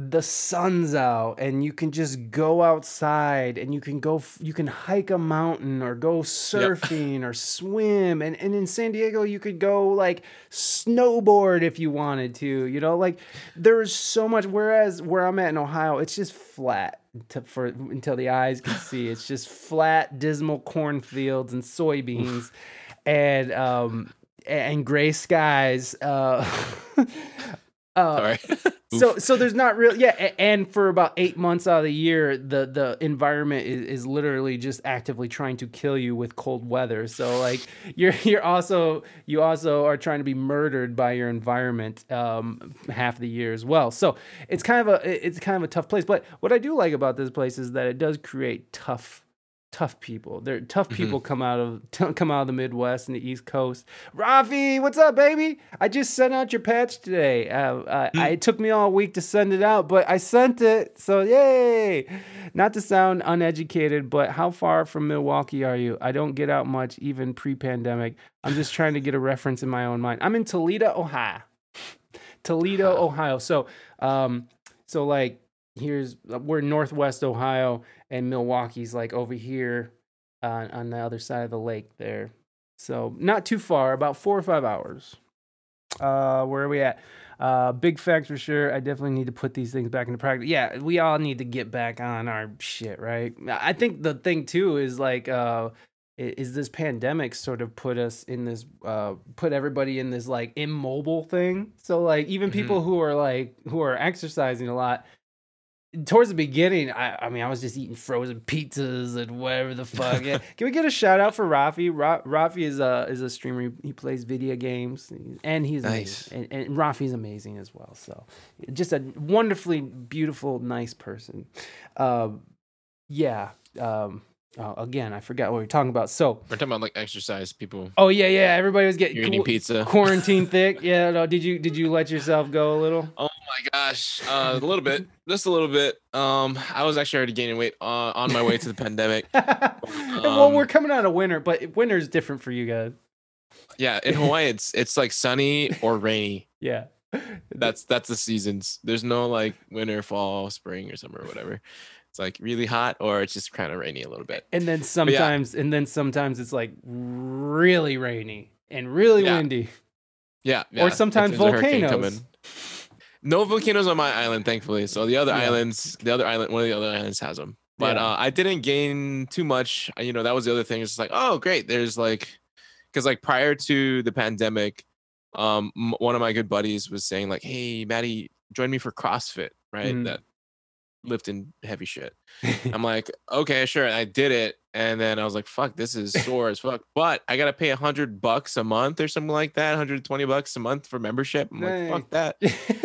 the sun's out and you can just go outside and you can go you can hike a mountain or go surfing or swim. And, and in San Diego you could go like snowboard if you wanted to you know? Like there's so much whereas where I'm at in Ohio it's just flat to, for until the eyes can see. It's just flat dismal cornfields and soybeans and um and gray skies. Uh, uh, Sorry. so so there's not real yeah and for about eight months out of the year the the environment is, is literally just actively trying to kill you with cold weather. So like you're you're also you also are trying to be murdered by your environment um half the year as well. So it's kind of a it's kind of a tough place. But what i do like about this place is that it does create tough tough people. They're tough Mhm. people come out of come out of the midwest and the east coast. Rafi what's up baby? I just sent out your patch today. Uh, uh, I, it took me all week to send it out but i sent it so yay! Not to sound uneducated but how far from milwaukee are you? I don't get out much even pre-pandemic. I'm just trying to get a reference in my own mind. I'm in toledo ohio. Toledo ohio. So um so like here's we're in northwest ohio and milwaukee's like over here on, on the other side of the lake there. So not too far about four or five hours. Uh where are we at? Uh big facts for sure i definitely need to put these things back into practice. Yeah we all need to get back on our shit right? I think the thing too is like uh is this pandemic sort of put us in this uh put everybody in this like immobile thing. So like even Mhm. people who are like who are exercising a lot towards the beginning, I, I mean, I was just eating frozen pizzas and whatever the fuck. Yeah. Can we get a shout out for Rafi? Ra- Rafi is a is a streamer. He- plays video games and he's Nice. amazing. And, and Rafi's amazing as well. So, just a wonderfully beautiful, nice person. Um, yeah. Um, oh, again, I forgot what we were talking about. So, We're talking about like exercise people. oh yeah, yeah. Everybody was getting You're eating qu- pizza. quarantine thick. Yeah. No, did you did you let yourself go a little? Oh my gosh, uh, a little bit, just a little bit. Um, I was actually already gaining weight uh, on my way to the pandemic. well, Um, we're coming out of winter, but winter is different for you guys. Yeah, in Hawaii, it's it's like sunny or rainy. Yeah. That's that's the seasons. There's no like winter, fall, spring, or summer, or whatever. It's like really hot or it's just kind of rainy a little bit. and then yeah. sometimes and then sometimes it's like really rainy and really Yeah. windy. Yeah, Or yeah, if sometimes there's a hurricane volcanoes. No volcanoes on my island, thankfully. So the other Yeah. islands, the other island, one of the other islands has them. But Yeah. uh, I didn't gain too much. You know, that was the other thing. It's like, oh, great. There's like, because like prior to the pandemic, um, one of my good buddies was saying like, hey, Matty, join me for CrossFit, right? Mhm. That lifting heavy shit. I'm like, okay, sure. And I did it. And then I was like, fuck, this is sore as fuck. But I gotta pay a hundred bucks a month or something like that, 120 bucks a month for membership. I'm like, fuck that.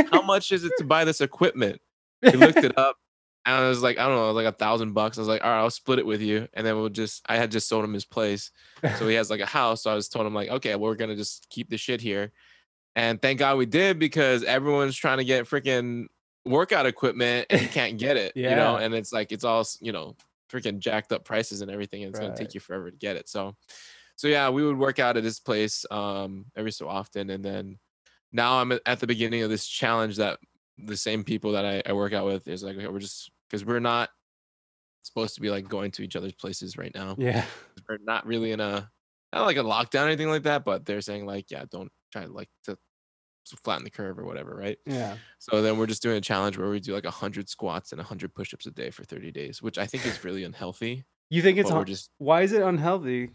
How much is it to buy this equipment? He looked it up. And I was like, I don't know, like a thousand bucks. I was like, all right, I'll split it with you. And then we'll just I had just sold him his place. So he has like a house. So I was told him, like, okay, well, we're gonna just keep the shit here. And thank God we did because everyone's trying to get freaking workout equipment and you can't get it. You know, and it's like it's all you know, freaking jacked up prices and everything. And it's gonna take you forever to get it. So so yeah, we would work out at this place um every so often. And then now I'm at- the beginning of this challenge that the same people that I, I work out with is like okay, we're just because we're not supposed to be like going to each other's places right now yeah. we're not really in a not like a lockdown or anything like that, but they're saying like, yeah, don't try to like to flatten the curve or whatever, right? Yeah. So then we're just doing a challenge where we do like hundred squats and hundred push-ups a day for 30 days, which I think is really unhealthy. You think it's un- just why is it unhealthy?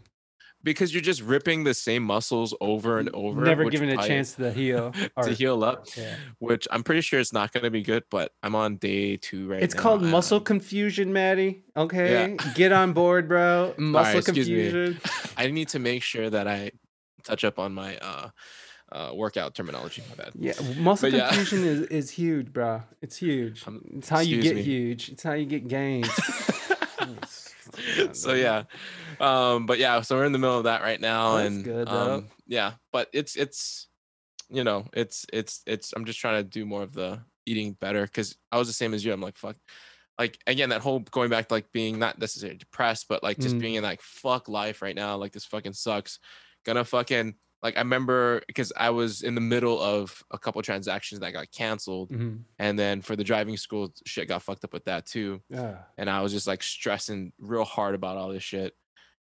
because you're just ripping the same muscles over and over, Never given a chance to heal. or- to heal up, Yeah. which I'm pretty sure it's not going to be good. But I'm on day two right It's now, called muscle confusion, Matty. Okay. Get on board, bro. Muscle me. confusion. I need to make sure that I touch up on my uh, uh, workout terminology. My bad. Yeah, muscle But yeah. confusion is, is huge, bro. It's huge. Um, it's how you get me. huge. It's how you get gains. so yeah um but yeah so we're in the middle of that right now That's and good, um yeah but it's it's you know it's it's it's i'm just trying to do more of the eating better because i was the same as you i'm like fuck like again that whole going back to like being not necessarily depressed but like just Mm. being in like fuck life right now like this fucking sucks gonna fucking like i remember because i was in the middle of a couple transactions that got canceled Mhm. and then for the driving school shit got fucked up with that too Yeah. and I was just like stressing real hard about all this shit.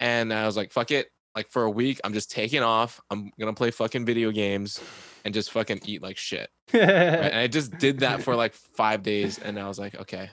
And I was like, fuck it. Like for a week, I'm just taking off. I'm gonna play fucking video games and just fucking eat like shit. right? And I just did that for like five days, and I was like, okay,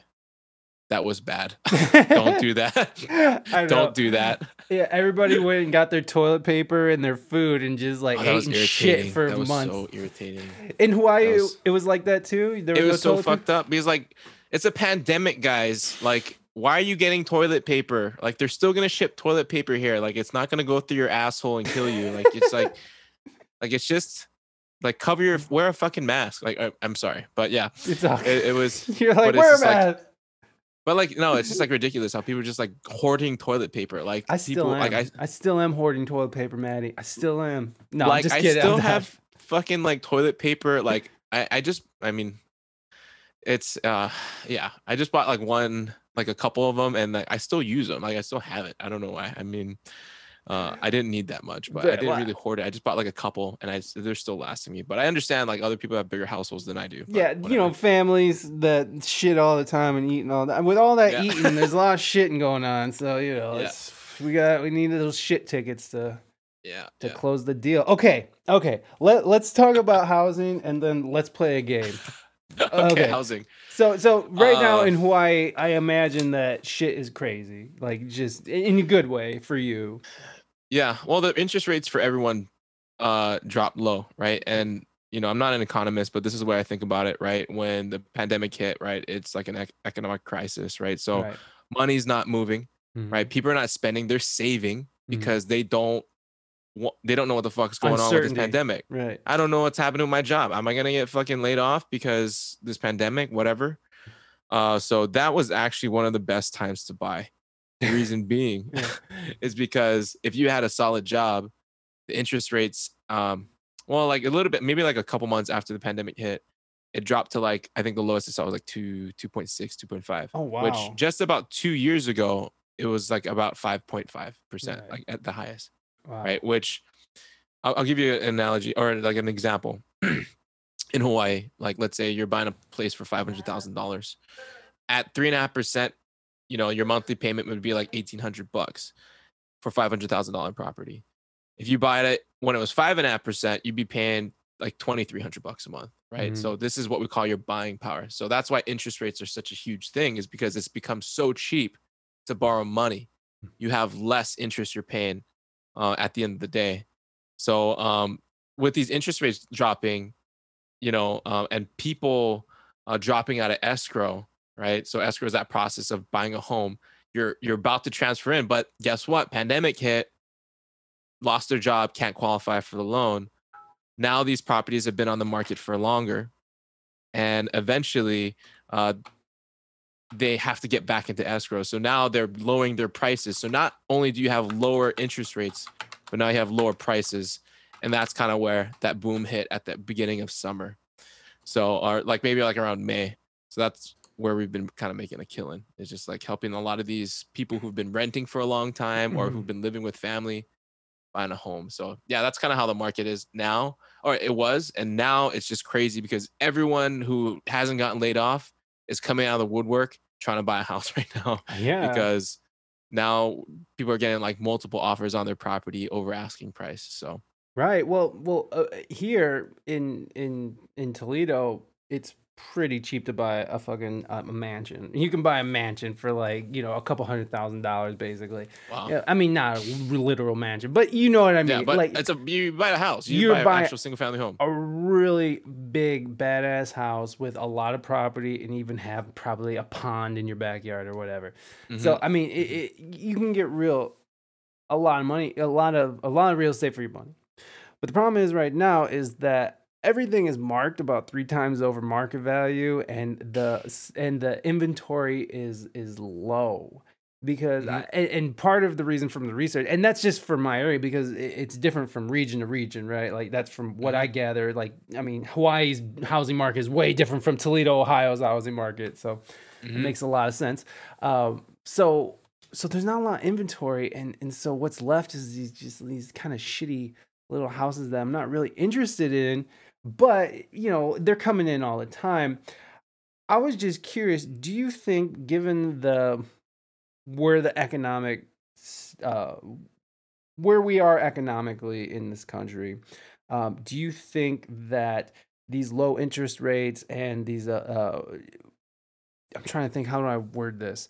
that was bad. Don't do that. Don't do that. Yeah, everybody went and got their toilet paper and their food and just like Oh, ate shit for that was months. so irritating. In Hawaii, was- it was like that too. There It no was so toilet paper? fucked up because like it's a pandemic, guys. Like, why are you getting toilet paper? Like, they're still gonna ship toilet paper here. Like, it's not gonna go through your asshole and kill you. Like, it's like, like it's just like cover your wear a fucking mask. Like, I, I'm sorry, but yeah, It's it, it was. You're like, but it's where just am I? like- at?" But like, no, it's just like ridiculous how people are just like hoarding toilet paper. Like, I still people am. like I, I still am hoarding toilet paper, Matty. I still am. No, I'm like just I kidding. still I'm not. have fucking like toilet paper. Like I, I just I mean, it's uh yeah. I just bought like one like a couple of them and like I still use them. Like I still have it. I don't know why. I mean, uh I didn't need that much, but I didn't really hoard it. I just bought like a couple and I they're still lasting me. But I understand like other people have bigger households than I do. Yeah, you know, families that shit all the time and eating all that. With all that Yeah. eating, there's a lot of shitting going on. So you know, Yeah. it's, we got we need those shit tickets to yeah. to yeah. close the deal. Okay, okay. Let let's talk about housing and then let's play a game. okay, okay. housing. So so right now Uh, in Hawaii, I imagine that shit is crazy, like just in a good way for you. Yeah, well, the interest rates for everyone uh dropped low, right? And you know, I'm not an economist, but this is the way I think about it, right? When the pandemic hit, right, it's like an ec- economic crisis, right? So right. money's not moving, Mhm. right? People are not spending; they're saving Mhm. because they don't they don't know what the fuck is going on with this pandemic. Right. I don't know what's happening with my job. Am I gonna get fucking laid off because this pandemic? Whatever. Uh, so that was actually one of the best times to buy. The reason being Yeah. is because if you had a solid job, the interest rates, um, well, like a little bit, maybe like a couple months after the pandemic hit, it dropped to like I think the lowest it saw was like two, 2.6, 2.5. Oh wow. Which just about two years ago, it was like about 5.5 percent, Right. like at the highest wow. right? Which I'll, I'll give you an analogy or like an example. In Hawaii, like let's say you're buying a place for five hundred thousand dollars, at three and a half percent, you know your monthly payment would be like eighteen hundred bucks for five hundred thousand dollar property. If you buy it when it was five and a half percent, you'd be paying like twenty three hundred bucks a month, right? Mhm. So this is what we call your buying power. So that's why interest rates are such a huge thing, is because it's become so cheap to borrow money. You have less interest you're paying uh, at the end of the day. So um, with these interest rates dropping, you know, um, and people uh, dropping out of escrow, right? So escrow is that process of buying a home. You're you're about to transfer in, but guess what? Pandemic hit, lost their job, can't qualify for the loan. Now these properties have been on the market for longer, and eventually, uh, they have to get back into escrow. So now they're lowering their prices. So not only do you have lower interest rates, but now you have lower prices. And that's kind of where that boom hit at the beginning of summer. So, or like maybe like around May. So that's where we've been kind of making a killing. It's just like helping a lot of these people who've been renting for a long time or who've mm-hmm. been living with family buying a home. So yeah, that's kind of how the market is now, or it was. And now it's just crazy because everyone who hasn't gotten laid off is coming out of the woodwork trying to buy a house right now yeah. because now people are getting like multiple offers on their property over asking price. So Right. Well, well, uh, here in in in Toledo, it's pretty cheap to buy a fucking uh, a mansion. You can buy a mansion for like you know a couple hundred thousand dollars, basically. wow. Yeah, I mean not a literal mansion, but you know what I mean. Yeah, but like it's a you buy a house. You buy an actual single family home. a really big badass house with a lot of property and even have probably a pond in your backyard or whatever. So Mm-hmm. I mean, it, it, you can get real a lot of money, a lot of a lot of real estate for your money. But the problem is right now is that everything is marked about three times over market value, and the and the inventory is is low because I, and, part of the reason from the research and that's just for my area because it's different from region to region right like that's from what i gather like i mean hawaii's housing market is way different from toledo ohio's housing market so it Mhm. makes a lot of sense. Um, so so there's not a lot of inventory, and and so what's left is these just these kind of shitty little houses that I'm not really interested in, but you know they're coming in all the time. I was just curious. Do you think, given the where the economic uh, where we are economically in this country, um, do you think that these low interest rates and these uh, uh, I'm trying to think how do I word this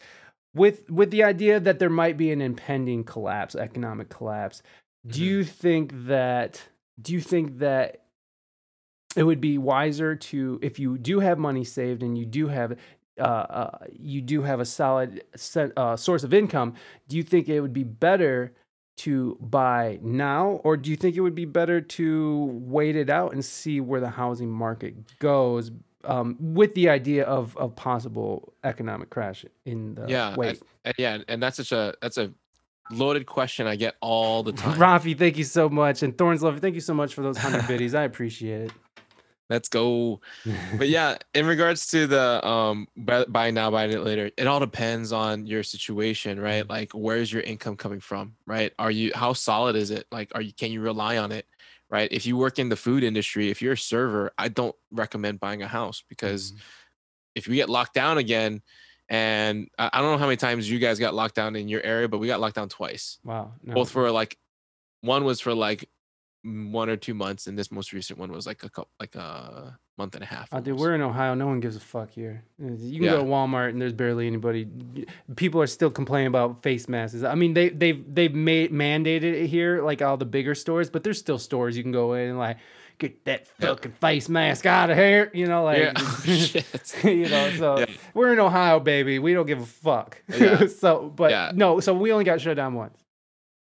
with with the idea that there might be an impending collapse, economic collapse. Do Mhm. you think that do you think that it would be wiser to if you do have money saved and you do have uh, uh, you do have a solid set, uh, source of income, do you think it would be better to buy now, or do you think it would be better to wait it out and see where the housing market goes, um, with the idea of of possible economic crash in the yeah, I- wait? and yeah, and that's such a that's a loaded question I get all the time. Rafi, thank you so much, and Thorns Flower, thank you so much for those hundred biddies. I appreciate Let's go. But yeah, in regards to the um buy, buy now, buy it later, it all depends on your situation, right? Mm-hmm. Like where's your income coming from, right? Are you how solid is it? Like are you can you rely on it? Right? If you work in the food industry, if you're a server, I don't recommend buying a house because Mhm. if we get locked down again, and I don't know how many times you guys got locked down in your area, but we got locked down twice. wow, no. Both for like one was for like one or two months, and this most recent one was like a couple like a month and a half. Oh, dude, we're in Ohio. No one gives a fuck here. You can go to Walmart and there's barely anybody. People are still complaining about face masks. I mean, they they've they've made mandated it here, like all the bigger stores, but there's still stores you can go in and like get that Yeah. fucking face mask out of here. You know, like yeah. Oh, shit. you know. So Yeah. we're in Ohio, baby. We don't give a fuck. Yeah. so, but Yeah. no. So we only got shut down once.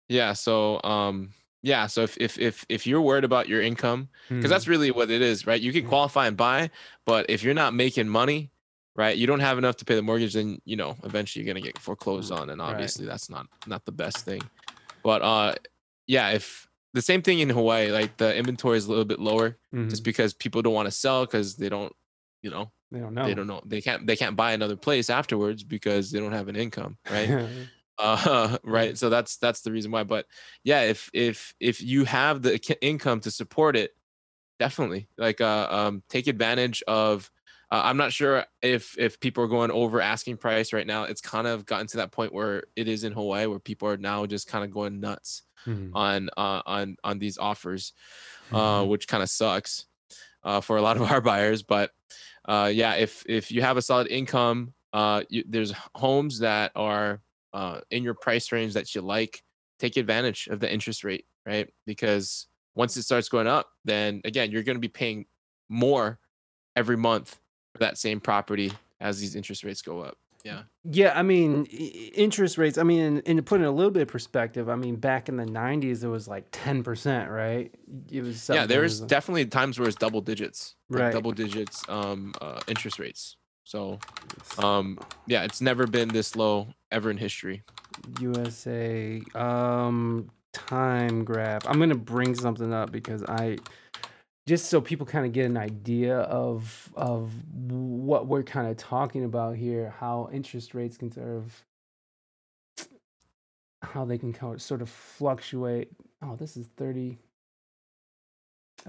Yeah. So um yeah. So if if if if you're worried about your income, Hmm. because that's really what it is, right? You can qualify and buy, but if you're not making money, right, you don't have enough to pay the mortgage, then you know eventually you're gonna get foreclosed on, and Right. obviously that's not not the best thing. But uh, yeah, if the same thing in Hawaii, like the inventory is a little bit lower, Mhm. just because people don't want to sell because they don't, you know, they don't know. they don't know they can't they can't buy another place afterwards because they don't have an income, right? uh right so that's that's the reason why but yeah if if if you have the income to support it definitely like uh um take advantage of uh, i'm not sure if if people are going over asking price right now it's kind of gotten to that point where it is in hawaii where people are now just kind of going nuts Mhm. on uh on on these offers Mm-hmm. uh which kind of sucks uh for a lot of our buyers but uh yeah if if you have a solid income uh you, there's homes that are uh in your price range that you like take advantage of the interest rate right because once it starts going up then again you're going to be paying more every month for that same property as these interest rates go up yeah Yeah, I mean, interest rates. I mean, and to put in a little bit of perspective, I mean, back in the '90s, it was like 10 percent, right? It was yeah there's was- definitely times where it's double digits like Right. double digits um uh, interest rates so um yeah it's never been this low ever in history USA um time graph. I'm gonna bring something up because I just so people kind of get an idea of of what we're kind of talking about here, how interest rates can sort of how they can sort of fluctuate. Oh, this is 30.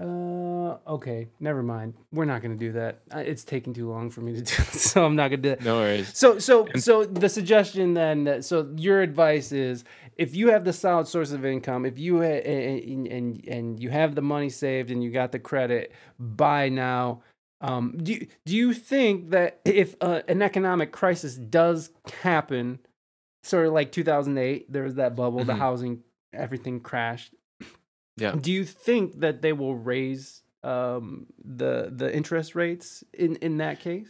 Uh, okay, never mind. We're not gonna do that. It's taking too long for me to do, so I'm not gonna do that. no worries So so so the suggestion then that so your advice is if you have the solid source of income, if you ha- and and, and you have the money saved and you got the credit, buy now. Um, do you, do you think that if uh, an economic crisis does happen, sort of like 2008, there was that bubble, the Mhm. housing, everything crashed. Yeah. Do you think that they will raise um, the the interest rates in in that case?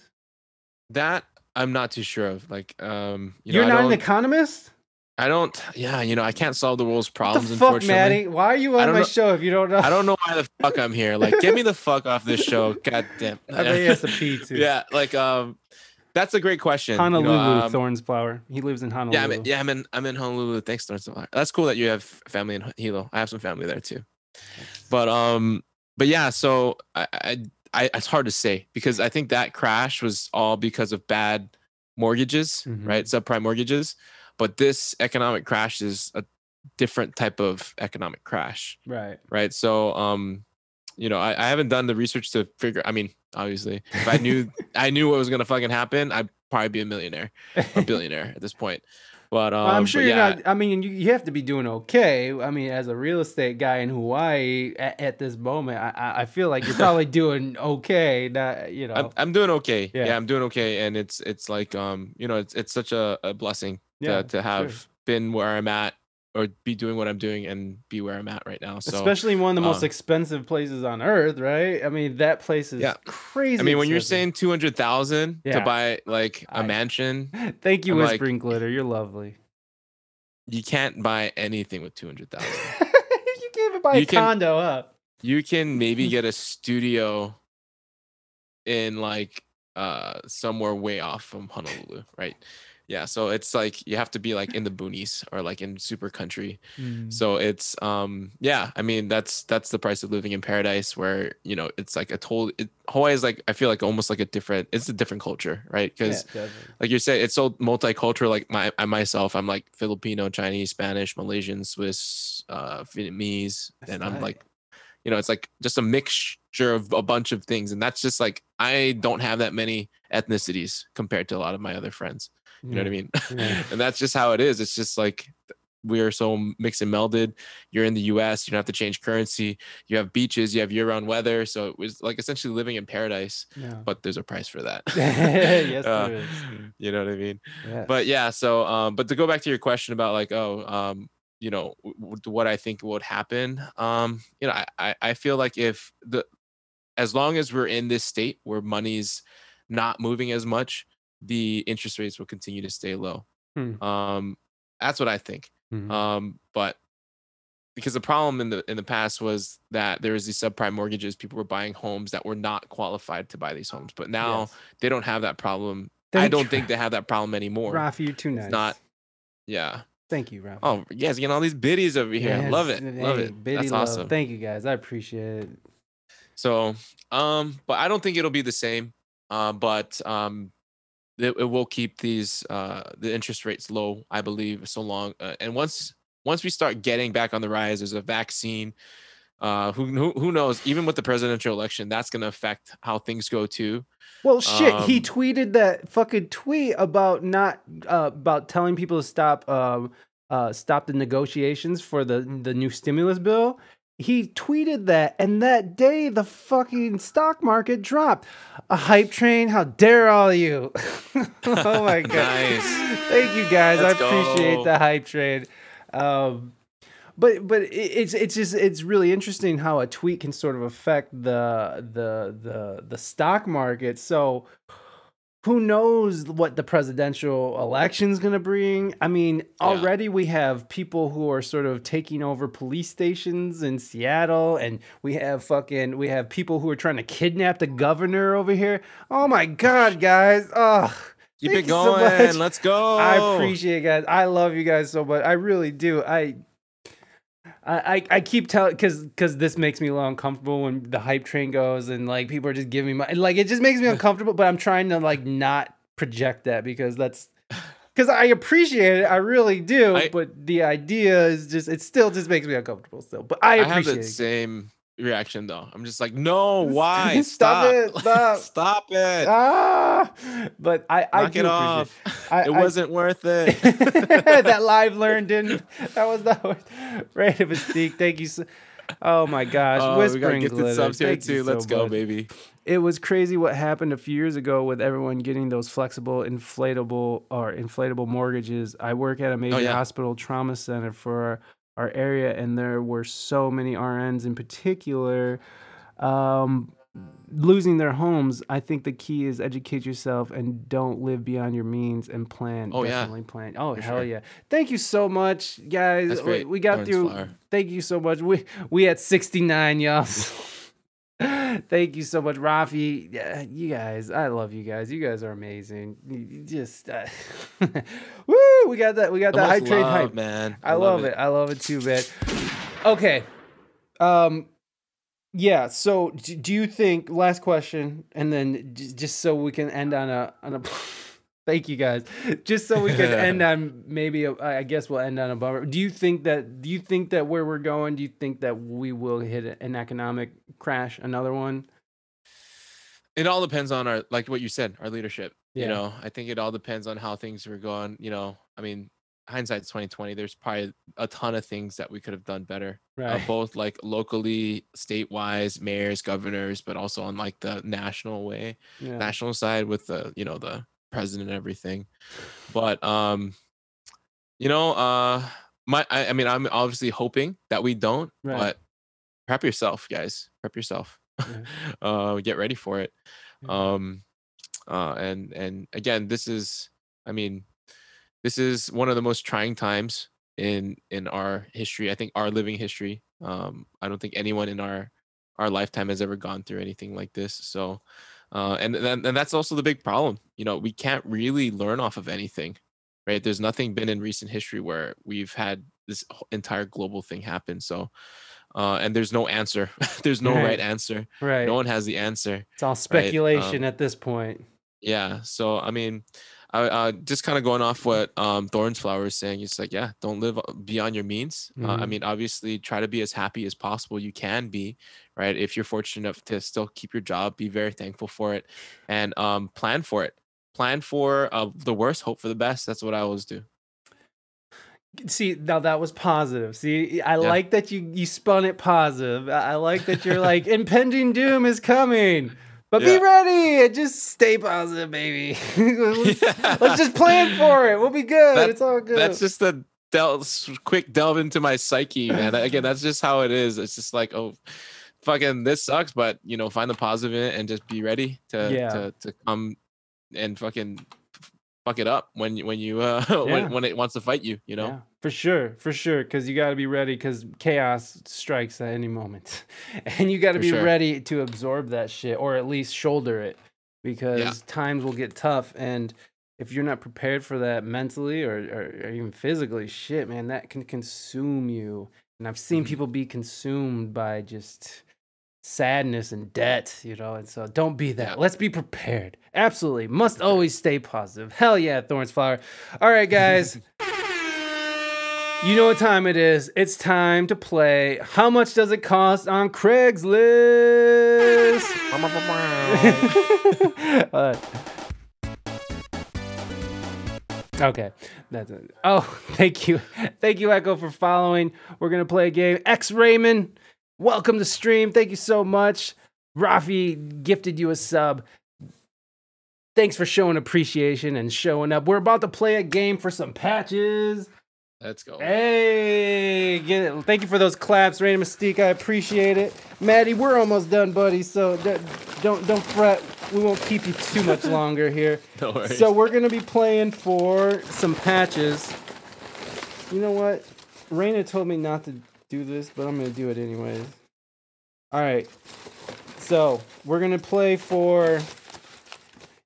that i'm not too sure of like um you you're I not an economist. I don't yeah you know i can't solve the world's What problems the fuck, unfortunately Matty? Why are you on my know- show if you don't know? i don't know why the fuck i'm here like get me the fuck off this show god damn I he has to pee too. yeah like um that's a great question you know, Honolulu, um, Thorns Flower. He lives in Honolulu. Yeah, I'm in, yeah, I'm in I'm in Honolulu. Thanks, Thorns Flower. That's cool that you have family in Hilo. I have some family there too. But um, but yeah, so I, I, I it's hard to say because I think that crash was all because of bad mortgages, Mhm. right? Subprime mortgages. But this economic crash is a different type of economic crash, Right. right? So um, you know, I, I haven't done the research to figure. I mean, obviously, if I knew I knew what was gonna fucking happen, I'd probably be a millionaire a billionaire at this point. But um, I'm sure but you're yeah, not. I mean, you, you have to be doing okay. I mean, as a real estate guy in Hawaii at, at this moment, I, I I feel like you're probably doing okay. Not, you know, I'm, I'm doing okay. Yeah. Yeah. I'm doing okay, and it's it's like um you know it's it's such a, a blessing Yeah, to to have sure. been where I'm at or be doing what I'm doing and be where I'm at right now. So especially one of the most um, expensive places on earth, right? I mean, that place is Yeah. crazy. I mean, when you're saying two hundred thousand Yeah. to buy like a I- mansion, Thank you, I'm like- Whispering Glitter. You're lovely. you can't buy anything with two hundred thousand. you can't even buy a can- condo, up. you can maybe get a studio in like uh somewhere way off from Honolulu, right? Yeah, so it's like you have to be like in the boonies or like in super country. Mm. So it's um yeah, I mean that's that's the price of living in paradise where, you know, it's like a total it, Hawaii is like I feel like almost like a different it's a different culture, right? Cuz definitely. like you said, it's so multicultural. Like my I myself, I'm like Filipino, Chinese, Spanish, Malaysian, Swiss, uh, Vietnamese, That's and I'm like, you know, it's like just a mixture of a bunch of things, and that's just like I don't have that many ethnicities compared to a lot of my other friends. You know what I mean? Yeah. and that's just how it is. It's just like we are so mixed and melded. You're in the U.S. You don't have to change currency. You have beaches. You have year-round weather. So it was like essentially living in paradise. Yeah. But there's a price for that. yes, Uh, there is. you know what I mean? Yes. but yeah so um but to go back to your question about like oh um you know w- w- what i think would happen um you know I, I i feel like if the as long as we're in this state where money's not moving as much the interest rates will continue to stay low Hmm. um that's what i think Mhm. um but because the problem in the in the past was that there was these subprime mortgages people were buying homes that were not qualified to buy these homes but now Yes. they don't have that problem i don't you. think they have that problem anymore Rafi, you're too nice. it's not yeah Thank you, Rafi. Oh, yes, getting all these biddies over here. Love Yes, it. Love it. biddy That's love. awesome. Thank you, guys. I appreciate it. So, um, but I don't think it'll be the same. Uh, but um, it, it will keep these uh the interest rates low, I believe, so long. Uh, and once once we start getting back on the rise, there's a vaccine. Uh, who who who knows? Even with the presidential election, that's going to affect how things go too. Well, shit, he Um, tweeted that fucking tweet about not uh, about telling people to stop um uh stop the negotiations for the the new stimulus bill. He tweeted that, and that day the fucking stock market dropped. A hype train? How dare all you? oh my god! Nice. Thank you guys. Let's I appreciate go. the hype train. Um, but but it's it's just it's really interesting how a tweet can sort of affect the the the the stock market. So who knows what the presidential election's going to bring? I mean, Yeah. already we have people who are sort of taking over police stations in Seattle and we have fucking we have people who are trying to kidnap the governor over here. Oh my god, guys. Ugh. Keep Thank it you so going. Let's go. I appreciate it, guys. I love you guys so much. I really do. I I, I- keep telling because because this makes me a little uncomfortable when the hype train goes and like people are just giving me my like it just makes me uncomfortable. But I'm trying to like not project that because that's because I appreciate it. I really do. I- but the idea is just it still just makes me uncomfortable. Still, but I I have appreciate that it. same reaction though. I'm just like, no, why? Stop it, stop. Stop it. Ah, but I I Knock do it off. I- it I- wasn't worth it. that live learn didn't. That was the right of a mystique. Thank you. So, oh my gosh, Oh, we got whispering gifted glitter. subs here Thank too. Let's go, much. baby. It was crazy what happened a few years ago with everyone getting those flexible, inflatable or inflatable mortgages. I work at a major Oh, yeah. hospital trauma center for our area, and there were so many RNs in particular. Um, losing their homes i think the key is educate yourself and don't live beyond your means and plan Oh, yeah. definitely plan oh For hell sure. yeah thank you so much guys That's We- great. we got Orange through flower. thank you so much we we at 69 y'all thank you so much rafi yeah, you guys i love you guys you guys are amazing you, you just uh, woo we got that we got that hype train hype man. I, love, it. I love it too, man. Okay. Um yeah, so do you think last question and then just so we can end on a on a Thank you guys. Just so we can end on maybe a, I guess we'll end on a bummer. Do you think that do you think that where we're going, do you think that we will hit an economic crash, another one? It all depends on our, like what you said, our leadership. Yeah. You know, I think it all depends on how things are going. You know, I mean, hindsight's 2020. There's probably a ton of things that we could have done better, uh, both like locally, state wise, mayors, governors, but also on like the national way, Yeah. national side with the you know the president and everything. But um, you know, uh, my I, I mean, I'm obviously hoping that we don't, Right. but prep yourself, guys. Prep yourself. Yeah. uh, get ready for it. Yeah. Um, uh, and and again, this is, I mean, this is one of the most trying times in in our history. I think our living history. Um, I don't think anyone in our our lifetime has ever gone through anything like this. So, uh, and then and that's also the big problem. You know, we can't really learn off of anything, right? There's nothing been in recent history where we've had this entire global thing happen. So, uh, and there's no answer. there's no Right. right answer. right. No one has the answer. it's all um, speculation at this point. Yeah. So I mean, I uh, just kind of going off what um, Thorns Flower is saying. It's like, yeah, don't live uh, beyond your means. Uh, I Mhm. mean, obviously, try to be as happy as possible. You can be, right? If you're fortunate enough to still keep your job, be very thankful for it, and um, plan for it. Plan for uh, the worst, hope for the best. That's what I always do. See, now that was positive. See, I like that you you spun it positive. I like that you're like impending doom is coming. But be ready and just stay positive, baby. let's, let's just plan for it. We'll be good. That- it's all good. That's just a del- quick delve into my psyche, man. Again, that's just how it is. It's just like, oh, fucking, this sucks, but you know, find the positive in it and just be ready to Yeah. to, to come and fucking fuck it up when you when you uh Yeah. when, when it wants to fight you. You know, Yeah, for sure, for sure, because you got to be ready because chaos strikes at any moment, and you got to be sure. ready to absorb that shit or at least shoulder it, because times will get tough, and if you're not prepared for that mentally or, or, or even physically, shit, man, that can consume you. And I've seen Mhm. people be consumed by just sadness and debt, you know. And so don't be that. Yeah. Let's be prepared. Absolutely. Must always stay positive. Hell yeah, Thorns Flower. All right, guys. You know what time it is. It's time to play How Much Does It Cost on Craigslist? Uh, okay. That's it. Oh, thank you. Thank you, Echo, for following. We're going to play a game. X Raymond, welcome to stream. Thank you so much. Rafi gifted you a sub. Thanks for showing appreciation and showing up. We're about to play a game for some patches. Let's go. Hey, get it. thank you for those claps, Rain Mystique. I appreciate it, Matty. We're almost done, buddy. So don't don't fret. We won't keep you too much longer here. No worries. So we're gonna be playing for some patches. You know what? Reina told me not to do this, but I'm gonna do it anyways. All right. So we're gonna play for.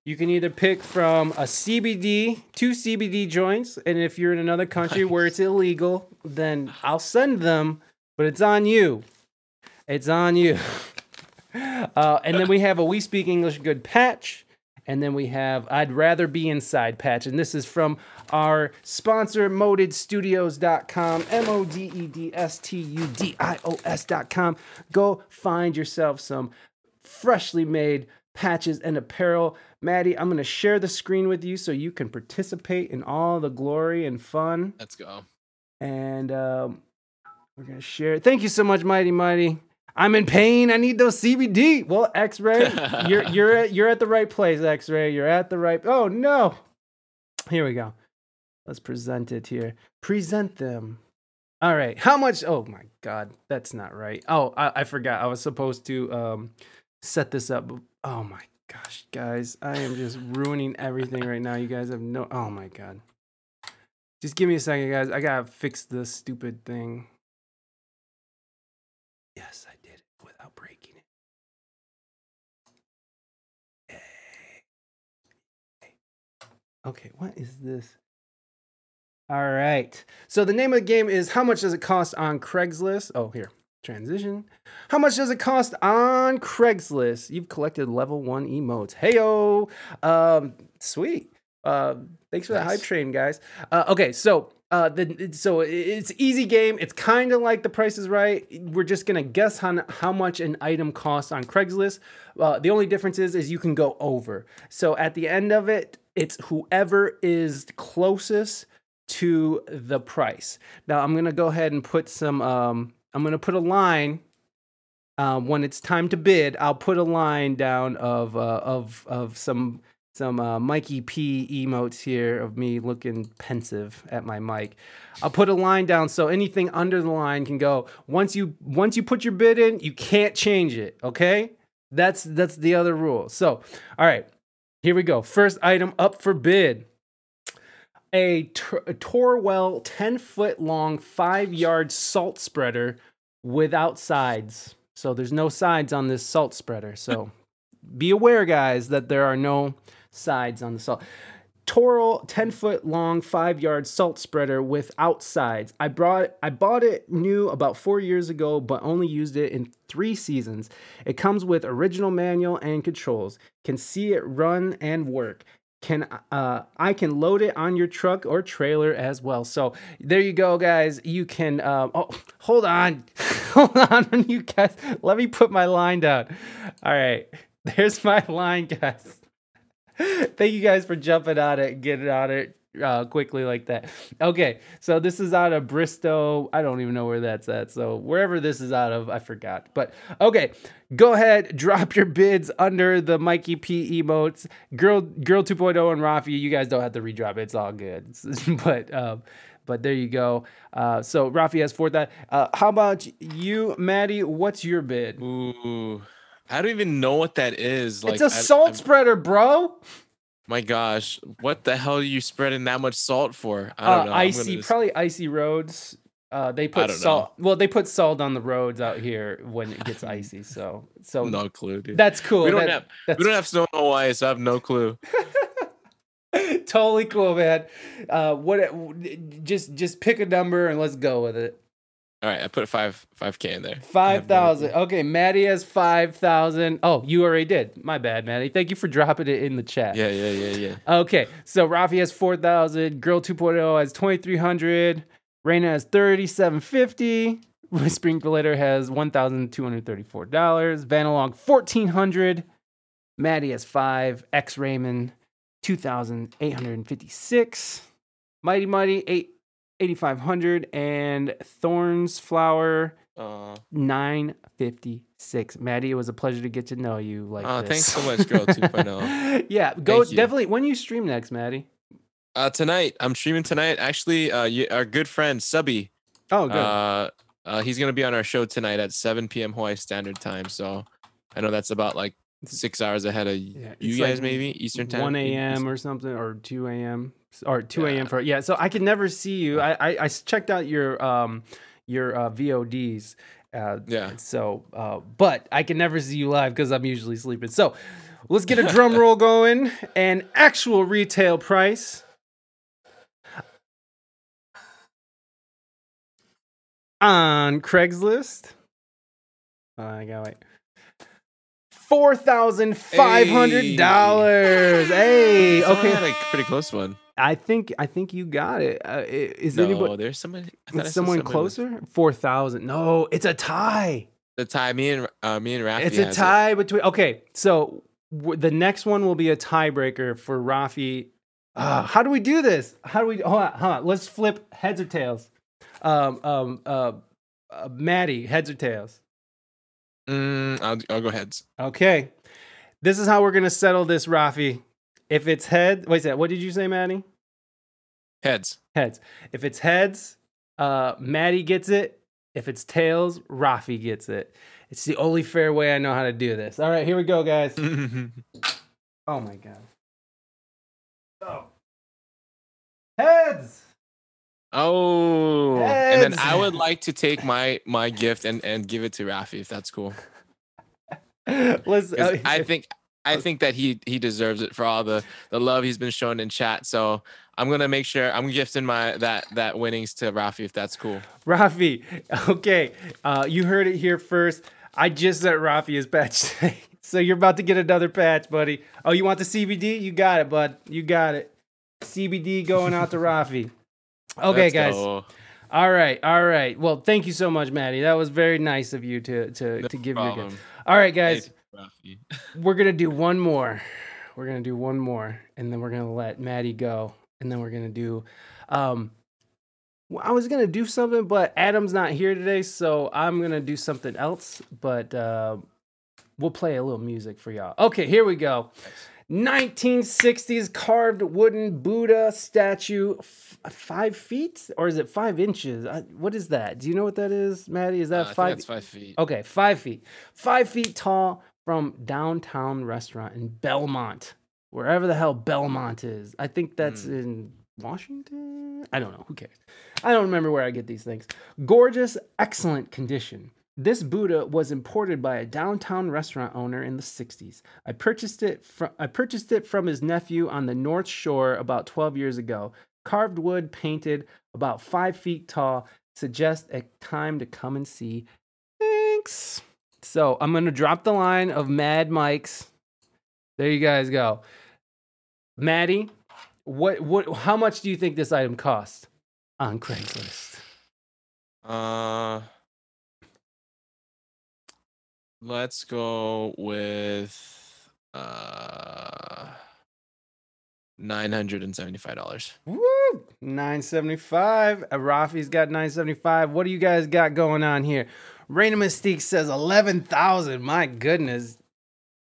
You can either pick from a CBD, two CBD joints, and if you're in another country where it's illegal, then I'll send them, but it's on you. It's on you. Uh, and then we have a We Speak English Good patch. And then we have I'd Rather Be Inside patch. And this is from our sponsor, modedstudios.com, M O D E D S T U D I O S.com. Go find yourself some freshly made patches and apparel. Matty, I'm going to share the screen with you so you can participate in all the glory and fun. let's go. And um, we're going to share it. Thank you so much, Mighty Mighty. I'm in pain. I need those CBD. Well, X-ray, you're you're at you're at the right place, X-ray. You're at the right. Oh no. Here we go. Let's present it here. Present them. All right. How much? Oh my God, that's not right. Oh, I, I forgot. I was supposed to um set this up. Oh my gosh, guys, I am just ruining everything right now. You guys have no. Oh my God. Just give me a second, guys. I gotta fix this stupid thing. Yes, I did it without breaking it. Okay, what is this? All right. So the name of the game is How much does it cost on Craigslist? Oh, here. Transition. How much does it cost on Craigslist? You've collected level one emotes. Heyo. Um, sweet. Uh, thanks for Nice. hype train, guys. Uh, okay, so uh, the so it's easy game. It's kind of like The Price is Right. We're just gonna guess how how much an item costs on Craigslist. Uh, the only difference is is you can go over. So at the end of it, it's whoever is closest to the price. Now I'm gonna go ahead and put some. Um, I'm gonna put a line. Um, when it's time to bid, I'll put a line down of uh, of of some some uh, Mikey P emotes here of me looking pensive at my mic. I'll put a line down so anything under the line can go. Once you once you put your bid in, you can't change it. Okay, that's that's the other rule. So, all right, here we go. First item up for bid. A Torwell 10 foot long, five yard salt spreader without sides. So there's no sides on this salt spreader. So be aware, guys, that there are no sides on the salt. Toral 10 foot long, five yard salt spreader without sides. I brought I bought it new about four years ago, but only used it in three seasons. It comes with original manual and controls. Can see it run and work. Can uh, I can load it on your truck or trailer as well. So there you go, guys. You can. Um, oh, hold on, hold on, you guys. Let me put my line down. All right, there's my line, guys. Thank you guys for jumping on it, getting on it uh, quickly like that. Okay, so this is out of Bristow. I don't even know where that's at. So wherever this is out of, I forgot. But okay, go ahead, drop your bids under the Mikey P emotes. Girl, Girl 2.0 and Rafi, you guys don't have to redrop it. It's all good. but um, but there you go. Uh, so Rafi has four that. Uh, how about you, Matty? What's your bid? Ooh, I don't even know what that is. Like, it's a salt I'm- spreader, bro. My gosh, what the hell are you spreading that much salt for? I uh, don't know. Icy, just- probably icy roads. Uh, they put salt. Well, they put salt on the roads out here when it gets icy. So, so no clue, dude. that's cool. we don't That- have that's we don't have snow in Hawaii, so I have no clue. totally cool, man. Uh, what? Just just pick a number and let's go with it. All right, I put five five k in there. I have Five no thousand. clue. Okay, Matty has five thousand. Oh, you already did. My bad, Matty. Thank you for dropping it in the chat. Yeah, yeah, yeah, yeah. Okay, so Rafi has 4,000, Girl 2.0 has 2,300, Reina has 3,750, Whispering Glitter has $1,234, Vanalong 1,400, Matty has 5, X Raymond 2,856, Mighty Mighty 8, 8,500, and Thorns Flower Uh, 956. Matty, it was a pleasure to get to know you like this. thanks so much, Girl 2.0. yeah, go Thank you. definitely when you stream next, Matty. uh, tonight I'm streaming tonight. Actually, uh, you, our good friend Subby, Oh, good. uh, uh, he's gonna be on our show tonight at 7 p.m. Hawaii Standard Time. So I know that's about like six hours ahead of Yeah, you guys, like maybe Eastern Time. 1 a.m. Or something, or 2 a.m. or 2 a.m. Yeah. for yeah. So I can never see you. I I checked out your um your uh, VODs. Uh, Yeah. So, uh, but I can never see you live because I'm usually sleeping. So, let's get a drum roll going and actual retail price. On Craigslist. Oh, I gotta wait. Four thousand five hundred dollars. Hey, Someone okay. had a pretty close one. I think I think you got it. Uh, is no, anybody? there's somebody. I Is someone closer? Four thousand. No, it's a tie. The tie. Me and uh, me and Rafi. It's a has it. tie between. Okay, so w- the next one will be a tiebreaker for Rafi. Uh, how do we do this? How do we? Hold on, hold on. Let's flip heads or tails. Um, um, uh, uh, Matty, heads or tails. Mm, I'll, I'll go heads. Okay, this is how we're gonna settle this, Rafi. If it's head, wait a second. What did you say, Matty? Heads. Heads. If it's heads, uh, Matty gets it. If it's tails, Rafi gets it. It's the only fair way I know how to do this. All right, here we go, guys. Oh my god. Oh. Heads. Oh, and then I would like to take my my gift and and give it to Rafi if that's cool. Let's. 'Cause uh, I think I think that he he deserves it for all the the love he's been shown in chat. So I'm gonna make sure I'm gifting my that that winnings to Rafi if that's cool. Rafi. Okay, uh, you heard it here first. I just sent Rafi his patch today. So you're about to get another patch, buddy. Oh, you want the CBD? You got it, bud. You got it. CBD going out to Rafi. Okay, Let's guys. go. All right, all right. Well, thank you so much, Matty. That was very nice of you to to, No to give your problem. gift. All right, guys. Hey, We're gonna do one more. We're gonna do one more, and then we're gonna let Matty go, and then we're gonna do. Um, I was gonna do something, but Adam's not here today, so I'm gonna do something else. But uh, we'll play a little music for y'all. Okay, here we go. 1960s carved wooden Buddha statue, f- five feet or is it five inches? I, what is that? Do you know what that is, Matty? Is Uh, that think five? that's five feet. Okay, five feet. Five feet tall from downtown restaurant in Belmont, wherever the hell Belmont is. I think that's in Washington. I don't know. Who cares? I don't remember where I get these things. Gorgeous, excellent condition. This Buddha was imported by a downtown restaurant owner in the 60s. I purchased it from I purchased it from his nephew on the North Shore about 12 years ago. Carved wood, painted, about five feet tall. Suggest a time to come and see. Thanks. So I'm gonna drop the line of Mad Mike's. There you guys go. Matty, what what how much do you think this item cost on Craigslist? Uh, let's go with uh nine hundred and seventy-five dollars. Woo! 975. Uh, Rafi's got 975. What do you guys got going on here? Raina Mystique says 11,000. My goodness.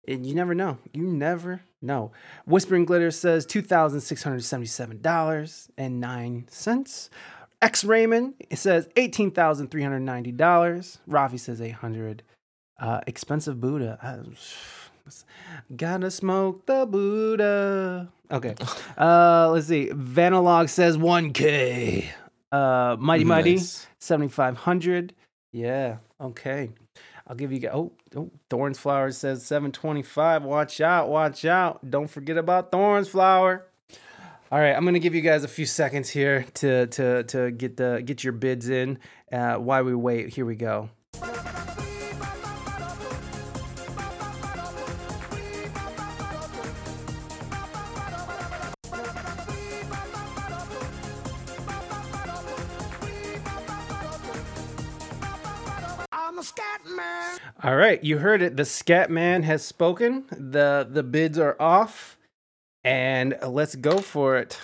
And you never know. You never know. Whispering Glitter says $2,677.09. X Raymond says $18,390. Rafi says 800 uh, Expensive Buddha. Uh, Gotta smoke the Buddha. Okay. Uh, let's see. Vanalog says 1K. Uh, Mighty Mighty Nice. 7500. Yeah. Okay. I'll give you. Oh, oh, Thorns Flower says 725. Watch out. Watch out. Don't forget about Thorns Flower. All right, I'm gonna give you guys a few seconds here to to to get the get your bids in. Uh, while we wait, here we go. Right, you heard it. The Scat Man has spoken. the The bids are off, and let's go for it.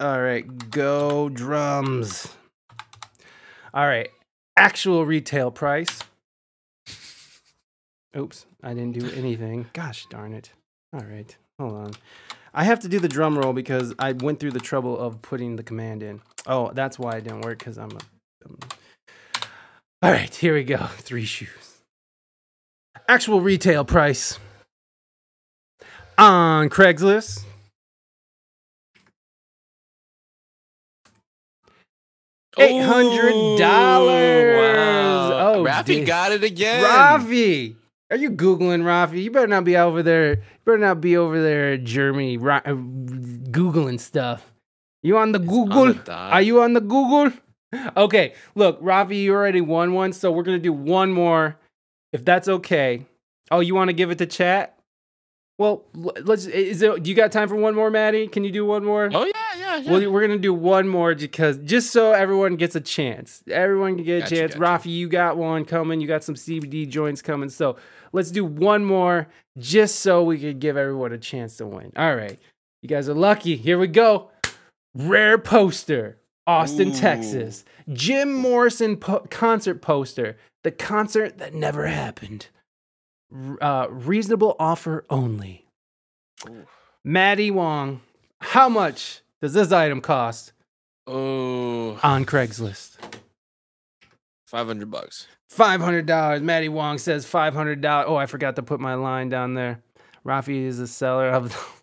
All right, go drums. All right, actual retail price. Oops, I didn't do anything. Gosh darn it. All right, hold on. I have to do the drum roll because I went through the trouble of putting the command in. Oh, that's why it didn't work because I'm a. I'm- All right, here we go. Three shoes. Actual retail price on Craigslist. Eight hundred dollars. Wow. Oh, Rafi got it again. Rafi, are you googling Rafi? You better not be over there. You better not be over there, in Germany, Ra- uh, googling stuff. You on the It's Google? on the. Are you on the Google? Okay, look, Rafi, you already won one, so we're gonna do one more, if that's okay. Oh, you want to give it to chat? Well, let's. Is it? Do you got time for one more, Matty? Can you do one more? Oh yeah, yeah, yeah. Well, we're gonna do one more because just so everyone gets a chance. Everyone can get a Gotcha, chance. gotcha. Rafi, you got one coming. You got some CBD joints coming. So let's do one more just so we can give everyone a chance to win. All right, you guys are lucky. Here we go. Rare poster, Austin, Ooh. Texas. Jim Morrison po- concert poster. The concert that never happened. Uh, reasonable offer only. Ooh. Matty Wong, how much does this item cost Oh, on Craigslist? five hundred bucks. Five hundred dollars. Matty Wong says five hundred dollars. Oh, I forgot to put my line down there. Rafi is the seller of.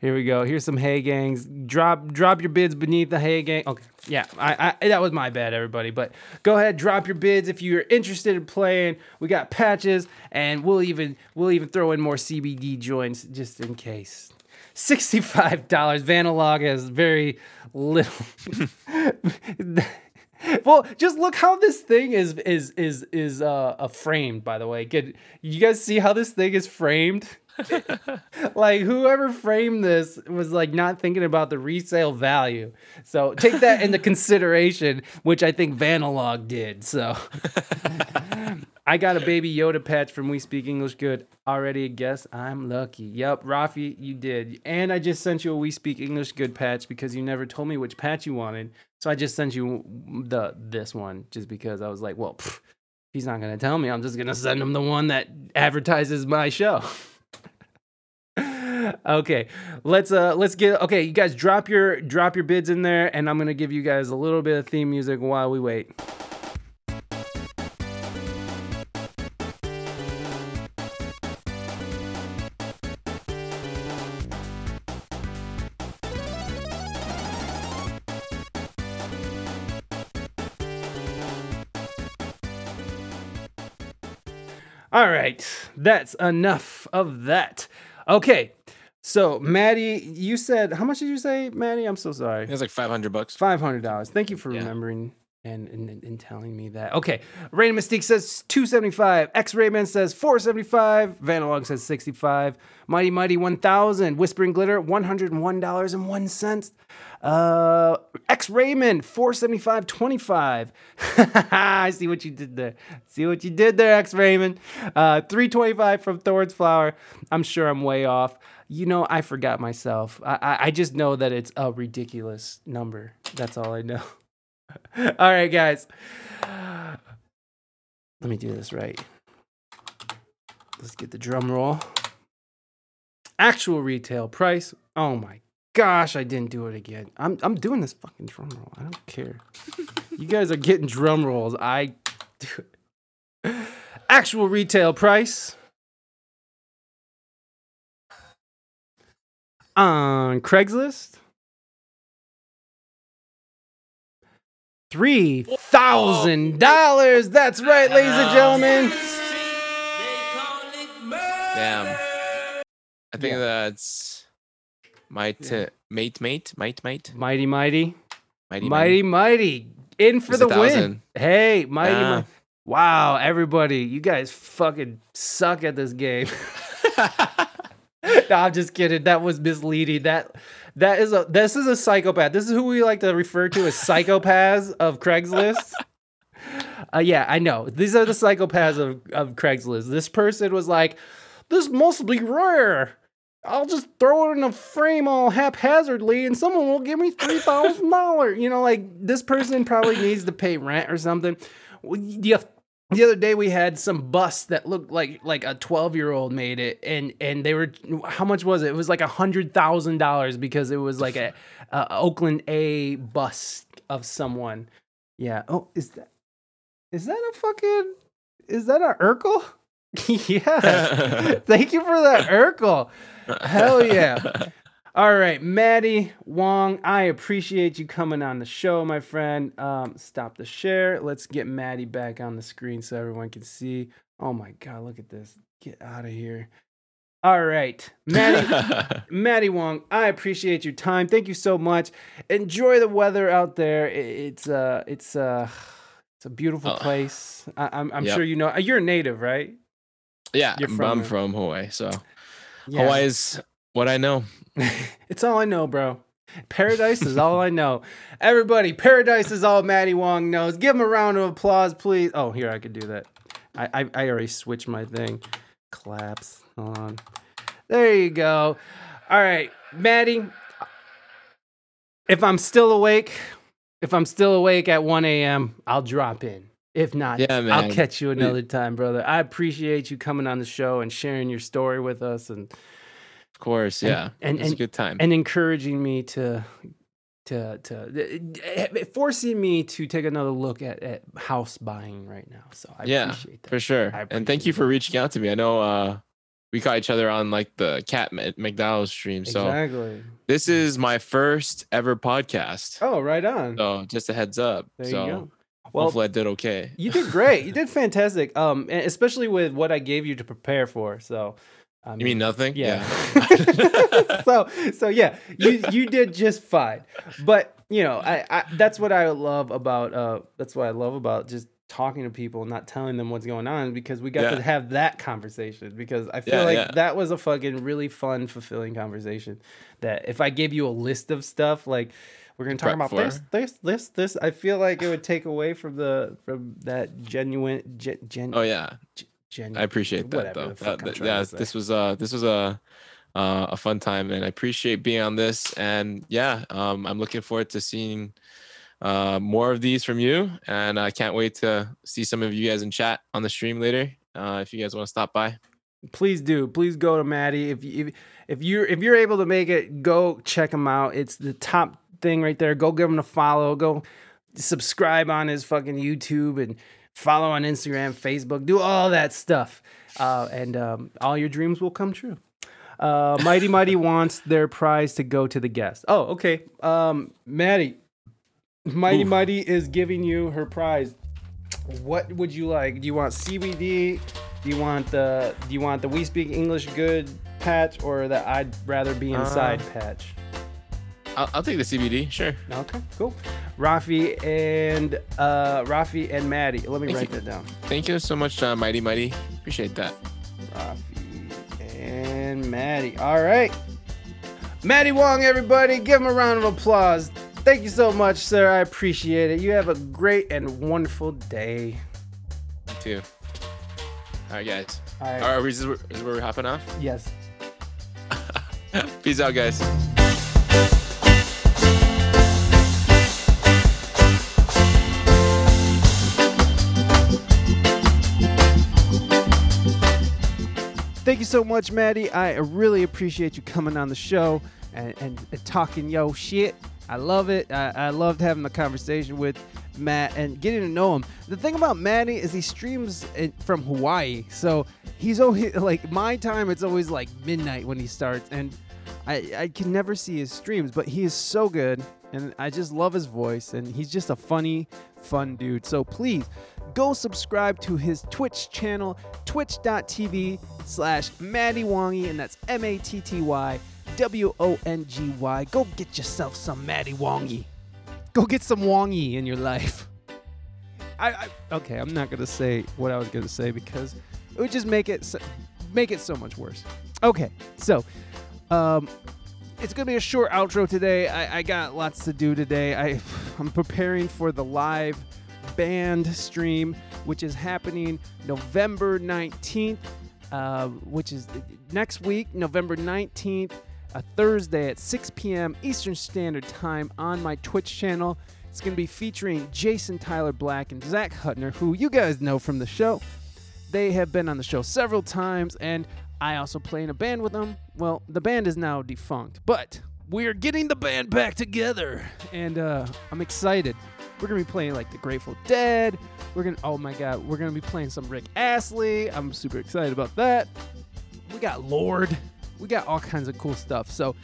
Here we go. Here's some Hay Gangs. Drop drop your bids beneath the Hay Gang. Okay, yeah, I, I that was my bad, everybody. But go ahead, drop your bids if you're interested in playing. We got patches, and we'll even we'll even throw in more CBD joints just in case. Sixty-five dollars. Vanalog has very little. well, just look how this thing is is is is uh, uh framed. By the way, Good. You guys see how this thing is framed? like whoever framed this was like not thinking about the resale value. So take that into consideration, which I think Vanalog did. So I got a baby Yoda patch from We Speak English Good. Already a guess. I'm lucky. Yep, Rafi, you did. And I just sent you a We Speak English Good patch because you never told me which patch you wanted. So I just sent you the this one just because I was like, well, pff, he's not gonna tell me. I'm just gonna send him the one that advertises my show. Okay, let's uh let's get okay. You guys drop your drop your bids in there, and I'm gonna give you guys a little bit of theme music while we wait. All right, that's enough of that. Okay, so Matty, you said how much did you say, Matty? I'm so sorry. It's like 500 bucks. Five hundred dollars. Thank you for Yeah. remembering and, and and telling me that. Okay, Rain Mystique says two seventy five. X Raymond says four seventy five. Vanalog says sixty five. Mighty Mighty one thousand. Whispering Glitter one hundred and one dollars and one cent. Uh, X Raymond four seventy five twenty five. I see what you did there. See what you did there, X Raymond. Uh, three twenty five from Thorns Flower. I'm sure I'm way off. You know, I forgot myself. I, I I just know that it's a ridiculous number. That's all I know. all right, guys. Let me do this right. Let's get the drum roll. Actual retail price. Oh my gosh, I didn't do it again. I'm I'm doing this fucking drum roll. I don't care. you guys are getting drum rolls. I. Actual retail price on Craigslist. Three thousand dollars. That's right, ladies and gentlemen. Damn. I think Yeah. that's might uh, mate mate mate mate Mighty, mighty, mighty mighty, mighty, mighty. in for It's the win. thousand. Hey, mighty, Ah. mighty. Wow, everybody, you guys fucking suck at this game. no, I'm just kidding. That was misleading. That that is a this is a psychopath. This is who we like to refer to as psychopaths of Craigslist. Uh, yeah, I know. These are the psychopaths of, of Craigslist. This person was like, "This must be rare. I'll just throw it in a frame all haphazardly, and someone will give me three thousand dollars." You know, like this person probably needs to pay rent or something. Well, The, the other day we had some bus that looked like like a 12 year old made it and and they were how much was it? It was like a hundred thousand dollars because it was like a, a oakland a bus of someone. Yeah. Oh is that is that a fucking is that a urkel? Yeah thank you for that urkel. Hell yeah. All right, Matty Wong, I appreciate you coming on the show, my friend. Um, stop the share. Let's get Matty back on the screen so everyone can see. Oh my God, look at this. Get out of here. All right, Matty. Matty Wong, I appreciate your time. Thank you so much. Enjoy the weather out there. It's uh, it's uh, it's a beautiful Oh. place. I- I'm I'm Yep. sure you know. You're a native, right? yeah, You're from I'm there. from Hawaii, so Yeah. Hawaii is what I know. it's all I know, bro. Paradise is all I know. Everybody, paradise is all Matty Wong knows. Give him a round of applause, please. Oh, here I could do that. I I, I already switched my thing. Claps. Hold on. There you go. All right, Matty. If I'm still awake, if I'm still awake at 1 a.m., I'll drop in. If not, Yeah, man. I'll catch you another time, brother. I appreciate you coming on the show and sharing your story with us and course, yeah. and- it's a and- good time. and encouraging me to to to forcing me to take another look at, at house buying right now. So I Yeah, appreciate that. for sure. And thank you for reaching out to me. I know uh we caught each other on like the Cat McDonald's stream. So exactly. this is my first ever podcast. Oh, right on. So just a heads up. there so you go. Well, hopefully I did okay. you did great. You did fantastic. Um, and especially with what I gave you to prepare for. So, I You mean nothing? Yeah. Yeah. so so yeah, you you did just fine. But you know, I, I that's what I love about uh that's what I love about just talking to people, and not telling them what's going on because we got Yeah. to have that conversation because I feel Yeah, like yeah. that was a fucking really fun, fulfilling conversation. That if I gave you a list of stuff like we're gonna talk Prep about for. this, this, this, this, I feel like it would take away from the from that genuine, gen, gen, Oh yeah, I appreciate that though. the fuck That- that- yeah, this was uh this was a uh, a fun time, and I appreciate being on this. And yeah, um, I'm looking forward to seeing uh, more of these from you, and I can't wait to see some of you guys in chat on the stream later. Uh, if you guys want to stop by, please do please go to matty if you if, if you're if you're able to make it go check him out it's the top thing right there go give him a follow go subscribe on his fucking youtube and follow on instagram facebook do all that stuff uh, and um, all your dreams will come true uh, mighty mighty wants their prize to go to the guest oh okay um, matty mighty Oof. mighty is giving you her prize what would you like? Do you want CBD? Do you want the Do you want the We Speak English Good patch or the I'd rather be inside Uh, patch? I'll, I'll take the CBD. Sure. Okay, cool. Rafi and uh, Rafi and Matty. Let me Thank write you. that down. Thank you so much, uh, Mighty Mighty. Appreciate that. Rafi and Matty. All right. Matty Wong, everybody, give him a round of applause. Thank you so much, sir. I appreciate it. You have a great and wonderful day. You too. All right, guys. All right. All right, is this where, is this where we're hopping off? Yes. Peace out, guys. Thank you so much, Matty. I really appreciate you coming on the show and, and, and talking yo shit. I love it. I, I loved having the conversation with Matt and getting to know him. The thing about Matty is he streams from Hawaii, so he's always like my time. It's always like midnight when he starts, and I I can never see his streams, but he is so good, and I just love his voice, and he's just a funny, fun dude. So please go subscribe to his Twitch channel, twitch.tv slash Matty Wongy, and that's M A T T Y W O N G Y. Go get yourself some Matty Wongy. Go get some Wongy in your life. I, I okay, I'm not gonna say what I was gonna say because it would just make it so, make it so much worse. Okay, so um, it's gonna be a short outro today. I, I got lots to do today. I I'm preparing for the live band stream, which is happening November 19th, uh, which is next week, November 19th, a Thursday at 6 p.m. Eastern Standard Time on my Twitch channel. It's going to be featuring Jason Tyler Black and Zach Huttner, who you guys know from the show. They have been on the show several times, and I also play in a band with them. Well, the band is now defunct, but we're getting the band back together, and uh, I'm excited. We're gonna be playing like the Grateful Dead. We're gonna, oh my god, we're gonna be playing some Rick Astley. I'm super excited about that. We got Lord. We got all kinds of cool stuff. So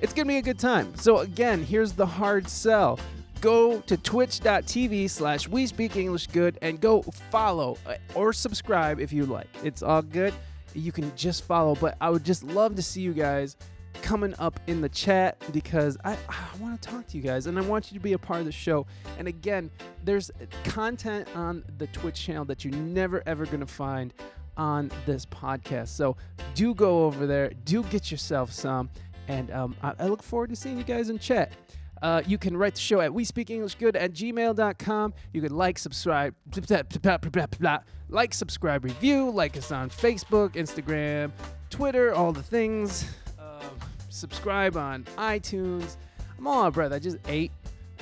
it's gonna be a good time. So again, here's the hard sell. Go to twitch.tv slash we speak English good and go follow uh, or subscribe if you like. It's all good. You can just follow, but I would just love to see you guys coming up in the chat because I, I want to talk to you guys and I want you to be a part of the show. And again, there's content on the Twitch channel that you're never ever going to find on this podcast. So do go over there, do get yourself some, and um, I, I look forward to seeing you guys in chat. Uh, you can write the show at we speak english good at gmail.com you can like subscribe like subscribe review like us on facebook instagram twitter all the things subscribe on itunes. I'm all out of breath. I just ate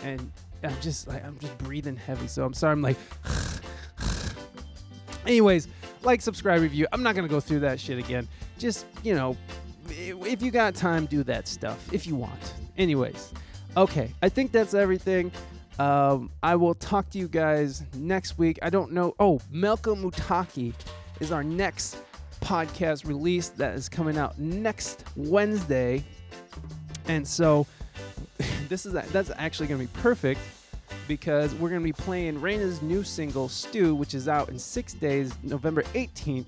and i'm just like i'm just breathing heavy. So i'm sorry. I'm like anyways like subscribe review. I'm not gonna go through that shit again. Just you know if you got time do that stuff if you want. Anyways okay. I think that's everything. Um, i will talk to you guys next week. I don't know. Oh Malcolm Mutaki is our next podcast release that is coming out next wednesday and so this is that's actually going to be perfect because we're going to be playing Reina's new single Stew, which is out in six days, November 18th,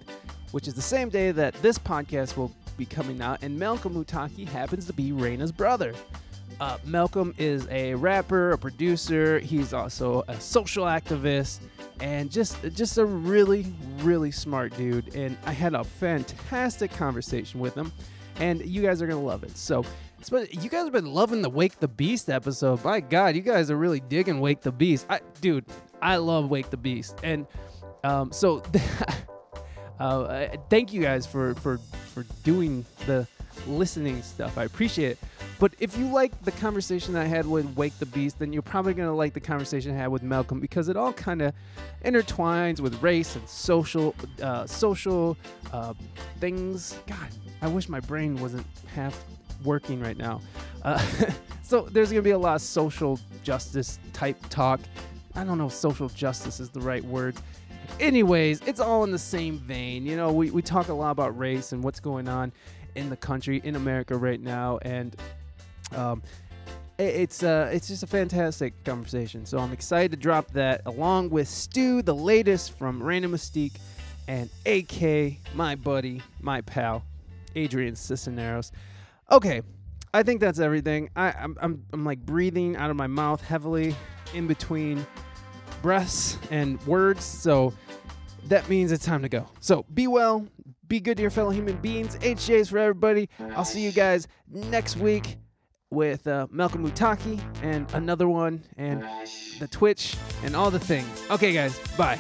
which is the same day that this podcast will be coming out. And Malcolm Mutaki happens to be Reina's brother. Uh, Malcolm is a rapper, a producer. He's also a social activist, and just just a really really smart dude. And I had a fantastic conversation with him, and you guys are gonna love it. So. been- You guys have been loving the Wake the Beast episode. My God, you guys are really digging Wake the Beast. I, dude, I love Wake the Beast, and um, so uh, thank you guys for for for doing the listening stuff. I appreciate it. But if you like the conversation I had with Wake the Beast, then you're probably gonna like the conversation I had with Malcolm because it all kind of intertwines with race and social uh, social uh, things. God, I wish my brain wasn't half working right now. Uh, so there's gonna be a lot of social justice type talk. I don't know if social justice is the right word. Anyways, it's all in the same vein. You know, we, we talk a lot about race and what's going on in the country, in America right now, and um, it's uh, it's just a fantastic conversation. So I'm excited to drop that along with Stu, the latest from Random Mystique, and AK, my buddy, my pal, Adrian Cisneros. Okay, I think that's everything. I, I'm, I'm, I'm like breathing out of my mouth heavily in between breaths and words. So that means it's time to go. So be well, be good to your fellow human beings. HJs for everybody. I'll see you guys next week with uh, Malcolm Mutaki and another one and the Twitch and all the things. Okay, guys, bye.